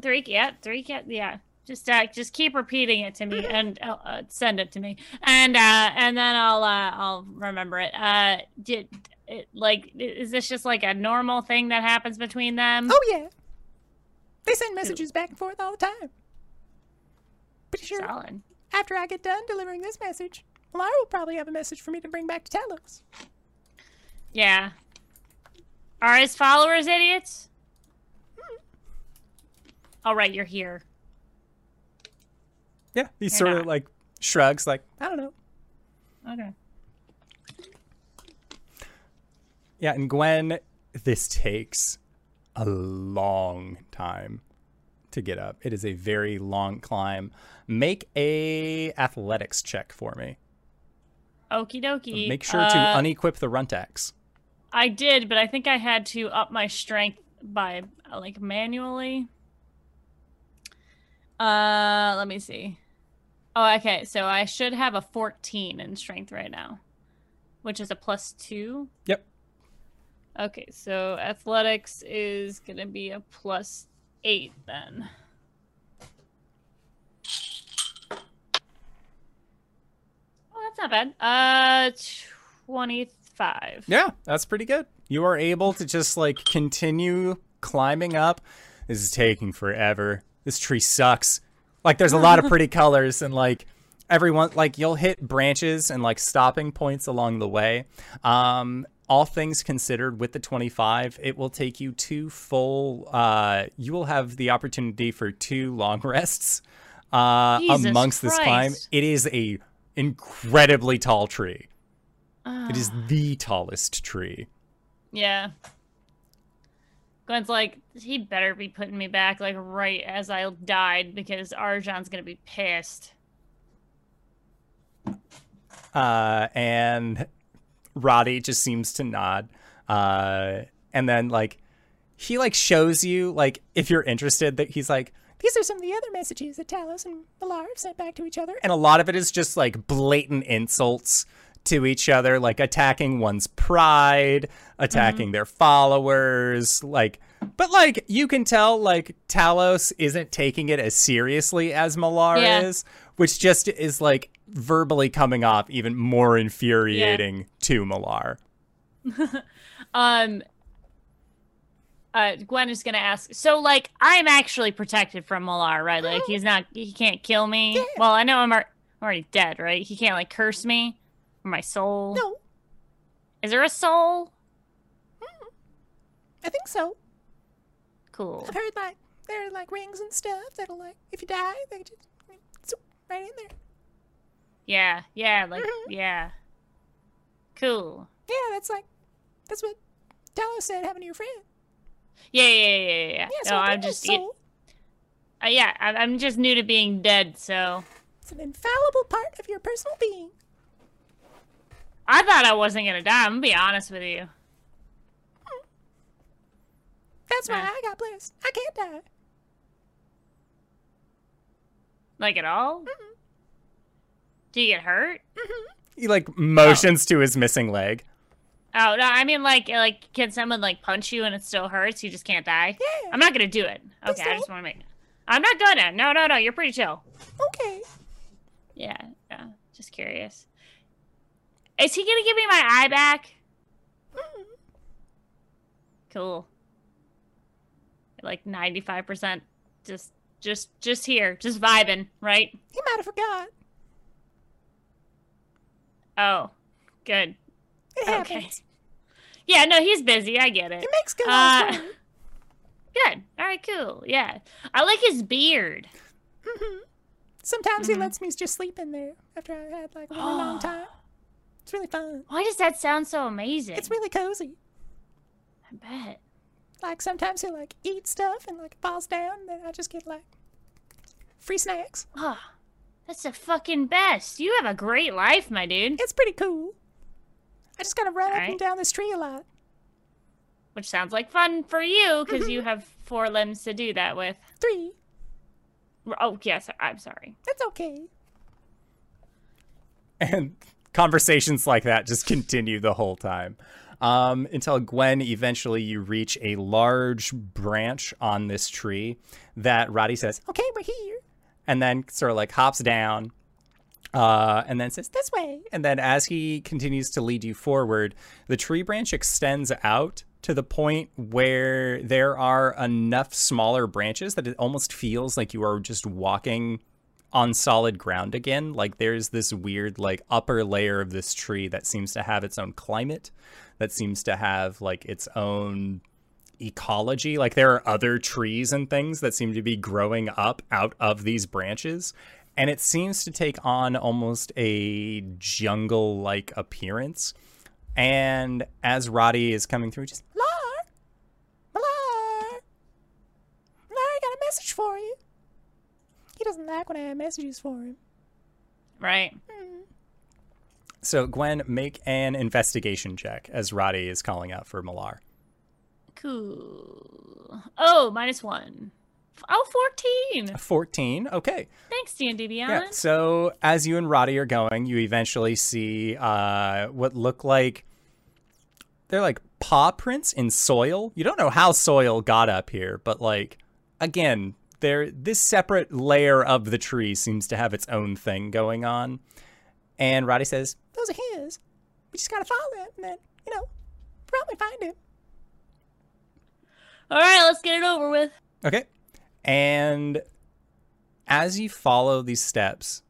three. Yeah. Three cat. Yeah. Just uh, just keep repeating it to me and uh, uh, send it to me, and uh, and then I'll uh, I'll remember it. Uh, did it, like is this just like a normal thing that happens between them? Oh yeah. They send messages back and forth all the time. Pretty sure Solid. after I get done delivering this message, Lara will probably have a message for me to bring back to Talos. Yeah. Are his followers idiots? All right, you're here. Yeah, he You're sort of like shrugs, like I don't know. Okay. Yeah, and Gwen, this takes a long time to get up. It is a very long climb. Make a athletics check for me. Okie dokie. Make sure to Uh, unequip the runtax. I did, but I think I had to up my strength by like manually. Uh, let me see. Oh, okay. So I should have a 14 in strength right now, which is a plus two. Yep. Okay, so athletics is gonna be a plus eight then. Oh, that's not bad. Uh, 25. Yeah, that's pretty good. You are able to just like continue climbing up. This is taking forever. This tree sucks. Like there's a lot of (laughs) pretty colors and like everyone like you'll hit branches and like stopping points along the way. Um all things considered with the 25 it will take you two full uh you will have the opportunity for two long (laughs) rests uh Jesus amongst this climb. It is a incredibly tall tree. It is the tallest tree. Yeah. Gwen's like, he better be putting me back like right as I died because Arjan's gonna be pissed. uh, and Roddy just seems to nod. Uh, and then like he like shows you like if you're interested that he's like these are some of the other messages that Talos and Malar have sent back to each other, and a lot of it is just like blatant insults to each other, like attacking one's pride, attacking their followers, like. But like you can tell, like Talos isn't taking it as seriously as Malar Yeah. is, which just is like verbally coming off even more infuriating to Malar. (laughs) Um uh Gwen is gonna ask so like I'm actually protected from Malar, right? Like he's not he can't kill me. Well, I know I'm, ar- I'm already dead, right? He can't like curse me my soul. No, Is there a soul? I think so. Cool. I've heard like there are like rings and stuff that'll like if you die they just zoop right in there. Yeah, yeah, like Mhm. yeah. Cool. Yeah, that's like that's what Talos said having your friend. Yeah, yeah, yeah, yeah. yeah. Yeah, so no, I'm just that's it- uh, yeah, I'm just new to being dead, so It's an infallible part of your personal being. I thought I wasn't gonna die. I'm gonna be honest with you. That's why Yeah. I got blessed. I can't die. Like at all? Do you get hurt? Mm-hmm. He like motions to his missing leg. Oh no, I mean like like can someone like punch you and it still hurts? You just can't die. Yeah. I'm not gonna do it. Okay, I just want to make. I'm not gonna. No, no, no. You're pretty chill. Okay. Yeah, yeah. Just curious. Is he gonna give me my eye back? (laughs) Cool. Like ninety five percent. Just, just, just here, just vibing, right? He might have forgot. Oh, good. It Okay. happens. Yeah, no, he's busy. I get it. He makes good Uh, eyes for you. Good. All right, cool. Yeah, I like his beard. Sometimes Mhm. he lets me just sleep in there after I had like a really long (gasps) time. It's really fun. Why does that sound so amazing? It's really cozy. I bet. Like sometimes he'll like eat stuff and like it falls down, and then I just get like free snacks. Oh, that's the fucking best. You have a great life, my dude. It's pretty cool. I just gotta run up Alright. and down this tree a lot. Which sounds like fun for you because you mm-hmm. have four limbs to do that with. Three. Oh, yes. I'm sorry. That's okay. And conversations like that just (laughs) continue the whole time. Um, until Gwen, eventually you reach a large branch on this tree that Roddy says, Okay, we're here. and then sort of like hops down uh, and then says this way and then as he continues to lead you forward the tree branch extends out to the point where there are enough smaller branches that it almost feels like you are just walking on solid ground again like there's this weird like upper layer of this tree that seems to have its own climate that seems to have like its own ecology. Like there are other trees and things that seem to be growing up out of these branches. And it seems to take on almost a jungle like appearance. And as Roddy is coming through, just, Lar! Lar! Lar, I got a message for you. He doesn't like when I have messages for him. Right. So, Gwen, make an investigation check as Roddy is calling out for Malar. Cool. Oh, minus one. Oh, 14. 14. Okay. Thanks, D&D Beyond. Yeah. So as you and Roddy are going, you eventually see uh, what look like they're like paw prints in soil. You don't know how soil got up here, but like again, there this separate layer of the tree seems to have its own thing going on. And Roddy says, "Those are his. We just gotta follow it, and then you know, probably find him." All right, let's get it over with. Okay. And as you follow these steps,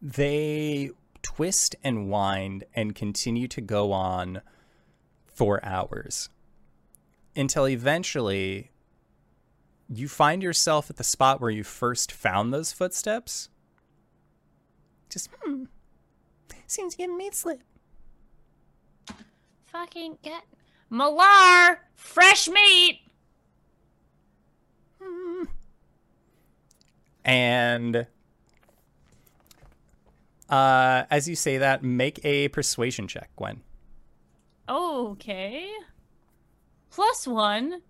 they twist and wind and continue to go on for hours until eventually you find yourself at the spot where you first found those footsteps. Just, hmm, seems me the slip. Fucking get Malar, fresh meat. And uh, as you say that, make a persuasion check, Gwen. Okay. Plus one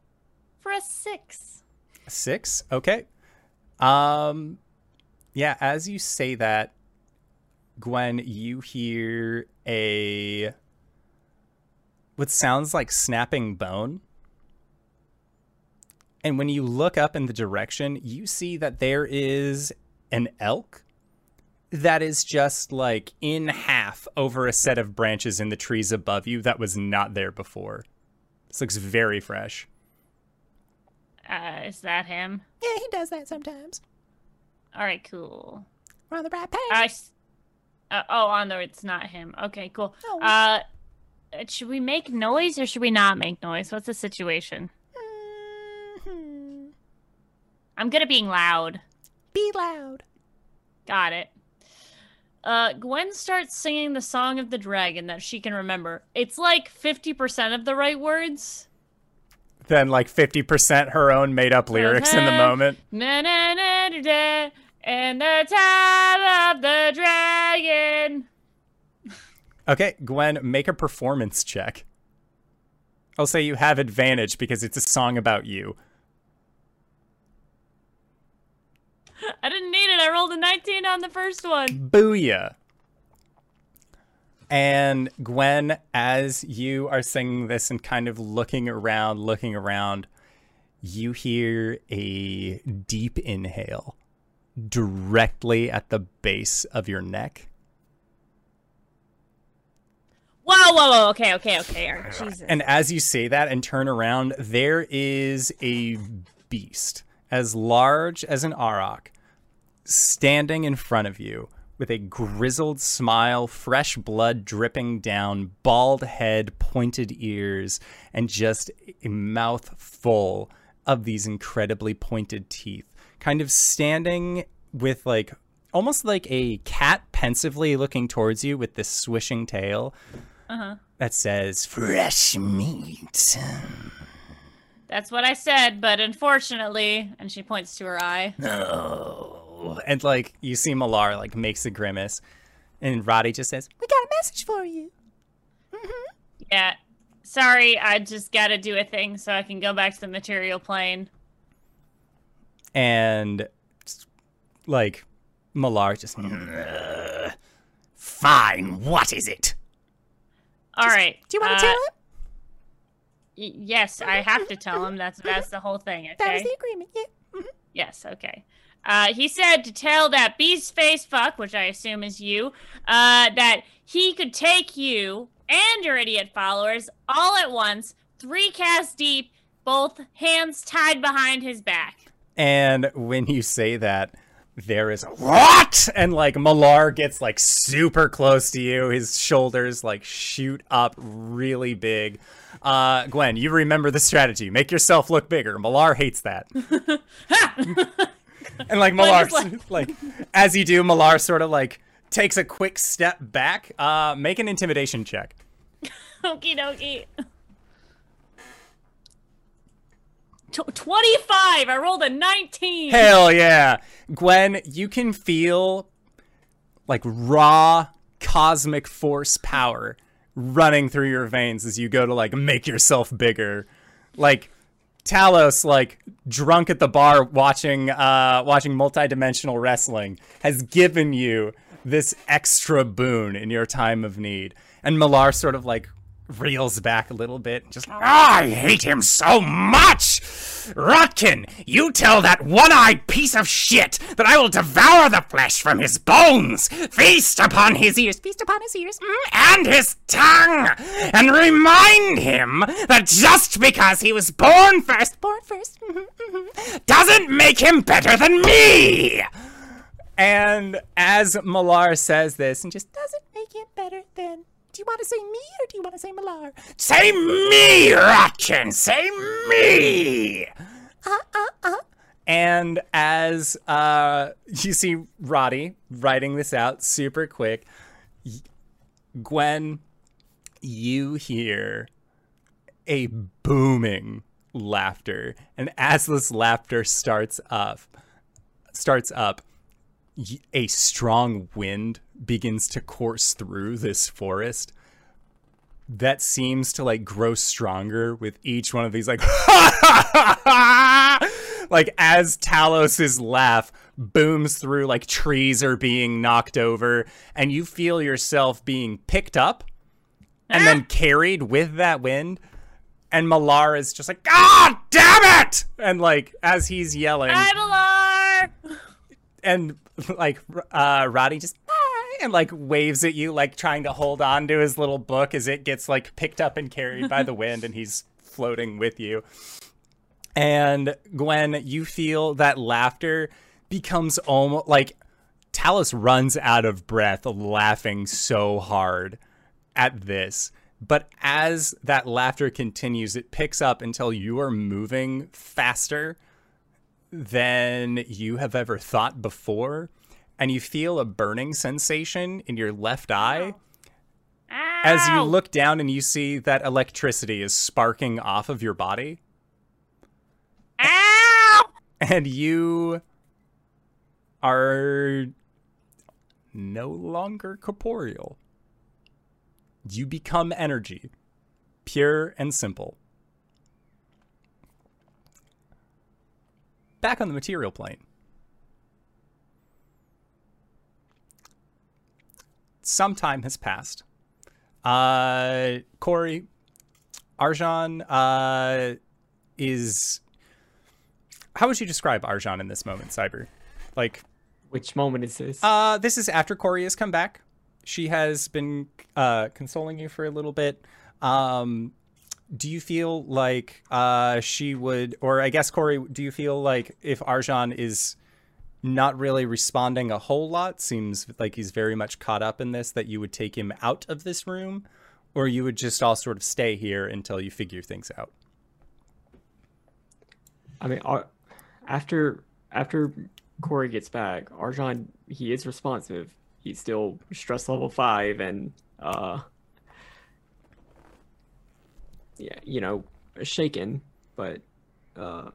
for a six. Six. Okay. Um, yeah. As you say that, Gwen, you hear a what sounds like snapping bone. And when you look up in the direction, you see that there is an elk that is just like in half over a set of branches in the trees above you that was not there before. This looks very fresh. Uh, is that him? Yeah, he does that sometimes. All right, cool. We're on the right s- Uh, oh, on the it's not him. Okay, cool. No. Uh, should we make noise or should we not make noise? What's the situation? Mhm. I'm good at being loud. Be loud. Got it. Uh, Gwen starts singing the song of the dragon that she can remember. It's like 50% of the right words. Then like 50% her own made up lyrics in the Uh-huh. moment. Na na na da da, and the time of the dragon. Okay, Gwen, make a performance check. I'll say you have advantage because it's a song about you. (laughs) I didn't need it. I rolled a 19 on the first one. Booyah. And Gwen, as you are singing this and kind of looking around, looking around, you hear a deep inhale directly at the base of your neck. Whoa, whoa, whoa. Okay, okay, okay. Right. Jesus. And as you say that and turn around, there is a beast as large as an Auroch standing in front of you with a grizzled smile, fresh blood dripping down, bald head, pointed ears, and just a mouth full of these incredibly pointed teeth. Kind of standing with like almost like a cat pensively looking towards you with this swishing tail Uh-huh. that says fresh meat. That's what I said, but unfortunately, and she points to her eye. No. And like you see Malar like makes a grimace and Roddy just says, We got a message for you. Yeah. Sorry, I just gotta do a thing so I can go back to the material plane. And like Malar just "Ugh. Fine, what is it? All right. Do you want uh, to tell him? y- yes, I have to tell him. That's that's the whole thing. That Okay. was the agreement. Yeah. Yes. Okay. Uh, he said to tell that beast face fuck, which I assume is you, uh, that he could take you and your idiot followers all at once, three casts deep, both hands tied behind his back. And when you say that, there is a what? And like Malar gets like super close to you. His shoulders like shoot up really big. Uh, Gwen, you remember the strategy. Make yourself look bigger. Malar hates that. (laughs) (laughs) and like (laughs) Malar, just (laughs) like... as you do, Malar sort of like takes a quick step back. Uh, make an intimidation check. (laughs) Okie dokie. Tw 25! I rolled a 19! Hell yeah. Gwen, you can feel like raw cosmic force power running through your veins as you go to like make yourself bigger. Like Talos, like drunk at the bar watching uh watching multidimensional wrestling, has given you this extra boon in your time of need. And Malar sort of like reels back a little bit, just oh, I hate him so much! Rotkin, you tell that one-eyed piece of shit that I will devour the flesh from his bones, feast upon his ears, feast upon his ears, mm, and his tongue, and remind him that just because he was born first, born 1st mhm, doesn't make him better than me! And as Malar says this, and just doesn't make him better than. Do you want to say me or do you want to say Malar? Say me, Rotkin, say me! Uh, uh, uh. And as uh, you see Roddy writing this out super quick, Gwen, you hear a booming laughter, and as this laughter starts up, starts up, a strong wind begins to course through this forest that seems to like grow stronger with each one of these like (laughs) like as Talos's laugh booms through like trees are being knocked over and you feel yourself being picked up and then carried with that wind and Malar is just like god damn it and like as he's yelling Hi, Malar! and like uh Roddy just "Ah," and like waves at you like trying to hold on to his little book as it gets like picked up and carried by the wind and he's floating with you. And Gwen, you feel that laughter becomes almost like Talos runs out of breath laughing so hard at this. But as that laughter continues, it picks up until you are moving faster than you have ever thought before. And you feel a burning sensation in your left eye as you look down and you see that electricity is sparking off of your body. Ow! And you are no longer corporeal. You become energy, pure and simple. Back on the material plane. Some time has passed. Uh, Corey, Arjan uh, is. How would you describe Arjan in this moment, Cyber? Like, Which moment is this? uh, this is after Corey has come back. She has been uh, consoling you for a little bit. Um, do you feel like uh, she would, or I guess Corey, do you feel like if Arjan is not really responding a whole lot, seems like he's very much caught up in this, that you would take him out of this room, or you would just all sort of stay here until you figure things out? I mean, after after Corey gets back, Arjan he is responsive. He's still stress level five, and uh, yeah, you know, shaken, but uh,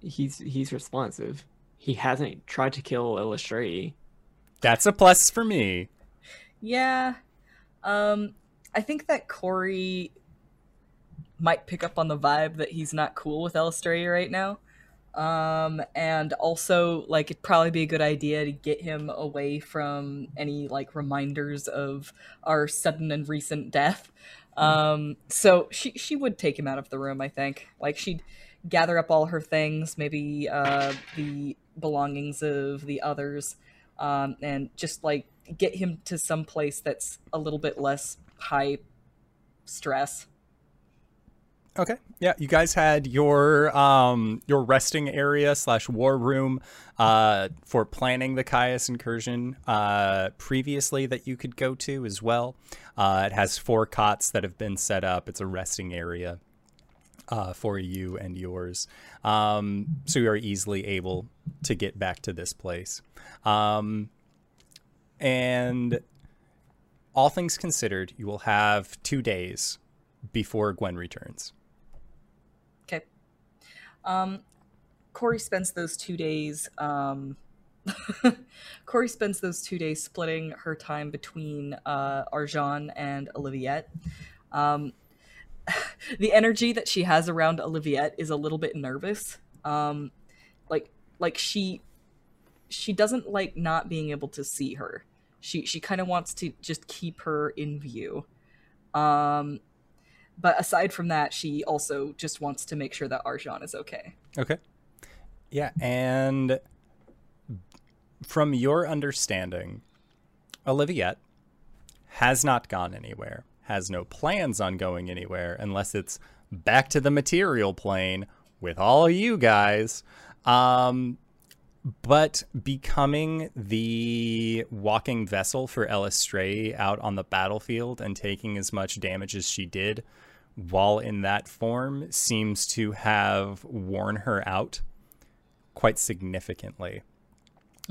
he's he's responsive. He hasn't tried to kill Eilistraee. That's a plus for me. Yeah. Um, I think that Corey might pick up on the vibe that he's not cool with Eilistraee right now. Um, and also, like, it'd probably be a good idea to get him away from any, like, reminders of our sudden and recent death. Um, so she, she would take him out of the room, I think. Like, she'd gather up all her things, maybe, uh, the belongings of the others, um, and just like get him to some place that's a little bit less high stress. Okay. Yeah, you guys had your um your resting area slash war room uh for planning the Caius incursion uh previously that you could go to as well. Uh it has four cots that have been set up. It's a resting area uh for you and yours. Um so you are easily able to get back to this place. Um and all things considered, you will have 2 days before Gwen returns. Okay. Um, Corey spends those two days. Um, (laughs) Corey spends those two days splitting her time between uh, Arjan and Oliviette. Um, (laughs) the energy that she has around Oliviette is a little bit nervous. Um, like, like she, she doesn't like not being able to see her. She she kind of wants to just keep her in view. Um, but aside from that, she also just wants to make sure that Arjan is okay. Okay. Yeah, and from your understanding, Oliviette has not gone anywhere, has no plans on going anywhere unless it's back to the material plane with all of you guys. Um, but becoming the walking vessel for Eilistraee out on the battlefield and taking as much damage as she did while in that form seems to have worn her out quite significantly.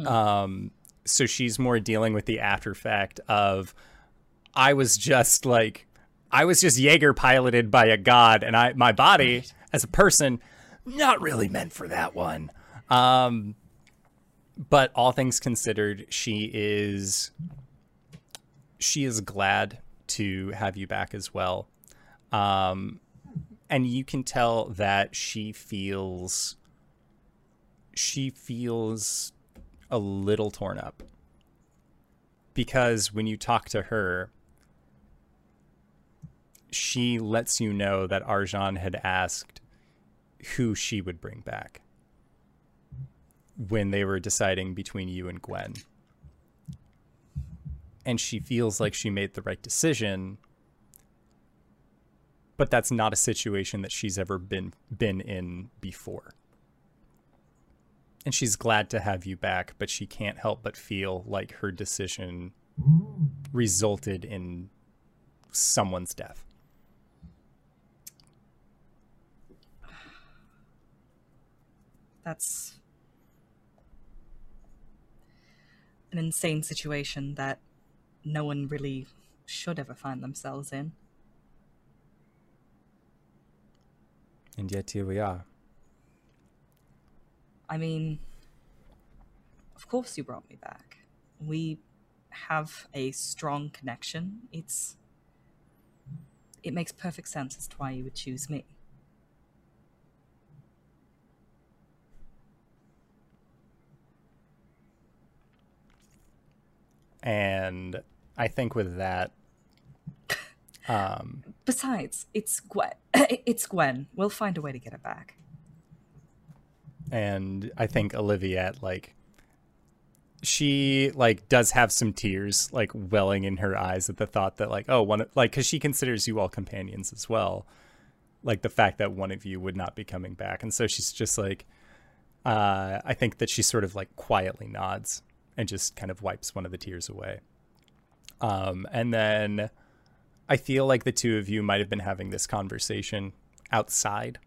Um, so she's more dealing with the after fact of I was just like I was just Jaeger piloted by a god, and I my body as a person not really meant for that one. Um, but all things considered, she is she is glad to have you back as well. Um, and you can tell that she feels she feels a little torn up because when you talk to her she lets you know that Arjan had asked who she would bring back when they were deciding between you and Gwen. And she feels like she made the right decision, but that's not a situation that she's ever been been in before. And she's glad to have you back, but she can't help but feel like her decision resulted in someone's death. That's an insane situation that no one really should ever find themselves in. And yet here we are. I mean, of course you brought me back. We have a strong connection. It's it makes perfect sense as to why you would choose me. And I think with that, um, Besides, it's Gwen. (laughs) it's Gwen. We'll find a way to get it back. and I think Oliviette like she like does have some tears like welling in her eyes at the thought that like oh one like because she considers you all companions as well like the fact that one of you would not be coming back and so she's just like uh i think that she sort of like quietly nods and just kind of wipes one of the tears away. Um and then i feel like the two of you might have been having this conversation outside.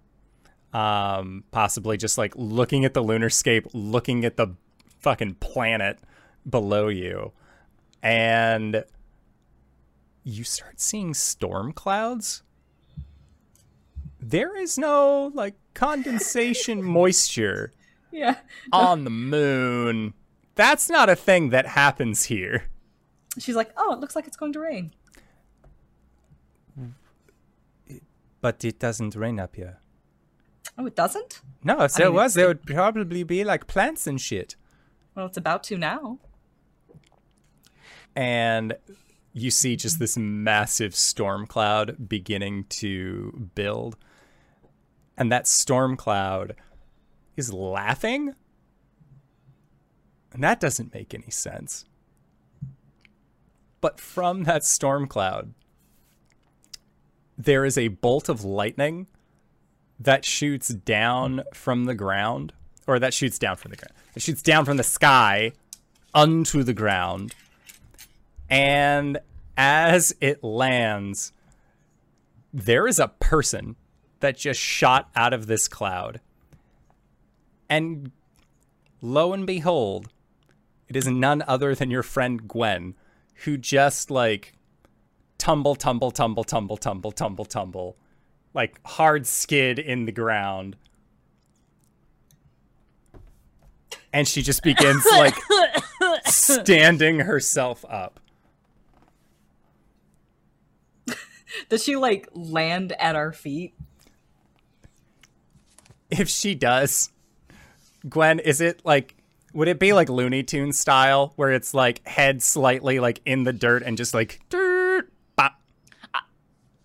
Um possibly just like looking at the lunarscape looking at the fucking planet below you. And you start seeing storm clouds? There is no like condensation (laughs) moisture Yeah. on the moon that's not a thing that happens here She's like, "Oh, it looks like it's going to rain." but it doesn't rain up here Oh, it doesn't? no if there mean, was there would probably be like plants and shit Well, it's about to now. and you see just this massive storm cloud beginning to build. And that storm cloud is laughing And that doesn't make any sense. But from that storm cloud, there is a bolt of lightning that shoots down from the ground, or that shoots down from the ground. It shoots down from the sky onto the ground. And as it lands, there is a person that just shot out of this cloud. And lo and behold, it is none other than your friend Gwen, who just like tumble, tumble, tumble, tumble, tumble, tumble, tumble, like hard skid in the ground. And she just begins (laughs) like standing herself up. Does she like land at our feet? If she does, Gwen, is it like would it be like Looney Tune style where it's like head slightly like in the dirt and just like dirt bop. Uh,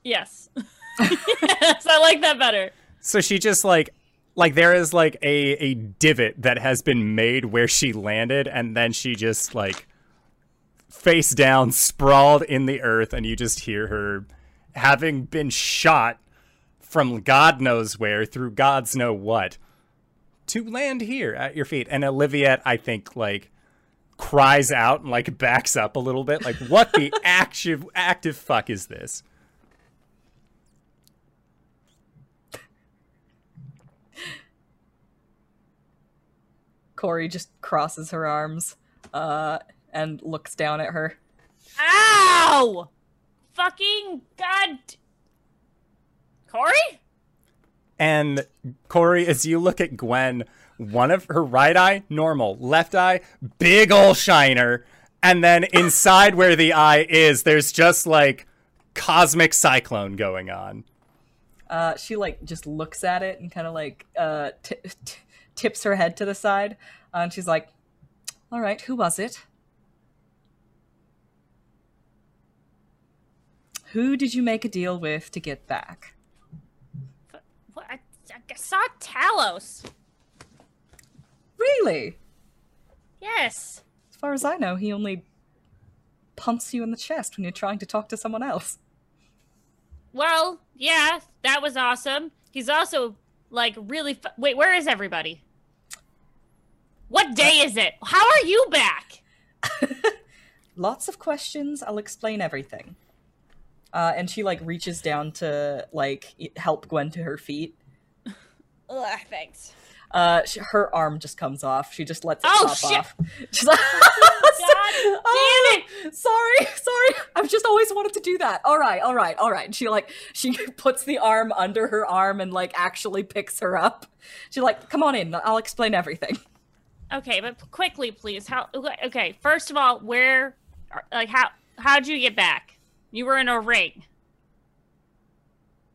yes. (laughs) yes, I like that better. So she just like like there is like a a divot that has been made where she landed and then she just like face down sprawled in the earth and you just hear her having been shot from God knows where through God's know what to land here at your feet. And Oliviette, I think, like cries out and like backs up a little bit. Like, what the (laughs) active active fuck is this? Corey just crosses her arms uh, and looks down at her. Ow! Fucking god. Corey? And Corey, as you look at Gwen, one of her right eye, normal, left eye, big ol' shiner. And then inside where the eye is, there's just like cosmic cyclone going on. Uh, she like just looks at it and kind of like uh, t- t- tips her head to the side, uh, and she's like, "All right, who was it? Who did you make a deal with to get back?" I, saw Talos. Really? Yes. As far as I know, he only pumps you in the chest when you're trying to talk to someone else. Well, yeah, that was awesome. He's also like really. Fu- Wait, where is everybody? What day is it? How are you back? (laughs) Lots of questions. I'll explain everything. Uh, and she like reaches down to like help Gwen to her feet. Ugh, thanks. Uh, sh her arm just comes off. She just lets it Oh, pop shit. off. She's like, (laughs) God "Oh, (laughs) Sorry, sorry. I've just always wanted to do that. All right, all right, all right. And she like she (laughs) puts the arm under her arm and like actually picks her up. She's like, "Come on in. I'll explain everything." Okay, but quickly, please. How? Okay, first of all, where? Like, how? How'd you get back? You were in a ring.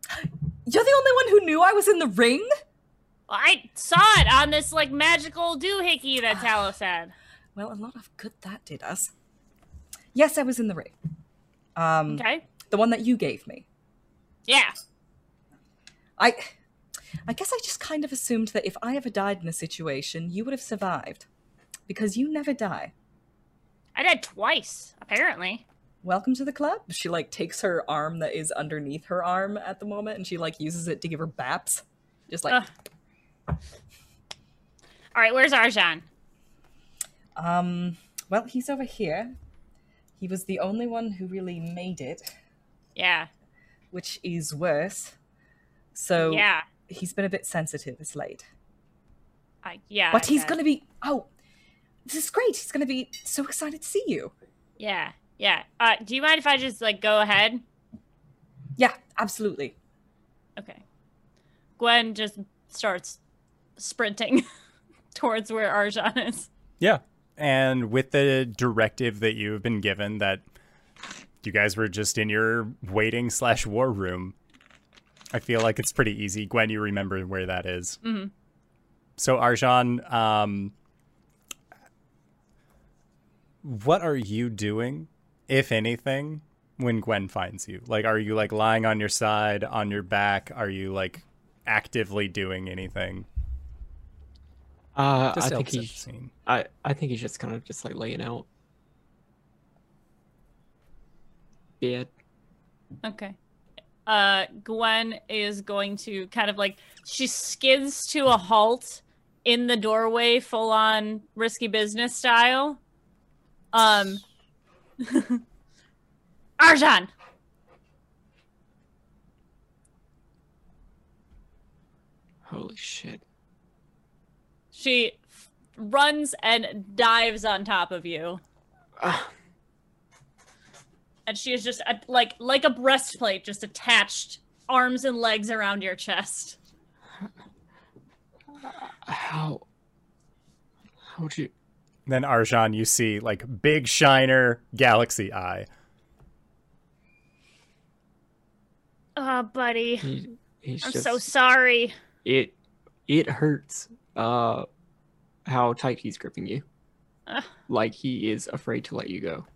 (gasps) You're the only one who knew I was in the ring. I saw it on this like magical doohickey that (sighs) Talos had. Well, a lot of good that did us. Yes, I was in the ring. Um, Okay. the one that you gave me. Yeah. I I guess I just kind of assumed that if I ever died in a situation, you would have survived. Because you never die. I died twice, apparently. Welcome to the club. She like takes her arm that is underneath her arm at the moment and she like uses it to give her baps. Just like Ugh. All right, where's Arjan? um well, he's over here. He was the only one who really made it, Yeah. which is worse. So Yeah. he's been a bit sensitive this late. I, yeah. But I he's bet. gonna be oh this is great. He's gonna be so excited to see you. Yeah. Yeah. Uh, do you mind if I just like go ahead? Yeah, absolutely. Okay. Gwen just starts sprinting (laughs) towards where Arjan is. Yeah. And with the directive that you've been given that you guys were just in your waiting slash war room, I feel like it's pretty easy. Gwen, you remember where that is. Mhm. So Arjan, um, what are you doing, if anything, when Gwen finds you? Like, are you like lying on your side, on your back? Are you like actively doing anything? Uh, I think set he's. scene. I I think he's just kind of just like laying out. Bed. Okay. Uh, Gwen is going to kind of like she skids to a halt in the doorway, full on risky business style. Um, (laughs) Arjan, Holy shit. She f- runs and dives on top of you, Ah, and she is just uh, like like a breastplate, just attached, arms and legs around your chest. how? How'd you? Then Arjan, you see like big shiner galaxy eye. Oh, buddy, He, he's I'm just. so sorry. It it hurts. Uh, how tight he's gripping you. Ugh. Like he is afraid to let you go.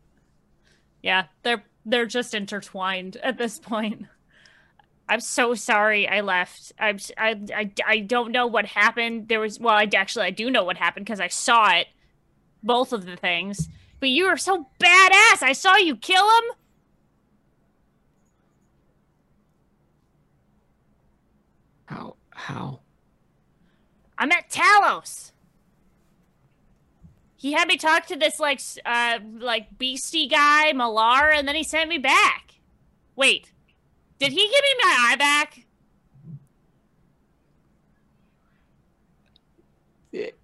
Yeah, they're they're just intertwined at this point. I'm so sorry I left. I'm i i don't know what happened. There was well, I actually I do know what happened because I saw it, both of the things. But you were so badass. I saw you kill him. How? How? I'm at Talos. He had me talk to this like uh like beastie guy Malar, and then he sent me back. Wait, did he give me my eye back?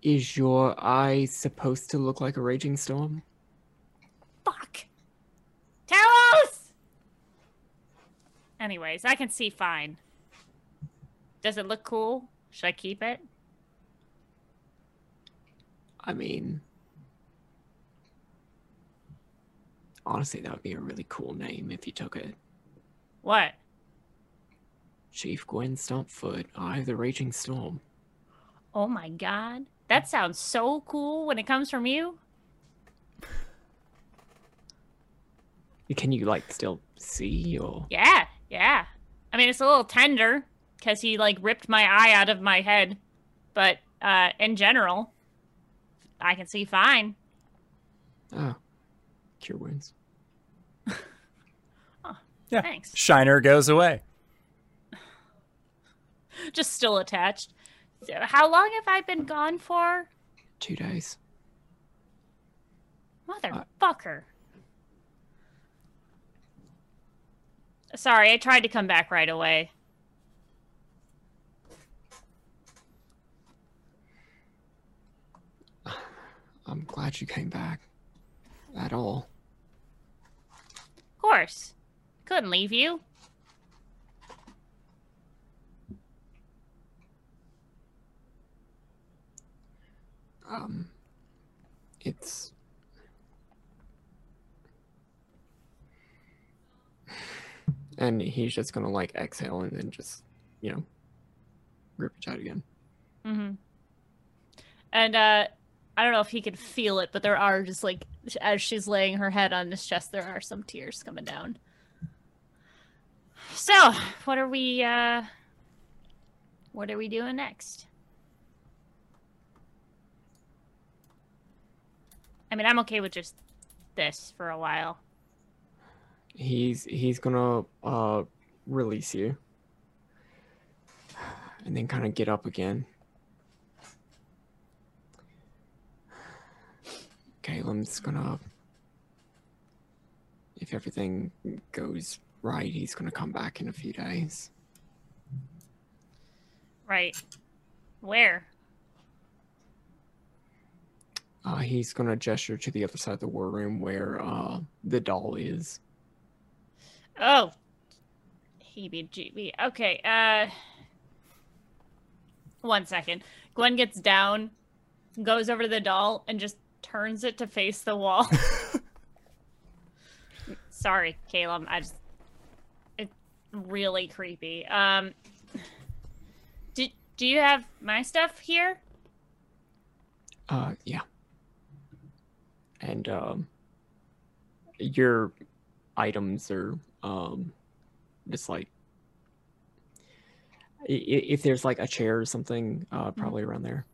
Is your eye supposed to look like a raging storm? Fuck. Talos! Anyways, I can see fine. Does it look cool? Should I keep it? I mean, honestly, that would be a really cool name if you took it. What? Chief Gwen Stompfoot, Eye of the Raging Storm. Oh my god. That sounds so cool when it comes from you. Can you like still see or? Yeah, yeah. I mean, it's a little tender because he like ripped my eye out of my head, but uh, in general, I can see fine. Oh, cure wounds. (laughs) Yeah. Thanks. Shiner goes away. (laughs) Just still attached. So How long have I been gone for? Two days. Motherfucker. Sorry, I tried to come back right away. (sighs) I'm glad you came back. At all. Of course. Couldn't leave you. Um, it's. And he's just gonna like exhale and then just, you know, rip it out again. Mm-hmm. And uh I don't know if he can feel it, but there are just like as she's laying her head on his chest, there are some tears coming down. So, what are we uh what are we doing next? I mean, I'm okay with just this for a while. He's he's gonna uh release you. And then kind of get up again. Caleb's gonna if everything goes right, he's gonna come back in a few days. Right. Where? Uh, he's gonna gesture to the other side of the war room where uh the doll is. Oh. Heebie jeebie. Okay, uh one second. Gwen gets down, goes over to the doll, and just turns it to face the wall. (laughs) Sorry, Caleb. I just it's really creepy. Um do, do you have my stuff here? Uh, yeah. And um, your items are um, just like if there's like a chair or something, uh, probably around there.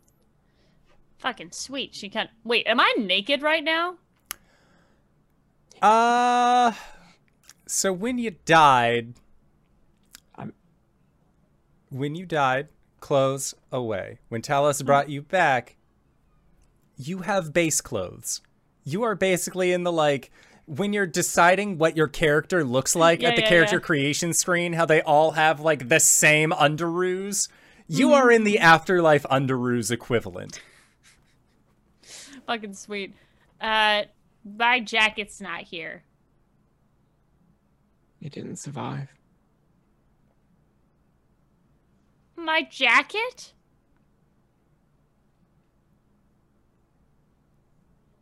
Fucking sweet. She can't. Wait, am I naked right now? Uh, so when you died, I'm- when you died, clothes away. When Talos brought you back, you have base clothes. You are basically in the like when you're deciding what your character looks (laughs) like Yeah, at the yeah, character yeah. creation screen, how they all have like the same underoos. You are in the afterlife underoos equivalent. Fucking sweet. Uh my jacket's not here. It didn't survive. My jacket?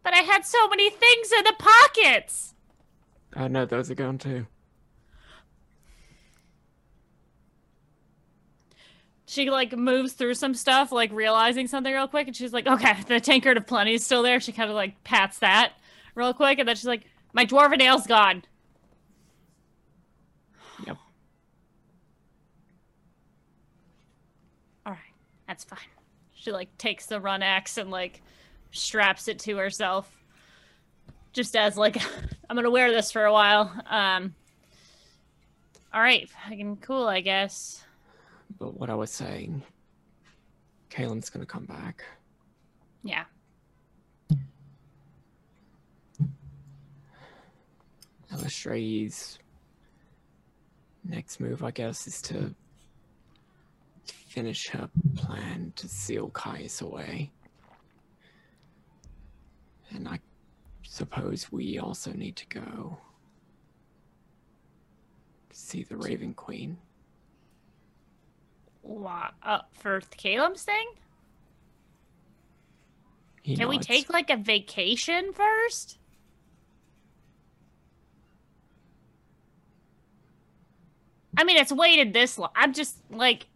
But I had so many things in the pockets. I know those are gone too. She like moves through some stuff, like realizing something real quick, and she's like, "Okay, the tankard of plenty is still there." She kind of like pats that real quick, and then she's like, "My dwarven ale's gone." Yep. All right, that's fine. She like takes the run axe and like straps it to herself, just as like, (laughs) "I'm gonna wear this for a while." Um. All right, fucking cool, I guess. But what I was saying, Kalen's gonna come back. Yeah. Eilistraee's next move, I guess, is to finish her plan to seal Caius away. And I suppose we also need to go see the Raven Queen. Uh, for Caleb's thing? He Can we take like a vacation first? I mean, it's waited this long. I'm just like,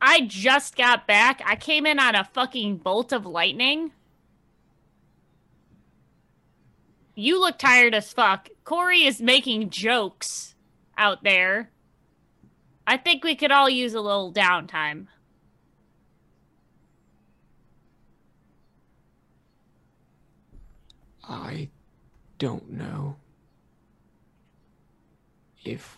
I just got back. I came in on a fucking bolt of lightning. You look tired as fuck. Corey is making jokes out there. I think we could all use a little downtime. I don't know if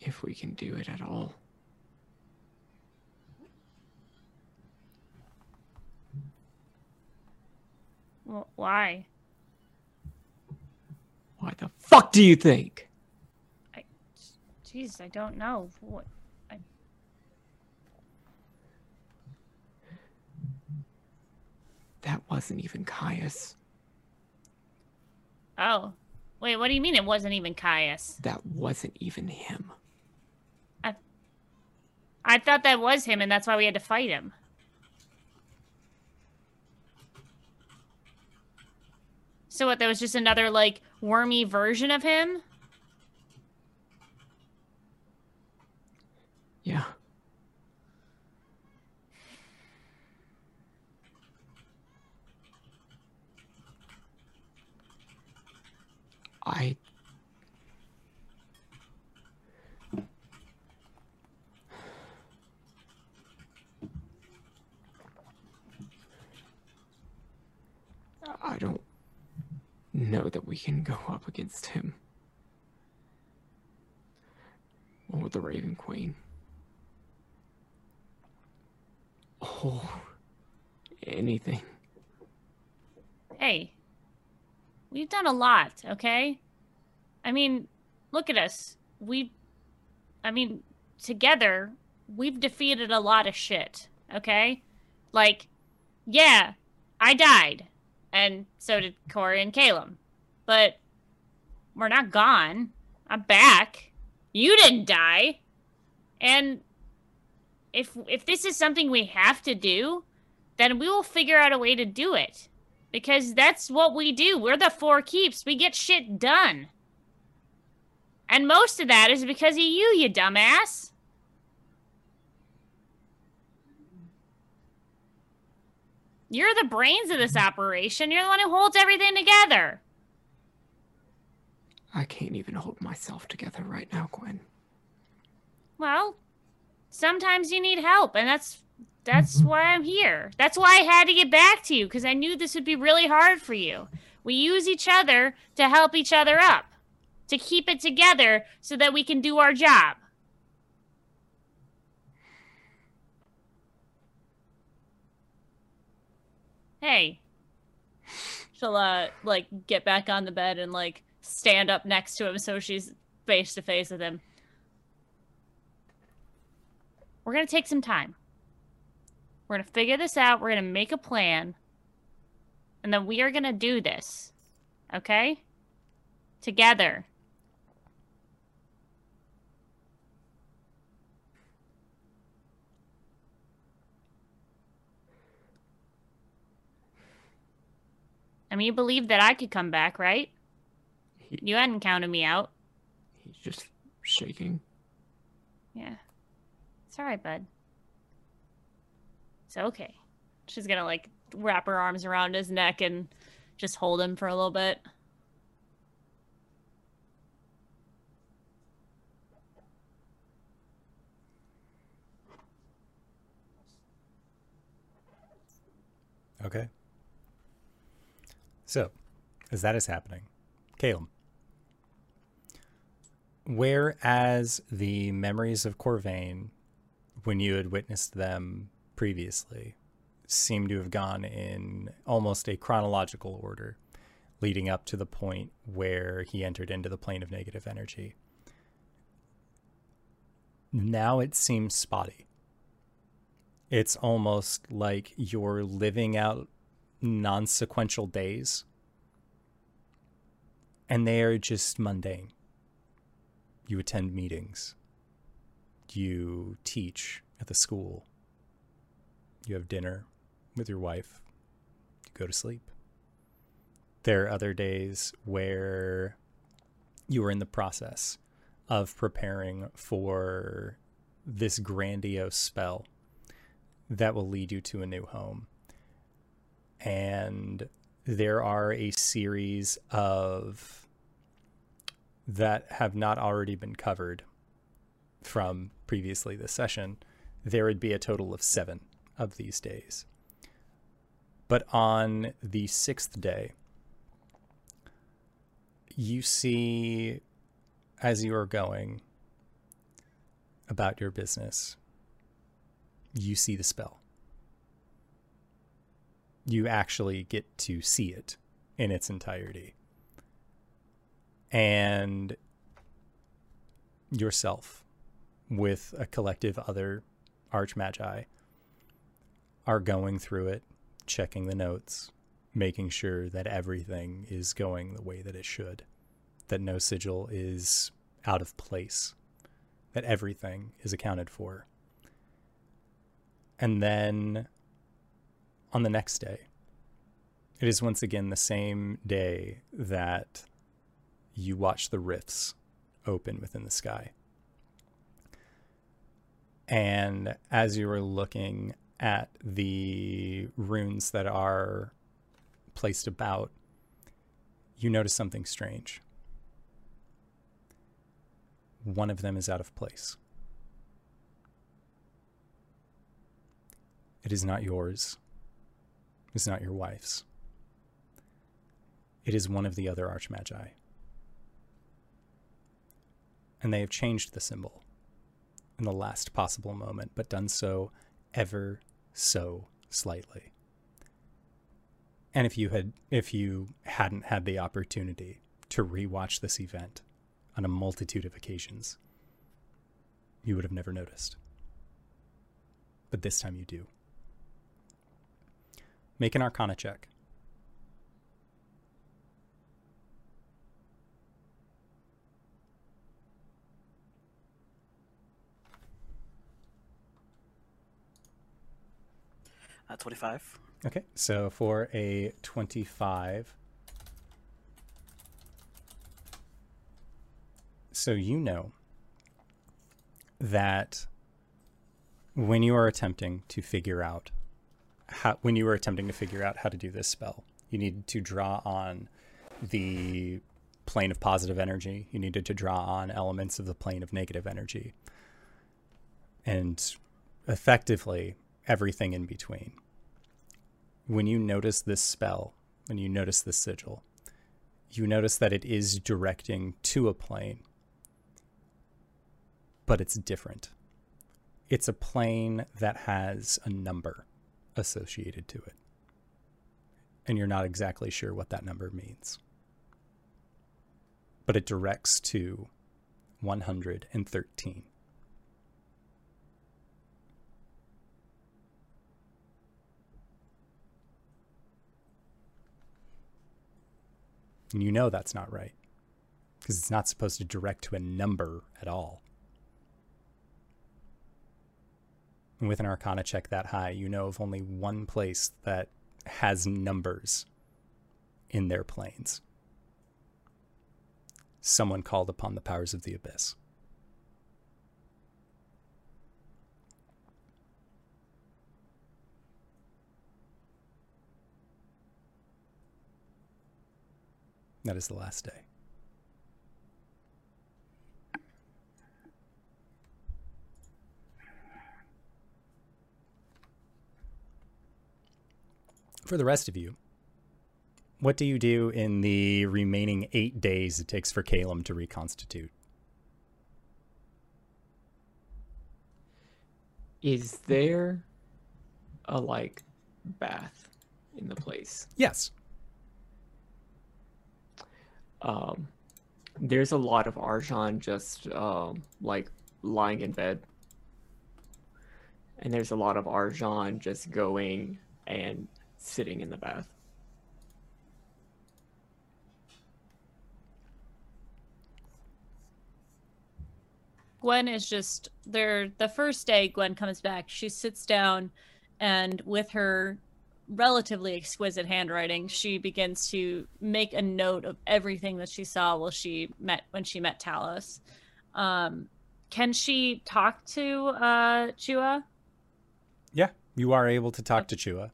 if we can do it at all. Wh- Why? Why the fuck do you think? Jeez, I don't know. What? That wasn't even Caius. Oh, wait. What do you mean it wasn't even Caius? That wasn't even him. I I thought that was him, and that's why we had to fight him. So what? There was just another like wormy version of him. Yeah. I I don't know that we can go up against him. Or the Raven Queen. Oh, anything. Hey, we've done a lot, okay? I mean, look at us. We, I mean, together, we've defeated a lot of shit, okay? Like, yeah, I died, and so did Corey and Caleb. But we're not gone. I'm back. You didn't die. And if if this is something we have to do, then we will figure out a way to do it. Because that's what we do. We're the four keeps. We get shit done. And most of that is because of you, you dumbass. You're the brains of this operation. You're the one who holds everything together. I can't even hold myself together right now, Gwen. Well, sometimes you need help, and that's that's why I'm here. That's why I had to get back to you because I knew this would be really hard for you. We use each other to help each other up, to keep it together so that we can do our job. Hey. She'll uh like get back on the bed and like stand up next to him so she's face to face with him. We're gonna take some time. We're gonna figure this out. We're gonna make a plan. And then we are gonna do this. Okay? Together. I mean, you believed that I could come back, right? He, You hadn't counted me out. he's just shaking. Yeah. It's alright, bud. It's okay. She's gonna like wrap her arms around his neck and just hold him for a little bit. Okay. So, as that is happening, Caleb, whereas the memories of Corvain, when you had witnessed them previously, seem to have gone in almost a chronological order, leading up to the point where he entered into the plane of negative energy. Now it seems spotty it's almost like you're living out non sequential days. And they are just mundane. You attend meetings, you teach at the school, you have dinner with your wife, you go to sleep. There are other days where you are in the process of preparing for this grandiose spell that will lead you to a new home. And there are a series of that have not already been covered from previously this session. There would be a total of seven of these days. But on the sixth day, you see, as you are going about your business, you see the spell. You actually get to see it in its entirety. And yourself, with a collective other archmagi, are going through it, checking the notes, making sure that everything is going the way that it should, that no sigil is out of place, that everything is accounted for. And then on the next day, it is once again the same day that you watch the rifts open within the sky. And as you are looking at the runes that are placed about, you notice something strange. One of them is out of place. It is not yours. It is not your wife's. It is one of the other archmagi. And they have changed the symbol in the last possible moment, but done so ever so slightly. And if you had if you hadn't had the opportunity to rewatch this event on a multitude of occasions, you would have never noticed. But this time you do. Make an arcana check. Uh, 25. Okay, so for a 25. So you know that when you are attempting to figure out how, when you were attempting to figure out how to do this spell, you need to draw on the plane of positive energy. You needed to draw on elements of the plane of negative energy. And effectively, everything in between. When you notice this spell, when you notice this sigil, you notice that it is directing to a plane, but it's different. It's a plane that has a number associated to it. And you're not exactly sure what that number means. But it directs to 113. And you know that's not right. Because it's not supposed to direct to a number at all. And with an arcana check that high, you know of only one place that has numbers in their planes. Someone called upon the powers of the abyss. That is the last day. For the rest of you, what do you do in the remaining eight days it takes for Calum to reconstitute? Is there a like bath in the place? Yes. Um, there's a lot of Arjan just um, like lying in bed, and there's a lot of Arjan just going and sitting in the bath. Gwen is just there. The first day Gwen comes back, she sits down and with her relatively exquisite handwriting, she begins to make a note of everything that she saw while she met when she met Talos. Um, can she talk to uh, Chua? Yeah, you are able to talk to Chua.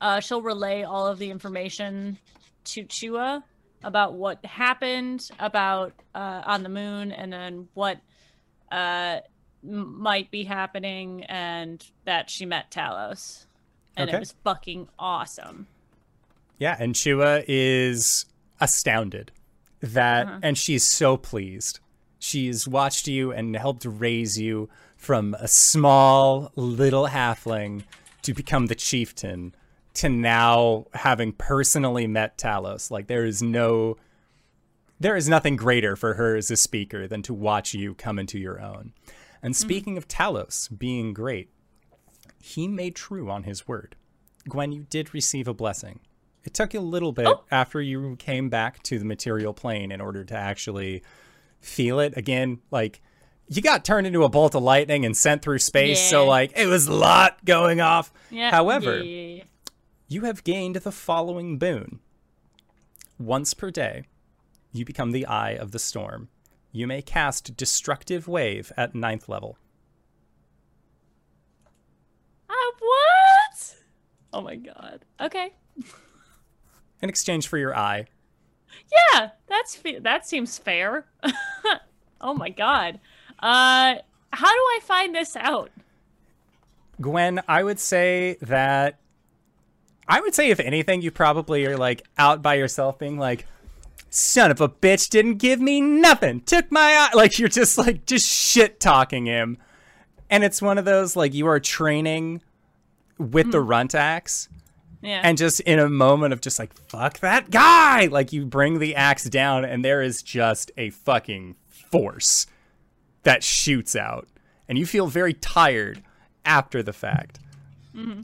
Uh, she'll relay all of the information to Chua about what happened about uh, on the moon and then what uh, m- might be happening and that she met Talos. And Okay. it was fucking awesome. Yeah, and Chua is astounded that, Uh-huh. and she's so pleased. She's watched you and helped raise you from a small little halfling to become the chieftain to now having personally met Talos. Like, there is no, there is nothing greater for her as a speaker than to watch you come into your own. And speaking of Talos being great, he made true on his word. Gwen, you did receive a blessing. It took you a little bit Oh. after you came back to the material plane in order to actually feel it again. Like, you got turned into a bolt of lightning and sent through space, so like it was a lot going off. Yeah. However, yeah, yeah, yeah. you have gained the following boon. Once per day, you become the Eye of the Storm. You may cast Destructive Wave at ninth level. Ah, what? Oh my god. Okay. In exchange for your eye, Yeah, that's that seems fair. (laughs) oh my god. Uh, how do I find this out? Gwen, I would say that I would say if anything, you probably are like out by yourself being like, son of a bitch didn't give me nothing. Took my eye (laughs) like you're just like just shit talking him. And it's one of those like you are training with the hmm. runt axe Yeah. and just in a moment of just like fuck that guy! Like you bring the axe down and there is just a fucking force that shoots out. And you feel very tired after the fact. Mm-hmm.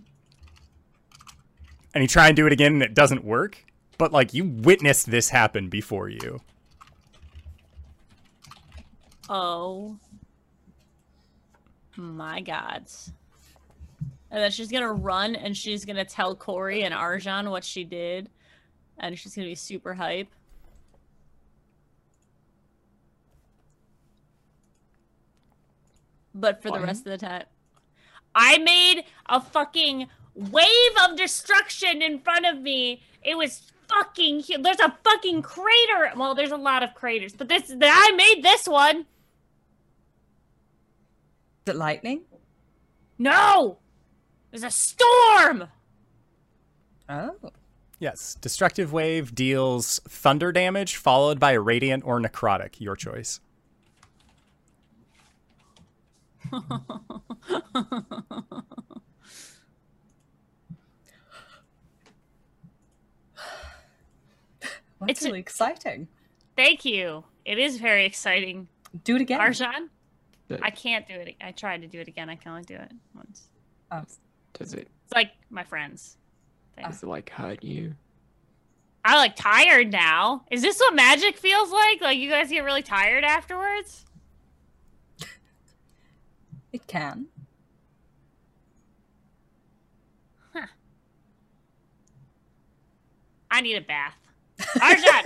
And you try and do it again and it doesn't work but like you witnessed this happen before you. Oh my gods. And then she's gonna run and she's gonna tell Corey and Arjan what she did. And she's gonna be super hype. But for the rest of the time, I made a fucking wave of destruction in front of me. It was fucking huge. There's a fucking crater. Well, there's a lot of craters, but this I made this one. Is it lightning? No, There's a storm! Oh. Yes, destructive wave deals thunder damage followed by radiant or necrotic, your choice. That's It's a- really exciting. Thank you. It is very exciting. Do it again. Arjan? I can't do it. I tried to do it again. I can only do it once. Oh. Does it It's like my friends. does it like hurt you? I'm like tired now. Is this what magic feels like? Like you guys get really tired afterwards? (laughs) It can. Huh. I need a bath. Arjan!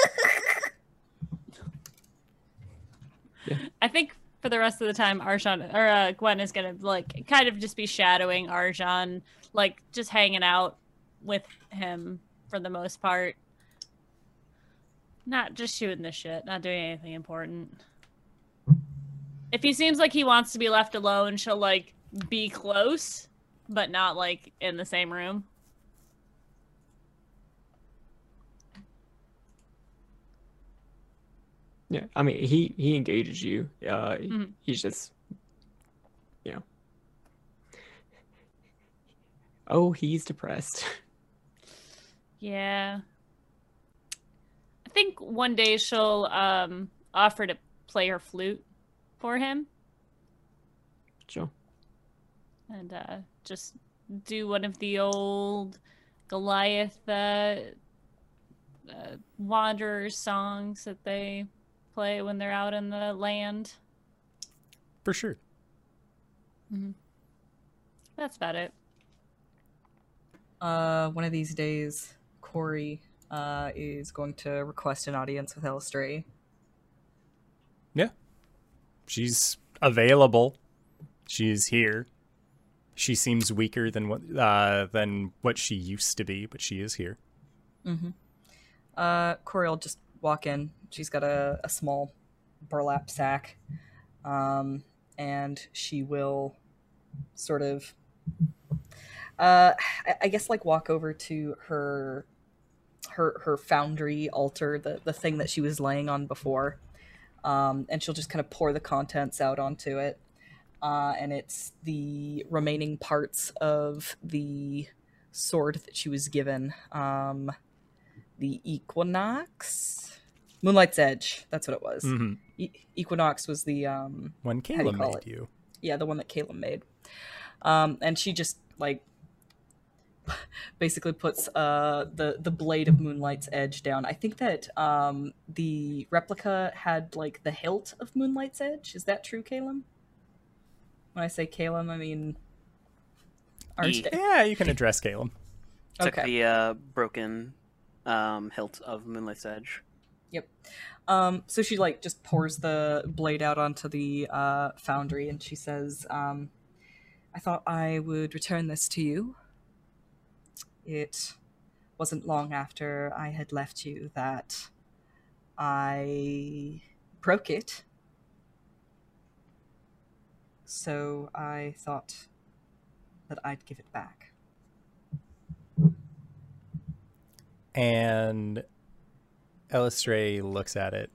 Yeah. (laughs) I think for the rest of the time, Arjan or uh, Gwen is gonna like kind of just be shadowing Arjan, like just hanging out with him for the most part. Not just shooting the shit, not doing anything important. If he seems like he wants to be left alone, she'll like be close, but not like in the same room. Yeah, I mean he he engages you. Uh, Mhm. he's just, you know. Oh, he's depressed. (laughs) Yeah. I think one day she'll um offer to play her flute for him Sure. and uh just do one of the old Goliath uh, uh wanderers songs that they play when they're out in the land. For sure. That's about it. Uh, one of these days, Corey uh, is going to request an audience with Eilistraee. Yeah. She's available. She's here. She seems weaker than what uh, than what she used to be, but she is here. Mm-hmm. Uh, Corey will just walk in. She's got a, a small burlap sack, um, and she will sort of, uh, I, I guess, like walk over to her her her foundry altar, the the thing that she was laying on before, um, and she'll just kind of pour the contents out onto it. Uh, and it's the remaining parts of the sword that she was given. Um, the Equinox, Moonlight's Edge. That's what it was. hmm E- Equinox was the um, When do you Caleb call made it? you. yeah, the one that Caleb made. Um, and she just like (laughs) basically puts uh the the blade of Moonlight's Edge down. I think that um the replica had like the hilt of Moonlight's Edge. Is that true, Caleb? When I say Caleb, I mean RJ. Yeah, you can address Caleb. Took Okay. the uh, broken um, hilt of Moonlight's Edge. Yep. Um, so she like just pours the blade out onto the uh, foundry, and she says, um, "I thought I would return this to you. It wasn't long after I had left you that I broke it. So I thought that I'd give it back." And Eilistraee looks at it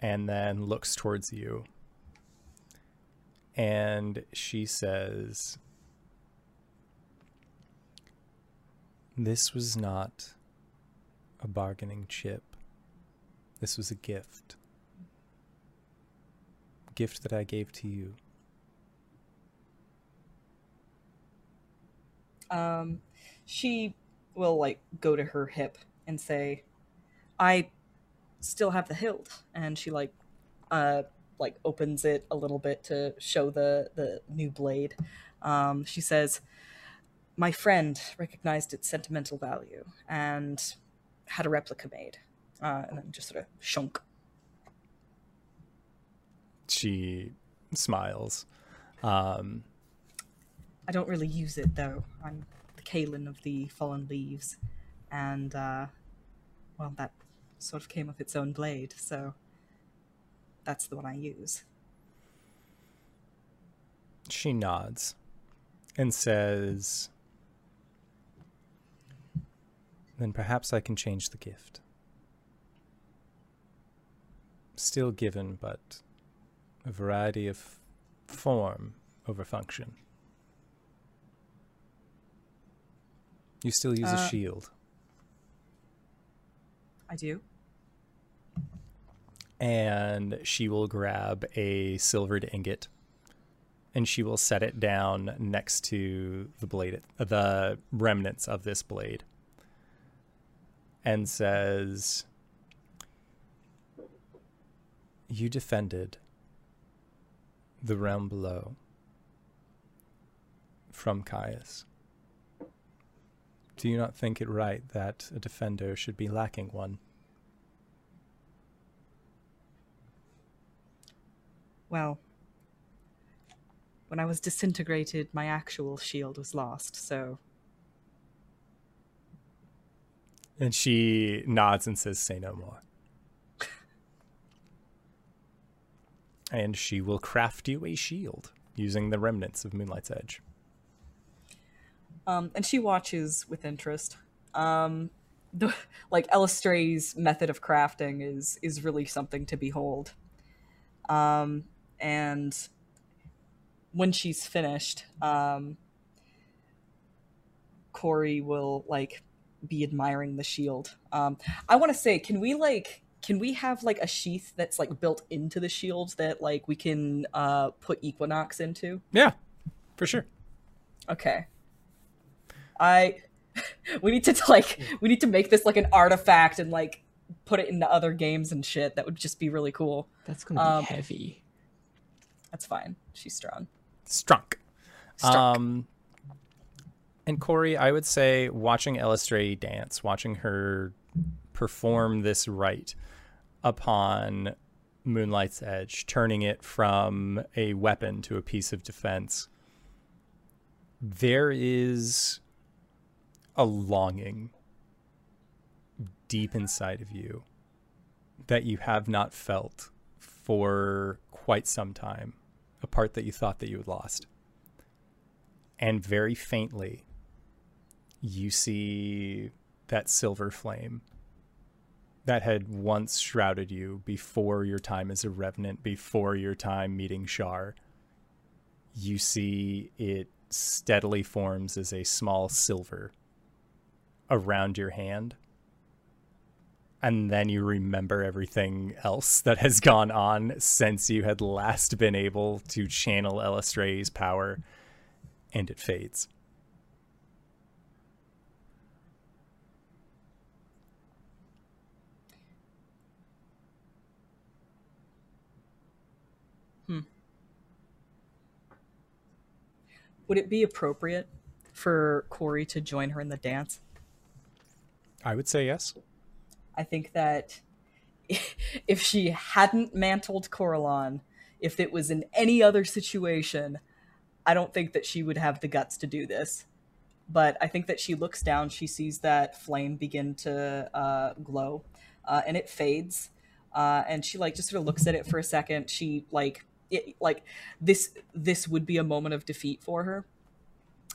and then looks towards you. And she says, This was not a bargaining chip. This was a gift. Gift that I gave to you. um, she will like go to her hip and say, "I still have the hilt," and she like, uh, like opens it a little bit to show the the new blade. Um, she says, "My friend recognized its sentimental value and had a replica made," uh, and then just sort of shunk. She smiles. Um, I don't really use it though. I'm the Kalin of the Fallen Leaves, and uh, well, that sort of came with its own blade, so that's the one I use. She nods. and says, Then perhaps I can change the gift. Still given, but a variety of form over function. You still use a Uh, shield. I do. And she will grab a silvered ingot and she will set it down next to the blade the remnants of this blade and says you defended the realm below from Caius. Do you not think it right that a defender should be lacking one? Well, when I was disintegrated, my actual shield was lost, so And she nods and says, Say no more. (laughs) and she will craft you a shield using the remnants of Moonlight's Edge. um and she watches with interest. Um the like Eilistraee's method of crafting is is really something to behold. Um and when she's finished, um Corey will like be admiring the shield. Um I want to say can we like can we have like a sheath that's like built into the shield that like we can uh put Equinox into? Yeah, for sure. Okay. I (laughs) we need to like we need to make this like an artifact and like put it into other games and shit. That would just be really cool. That's gonna be Um, heavy. That's fine. She's strong. Strunk. Um, and Corey, I would say watching Eilistraee dance, watching her perform this rite upon Moonlight's Edge, turning it from a weapon to a piece of defense, there is a longing deep inside of you that you have not felt for quite some time, a part that you thought that you had lost. And very faintly, you see that silver flame that had once shrouded you before your time as a revenant, before your time meeting Shar. You see it steadily forms as a small silver around your hand. And then you remember everything else that has gone on since you had last been able to channel Eilistraee's power, and it fades. Hmm. Would it be appropriate for Corey to join her in the dance? I would say yes. I think that (laughs) if she hadn't mantled Coralon, if it was in any other situation, I don't think that she would have the guts to do this. But I think that she looks down, she sees that flame begin to uh, glow, uh, and it fades. Uh, and she like just sort of looks at it for a second. She like it, like this this would be a moment of defeat for her,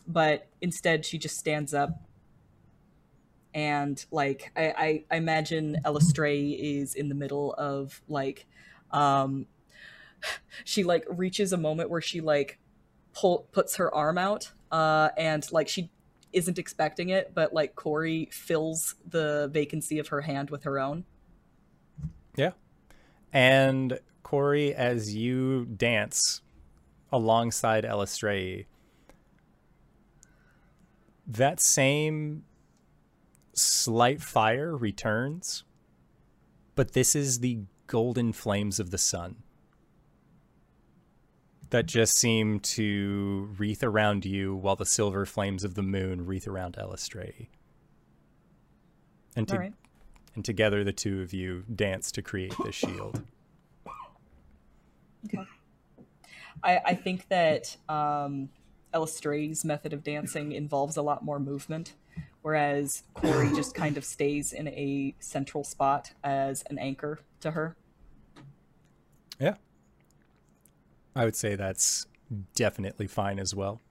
but instead she just stands up and like I, I, I imagine Eilistraee is in the middle of like um (sighs) she like reaches a moment where she like pull puts her arm out uh and like she isn't expecting it but like Corey fills the vacancy of her hand with her own Yeah. And Corey, as you dance alongside Eilistraee, that same slight fire returns, but this is the golden flames of the sun that just seem to wreath around you while the silver flames of the moon wreath around Eilistraee. And, to, right and together the two of you dance to create this shield. I, I think that um, Eilistraee's method of dancing involves a lot more movement, whereas Corey just kind of stays in a central spot as an anchor to her. Yeah. I would say that's definitely fine as well.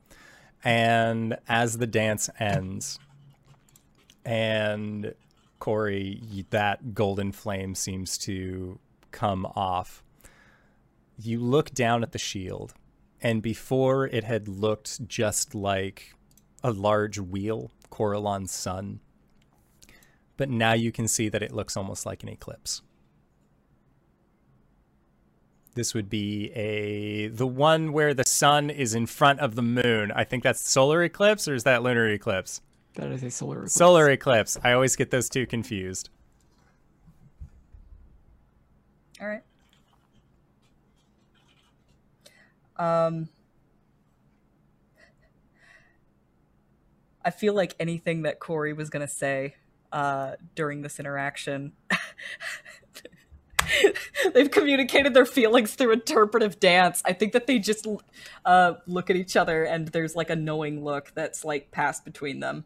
And as the dance ends, and Corey, that golden flame seems to come off. You look down at the shield, and before it had looked just like a large wheel, Coralon's sun, but now you can see that it looks almost like an eclipse. This would be a the one where the sun is in front of the moon. I think that's solar eclipse or is that lunar eclipse? That is a solar eclipse. Solar eclipse. I always get those two confused. All right. Um, I feel like anything that Corey was gonna say uh, during this interaction, (laughs) they've communicated their feelings through interpretive dance. I think that they just uh, look at each other and there's like a knowing look that's like passed between them.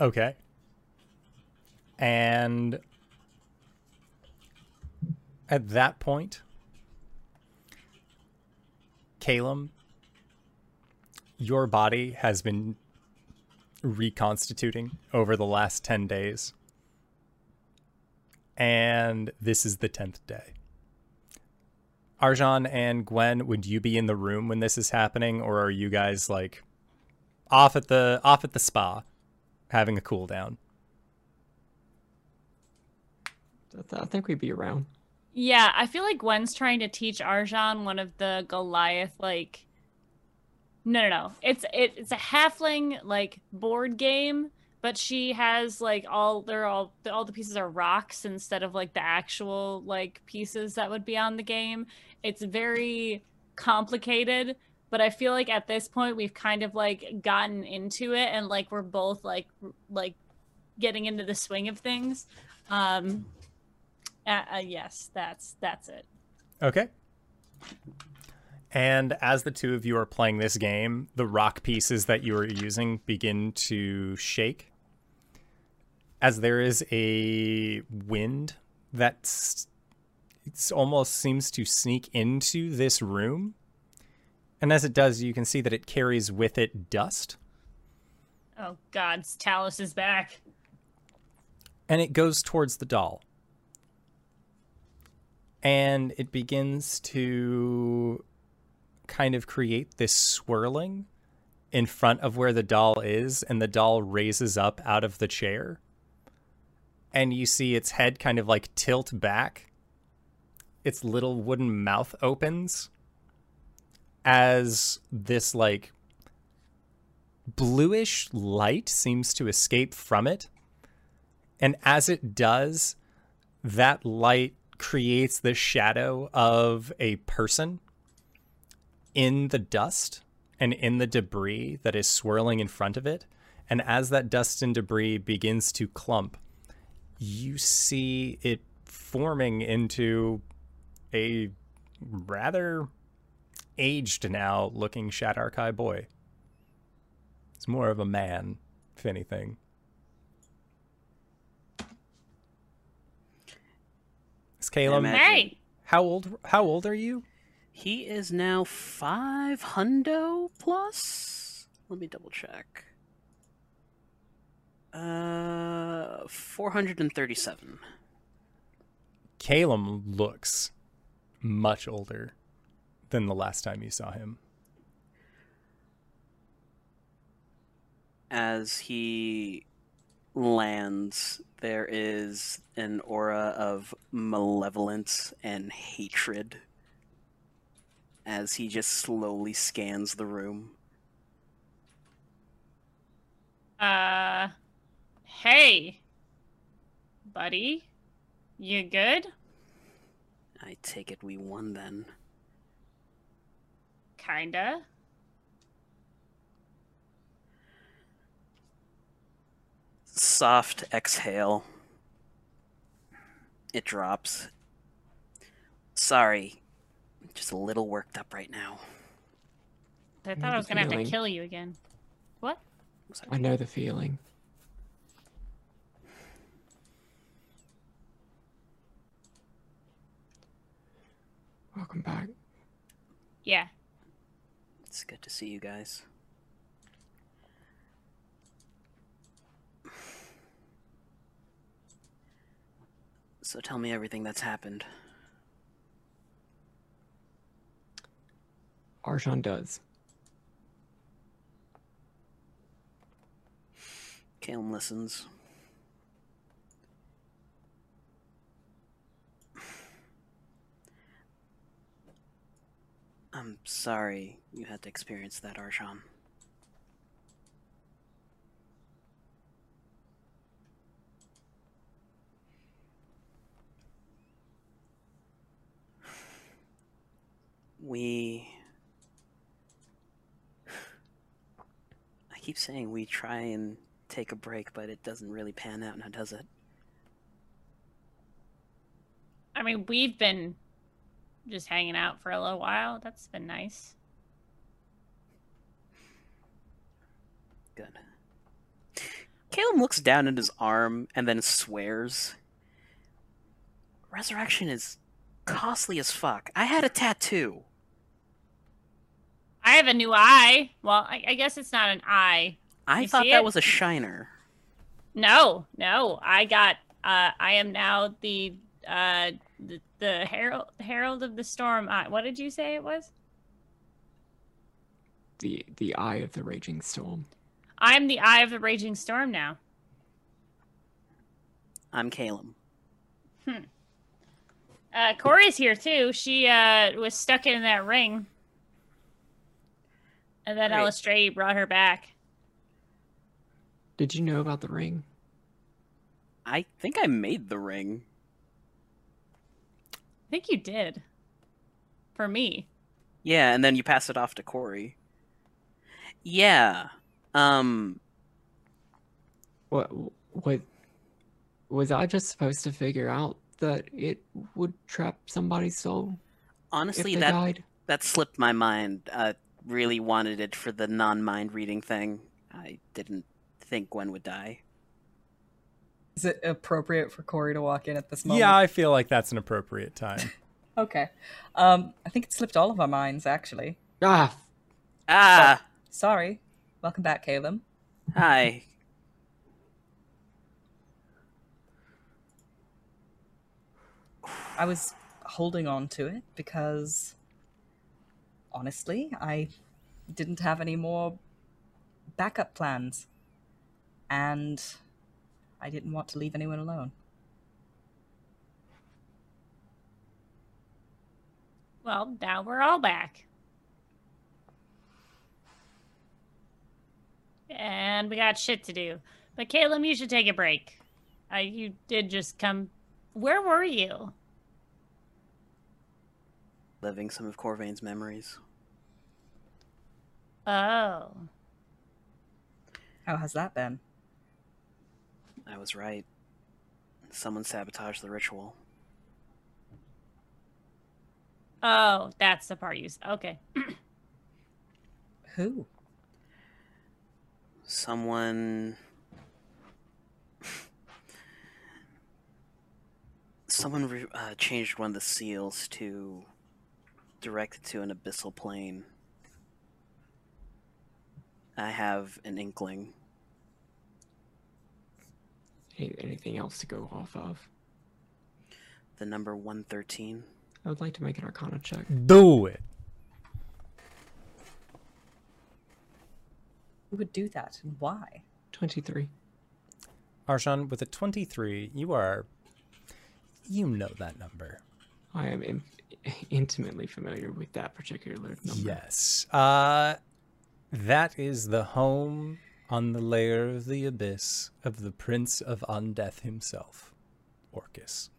Okay. And at that point, Calum, your body has been reconstituting over the last 10 days. And this is the 10th day. Arjan and Gwen, would you be in the room when this is happening or are you guys like off at the off at the spa having a cool down? I I think we'd be around. Yeah, I feel like Gwen's trying to teach Arjan one of the Goliath like No, no, no. It's it, it's a halfling like board game, but she has like all they're all all the pieces are rocks instead of like the actual like pieces that would be on the game. It's very complicated, but I feel like at this point we've kind of like gotten into it and like we're both like like getting into the swing of things. Um uh, uh, yes, that's that's it. Okay. And as the two of you are playing this game, the rock pieces that you are using begin to shake. As there is a wind that it's almost seems to sneak into this room. And as it does, you can see that it carries with it dust. Oh God, Talos is back. and it goes towards the doll. And it begins to kind of create this swirling in front of where the doll is, and the doll raises up out of the chair. And you see its head kind of like tilt back. Its little wooden mouth opens as this like bluish light seems to escape from it. And as it does, that light creates the shadow of a person in the dust and in the debris that is swirling in front of it. And as that dust and debris begins to clump, you see it forming into a rather aged now looking Shadar-kai boy. It's more of a man, if anything. It's Caleb. Hey, How old? How old are you? He is now five hundo plus. Let me double check. Uh, four hundred and thirty-seven. Caleb looks much older than the last time you saw him. As he lands, there is an aura of malevolence and hatred. As he just slowly scans the room. uh, hey, buddy, you good? I take it we won then. Kinda. soft exhale. It drops. Sorry, just a little worked up right now. I thought I the was gonna have to kill you again. What? I know the feeling. Welcome back. Yeah. It's good to see you guys. So tell me everything that's happened. Arjan does. Caleb listens. I'm sorry you had to experience that, Arshan. We. I keep saying we try and take a break, but it doesn't really pan out now, does it? I mean, we've been just hanging out for a little while. That's been nice. Good. Caleb looks down at his arm and then swears. Resurrection is costly as fuck. I had a tattoo. I have a new eye. Well, I, I guess it's not an eye. I You thought that it? was a shiner. No, no. I got. Uh, I am now the uh the, the herald herald of the storm. Eye. What did you say it was? The the eye of the raging storm. I'm the eye of the raging storm now. I'm Caleb. Hmm. Uh, Corey's here too. She uh was stuck in that ring, and then Great. Eilistraee brought her back. Did you know about the ring? I think I made the ring. I think you did. For me. Yeah, and then you pass it off to Corey. Yeah. Um What what was I just supposed to figure out that it would trap somebody's soul honestly if they that died? that slipped my mind. I really wanted it for the non-mind reading thing. I didn't think Gwen would die. Is it appropriate for Corey to walk in at this moment? Yeah, I feel like that's an appropriate time. (laughs) Okay. Um, I think it slipped all of our minds, actually. Ah, Ah, Sorry. Welcome back, Caleb. hi. (laughs) I was holding on to it because, honestly, I didn't have any more backup plans. And I didn't want to leave anyone alone. Well, now we're all back. And we got shit to do. But Caleb, you should take a break. Uh, you did just come. Where were you? Living some of Corvain's memories. Oh. How has that been? I was right. Someone sabotaged the ritual. Oh, that's the part you. s- Okay. Who? Someone. (laughs) Someone re- uh, changed one of the seals to direct it to an abyssal plane. I have an inkling. any- anything else to go off of? The number 113. I would like to make an Arcana check. Do it. Who would do that and why? Twenty-three. Arshan, with a 23, you are. You know that number. I am in- intimately familiar with that particular number. Yes. Uh, that is the home on the layer of the abyss of the Prince of Undeath himself, Orcus.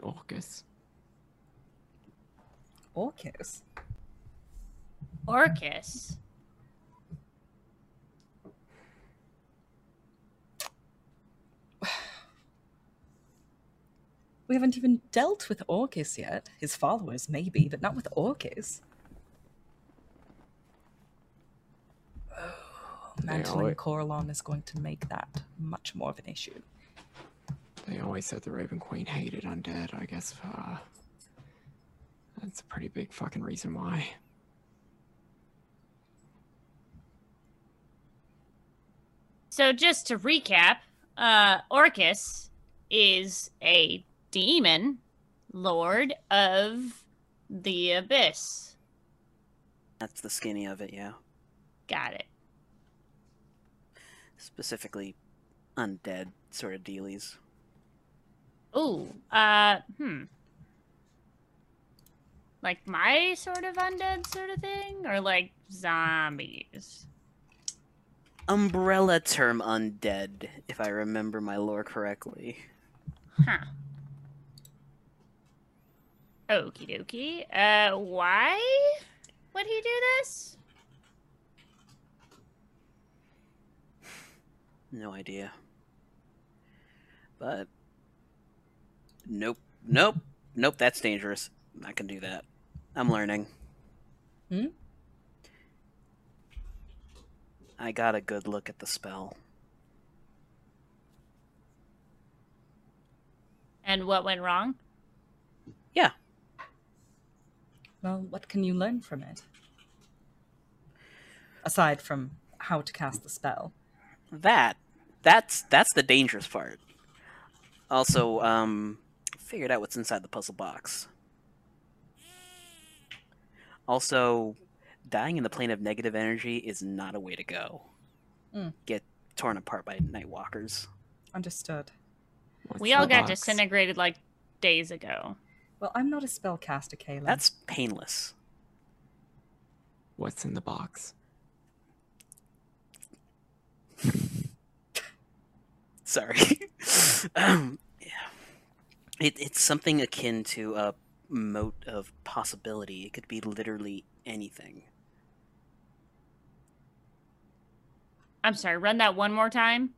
Orcus. Orcus. Orcus. We haven't even dealt with Orcus yet. His followers, maybe, but not with Orcus. Oh, Mantling always- Coralon is going to make that much more of an issue. They always said the Raven Queen hated undead. I guess uh, That's a pretty big fucking reason why. So just to recap, uh, Orcus is a demon lord of the abyss. That's the skinny of it, yeah. Got it. Specifically, undead sort of dealies. Ooh, uh, hmm. Like my sort of undead sort of thing? Or like zombies? Umbrella term undead, if I remember my lore correctly. Huh. Okie dokie. Uh, why would he do this? No idea. But nope, nope, nope. That's dangerous. I can do that. I'm learning. Hmm? I got a good look at the spell. And what went wrong? Yeah, Well, what can you learn from it? Aside from how to cast the spell. that that's that's the dangerous part. Also, um, figured out what's inside the puzzle box. Also, dying in the plane of negative energy is not a way to go. Mm. Get torn apart by night walkers. Understood. What's we all got box? disintegrated like days ago. Well, I'm not a spellcaster, Kayla. That's painless. What's in the box? (laughs) Sorry. (laughs) um, yeah. It, it's something akin to a mote of possibility. It could be literally anything. I'm sorry, run that one more time.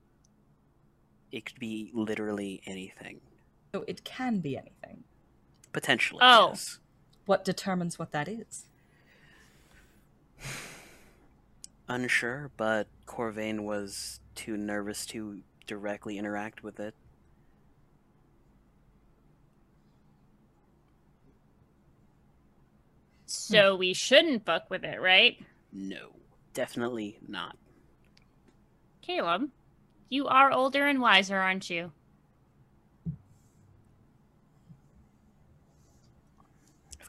It could be literally anything. So it can be anything. Potentially. Oh. Yes. What determines what that is? Unsure, but Corvain was too nervous to directly interact with it. So hmm. we shouldn't fuck with it, right? No. Definitely not. Caleb, you are older and wiser, aren't you?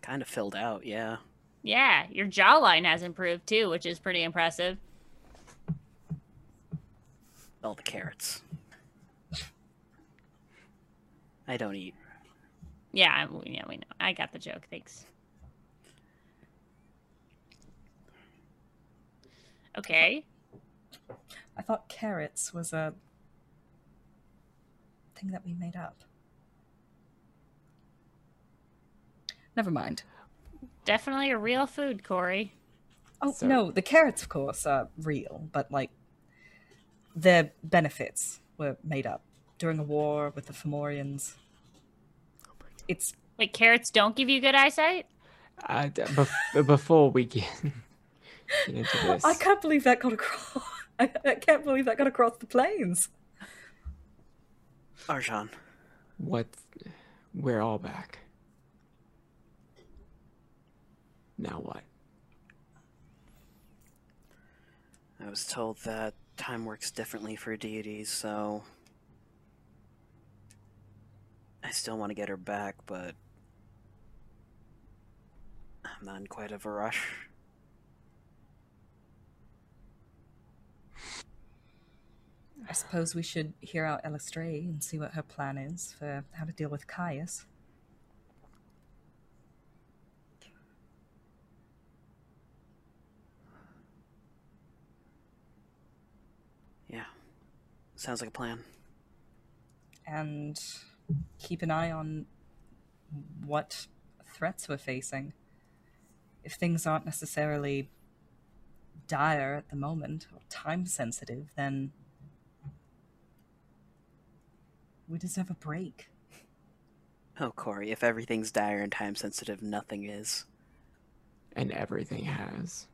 Kind of filled out, yeah. Yeah, your jawline has improved too, which is pretty impressive. All the carrots. I don't eat. Yeah, yeah, we know. I got the joke. Thanks. Okay. I thought carrots was a thing that we made up. Never mind. Definitely a real food, Corey. Oh So- no, the carrots, of course, are real, but like their benefits were made up during a war with the Fomorians. It's Wait, carrots don't give you good eyesight? Uh, d- bef- before we get, get (laughs) into this, I can't believe that got across. I, (laughs) I can't believe that got across the plains. Arjan. what? We're all back. Now what? I was told that time works differently for deities, so. I still want to get her back, but. I'm not in quite of a rush. I suppose we should hear out Eilistraee and see what her plan is for how to deal with Caius. Yeah. Sounds like a plan. and keep an eye on what threats we're facing. If things aren't necessarily dire at the moment or time sensitive, then we deserve a break. Oh, Corey, if everything's dire and time sensitive, nothing is. And everything has.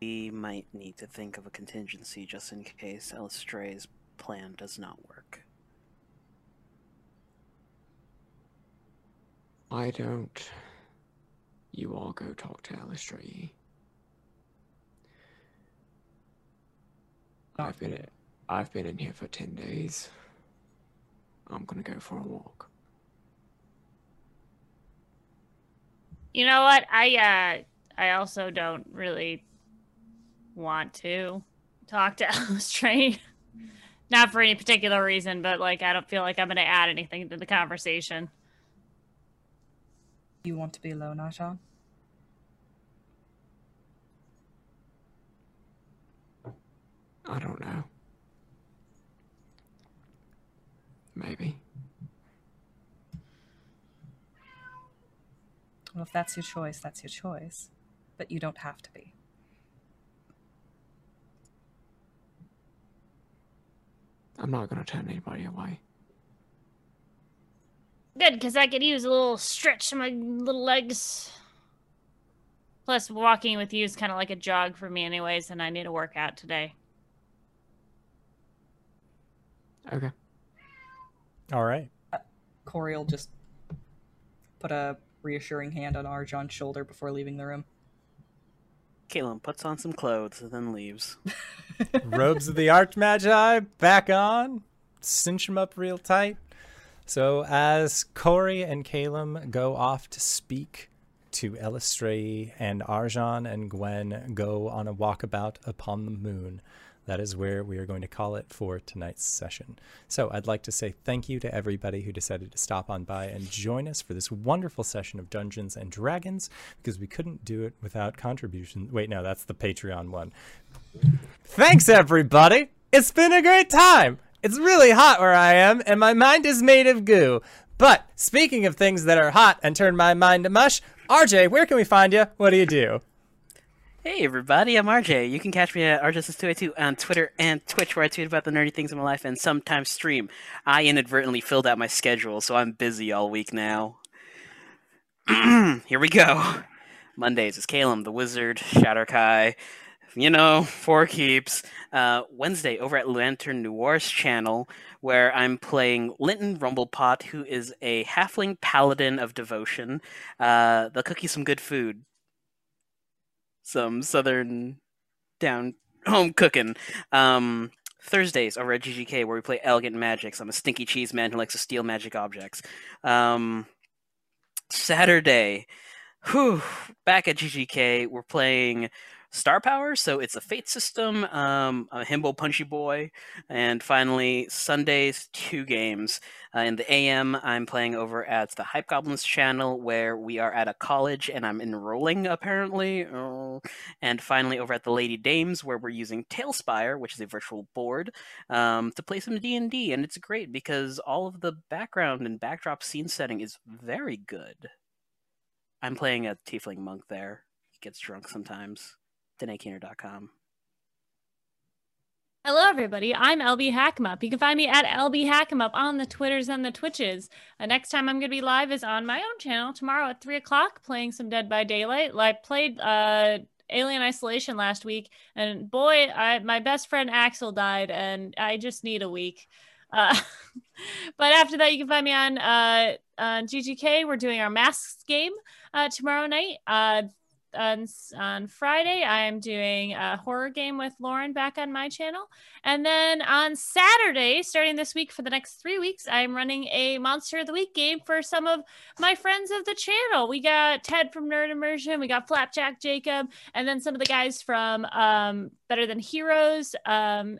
We might need to think of a contingency just in case Eilistraee's plan does not work. I don't. You all go talk to Elistray. I've been in, I've been in here for ten days. I'm gonna go for a walk. You know what? I uh I also don't really want to talk to (laughs) Eilistraee. Not for any particular reason, but like I don't feel like I'm going to add anything to the conversation. You want to be alone, Aisha? I don't know. Maybe. Well, if that's your choice, that's your choice. But you don't have to be. I'm not going to turn anybody away. Good, because I could use a little stretch to my little legs. Plus, walking with you is kind of like a jog for me, anyways, and I need to work out today. Okay. All right. Uh, Corey will just put a reassuring hand on Arjun's shoulder before leaving the room. Caitlin puts on some clothes and then leaves. (laughs) Robes of the Archmagi back on, cinch them up real tight. So as Corey and Calum go off to speak to Eilistraee and Arjan and Gwen go on a walkabout upon the moon, that is where we are going to call it for tonight's session. So I'd like to say thank you to everybody who decided to stop on by and join us for this wonderful session of Dungeons and Dragons because we couldn't do it without contributions. Wait, no, that's the Patreon one. Thanks, everybody. It's been a great time. It's really hot where I am, and my mind is made of goo. But speaking of things that are hot and turn my mind to mush, RJ, where can we find you? What do you do? Hey everybody, I'm RJ. You can catch me at RJustice282 on Twitter and Twitch, where I tweet about the nerdy things in my life and sometimes stream. I inadvertently filled out my schedule, so I'm busy all week now. (clears throat) Here we go. Mondays is Calum, the Wizard, Shadar-kai, you know, Four Keeps. Uh, Wednesday over at Lantern Noir's channel, where I'm playing Linton Rumblepot, who is a halfling paladin of devotion. Uh, they'll cook you some good food some southern down home cooking. Um, Thursdays over at GGK where we play Elegant Magics. I'm a stinky cheese man who likes to steal magic objects. Um, Saturday, whew, back at GGK, we're playing star power. So it's a fate system, um, a himbo punchy boy, and finally Sundays two games. Uh, in the AM, I'm playing over at the Hype Goblins channel where we are at a college and I'm enrolling apparently. Oh. And finally over at the Lady Dames where we're using TaleSpire, which is a virtual board, um, to play some D and D, and it's great because all of the background and backdrop scene setting is very good. I'm playing a tiefling monk there. He gets drunk sometimes thenakeener.com. Hello, everybody. I'm LB Hackemup. You can find me at LB Hackemup on the Twitters and the Twitches. The next time I'm going to be live is on my own channel tomorrow at 3 o'clock playing some Dead by Daylight. I played uh, Alien Isolation last week, and boy, I, my best friend Axel died, and I just need a week. Uh, (laughs) but after that, you can find me on, uh, on GGK. We're doing our masks game uh, tomorrow night on, on Friday, I am doing a horror game with Lauren back on my channel. And then on Saturday, starting this week for the next three weeks, I'm running a Monster of the Week game for some of my friends of the channel. We got Ted from Nerd Immersion, we got Flapjack Jacob, and then some of the guys from um, Better Than Heroes um,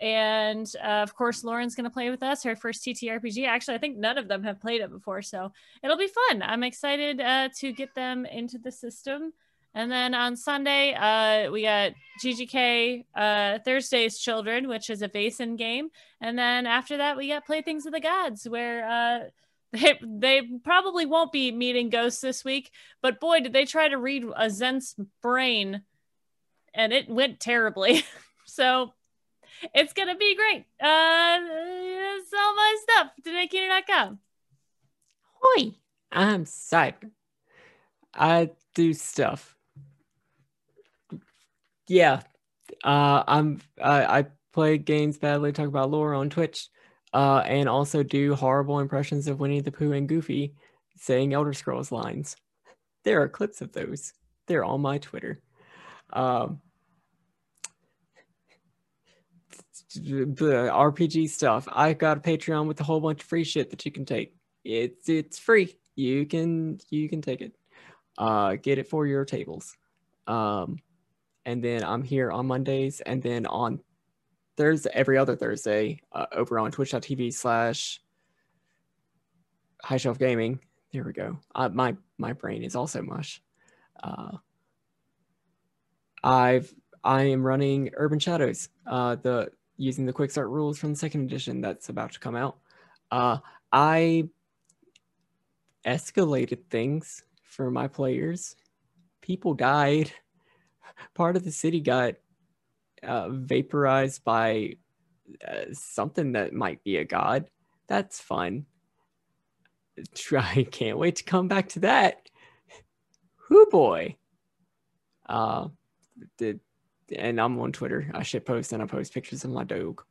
and uh, of course, Lauren's going to play with us her first TTRPG. Actually, I think none of them have played it before, so it'll be fun. I'm excited uh, to get them into the system. And then on Sunday, uh, we got GGK uh, Thursday's Children, which is a Basin game. And then after that, we got Playthings of the Gods, where uh, (laughs) they, they probably won't be meeting ghosts this week. But boy, did they try to read a Zen's brain, and it went terribly. (laughs) so it's gonna be great. Uh, it's all my stuff. DanaeKeener.com. Hoi. I'm cyber. I do stuff. Yeah. Uh, I'm. I, I play games badly. Talk about lore on Twitch. Uh, and also do horrible impressions of Winnie the Pooh and Goofy saying Elder Scrolls lines. There are clips of those. They're on my Twitter. Um, RPG stuff. I got a Patreon with a whole bunch of free shit that you can take. It's it's free. You can you can take it. Uh, get it for your tables. Um, and then I'm here on Mondays, and then on Thursday, every other Thursday, uh, over on Twitch.tv slash High Shelf Gaming. There we go. Uh, my my brain is also mush. Uh, I've I am running Urban Shadows. Uh, the using the quick start rules from the second edition that's about to come out. Uh, I escalated things for my players. People died. Part of the city got uh, vaporized by uh, something that might be a god. That's fun. (laughs) I can't wait to come back to that. Whoo boy. Uh, the and I'm on Twitter. I shit post and I post pictures of my dog,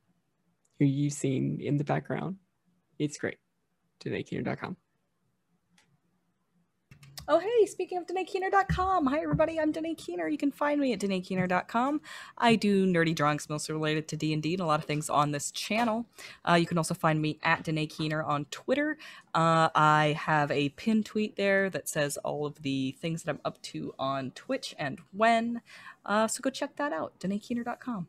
who you've seen in the background. It's great. DanaeKeener.com. Oh, hey, speaking of DanaeKeener.com. Hi, everybody. I'm Danae Keener. You can find me at DanaeKeener.com. I do nerdy drawings mostly related to D&D and a lot of things on this channel. Uh, you can also find me at Danae Keener on Twitter. Uh, I have a pin tweet there that says all of the things that I'm up to on Twitch and when. Uh, so go check that out, DanaeKeener.com.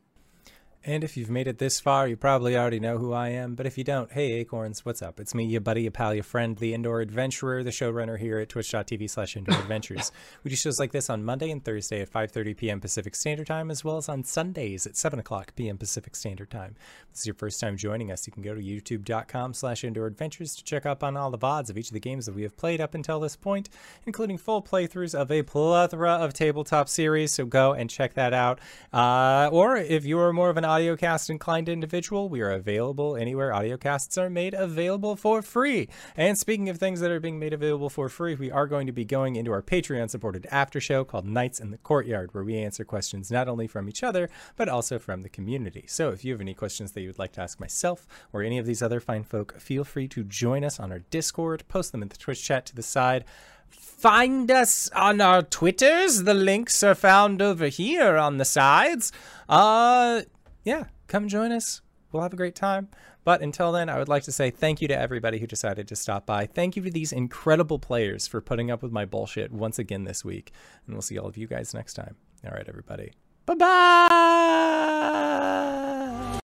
And if you've made it this far, you probably already know who I am. But if you don't, hey Acorns, what's up? It's me, your buddy, your pal, your friend, the Indoor Adventurer, the showrunner here at twitch.tv slash indoor adventures. (laughs) we do shows like this on Monday and Thursday at 5.30 p.m. Pacific Standard Time, as well as on Sundays at 7 o'clock p.m. Pacific Standard Time. If this is your first time joining us, you can go to youtube.com slash indoor adventures to check up on all the VODs of each of the games that we have played up until this point, including full playthroughs of a plethora of tabletop series. So go and check that out. Uh, or if you are more of an audiocast inclined individual, we are available anywhere audiocasts are made available for free. And speaking of things that are being made available for free, we are going to be going into our Patreon supported after show called Nights in the Courtyard, where we answer questions not only from each other, but also from the community. So if you have any questions that you would like to ask myself or any of these other fine folk, feel free to join us on our Discord, post them in the Twitch chat to the side. Find us on our Twitters. The links are found over here on the sides. Uh, yeah, come join us. We'll have a great time. But until then, I would like to say thank you to everybody who decided to stop by. Thank you to these incredible players for putting up with my bullshit once again this week. And we'll see all of you guys next time. All right, everybody. Bye bye.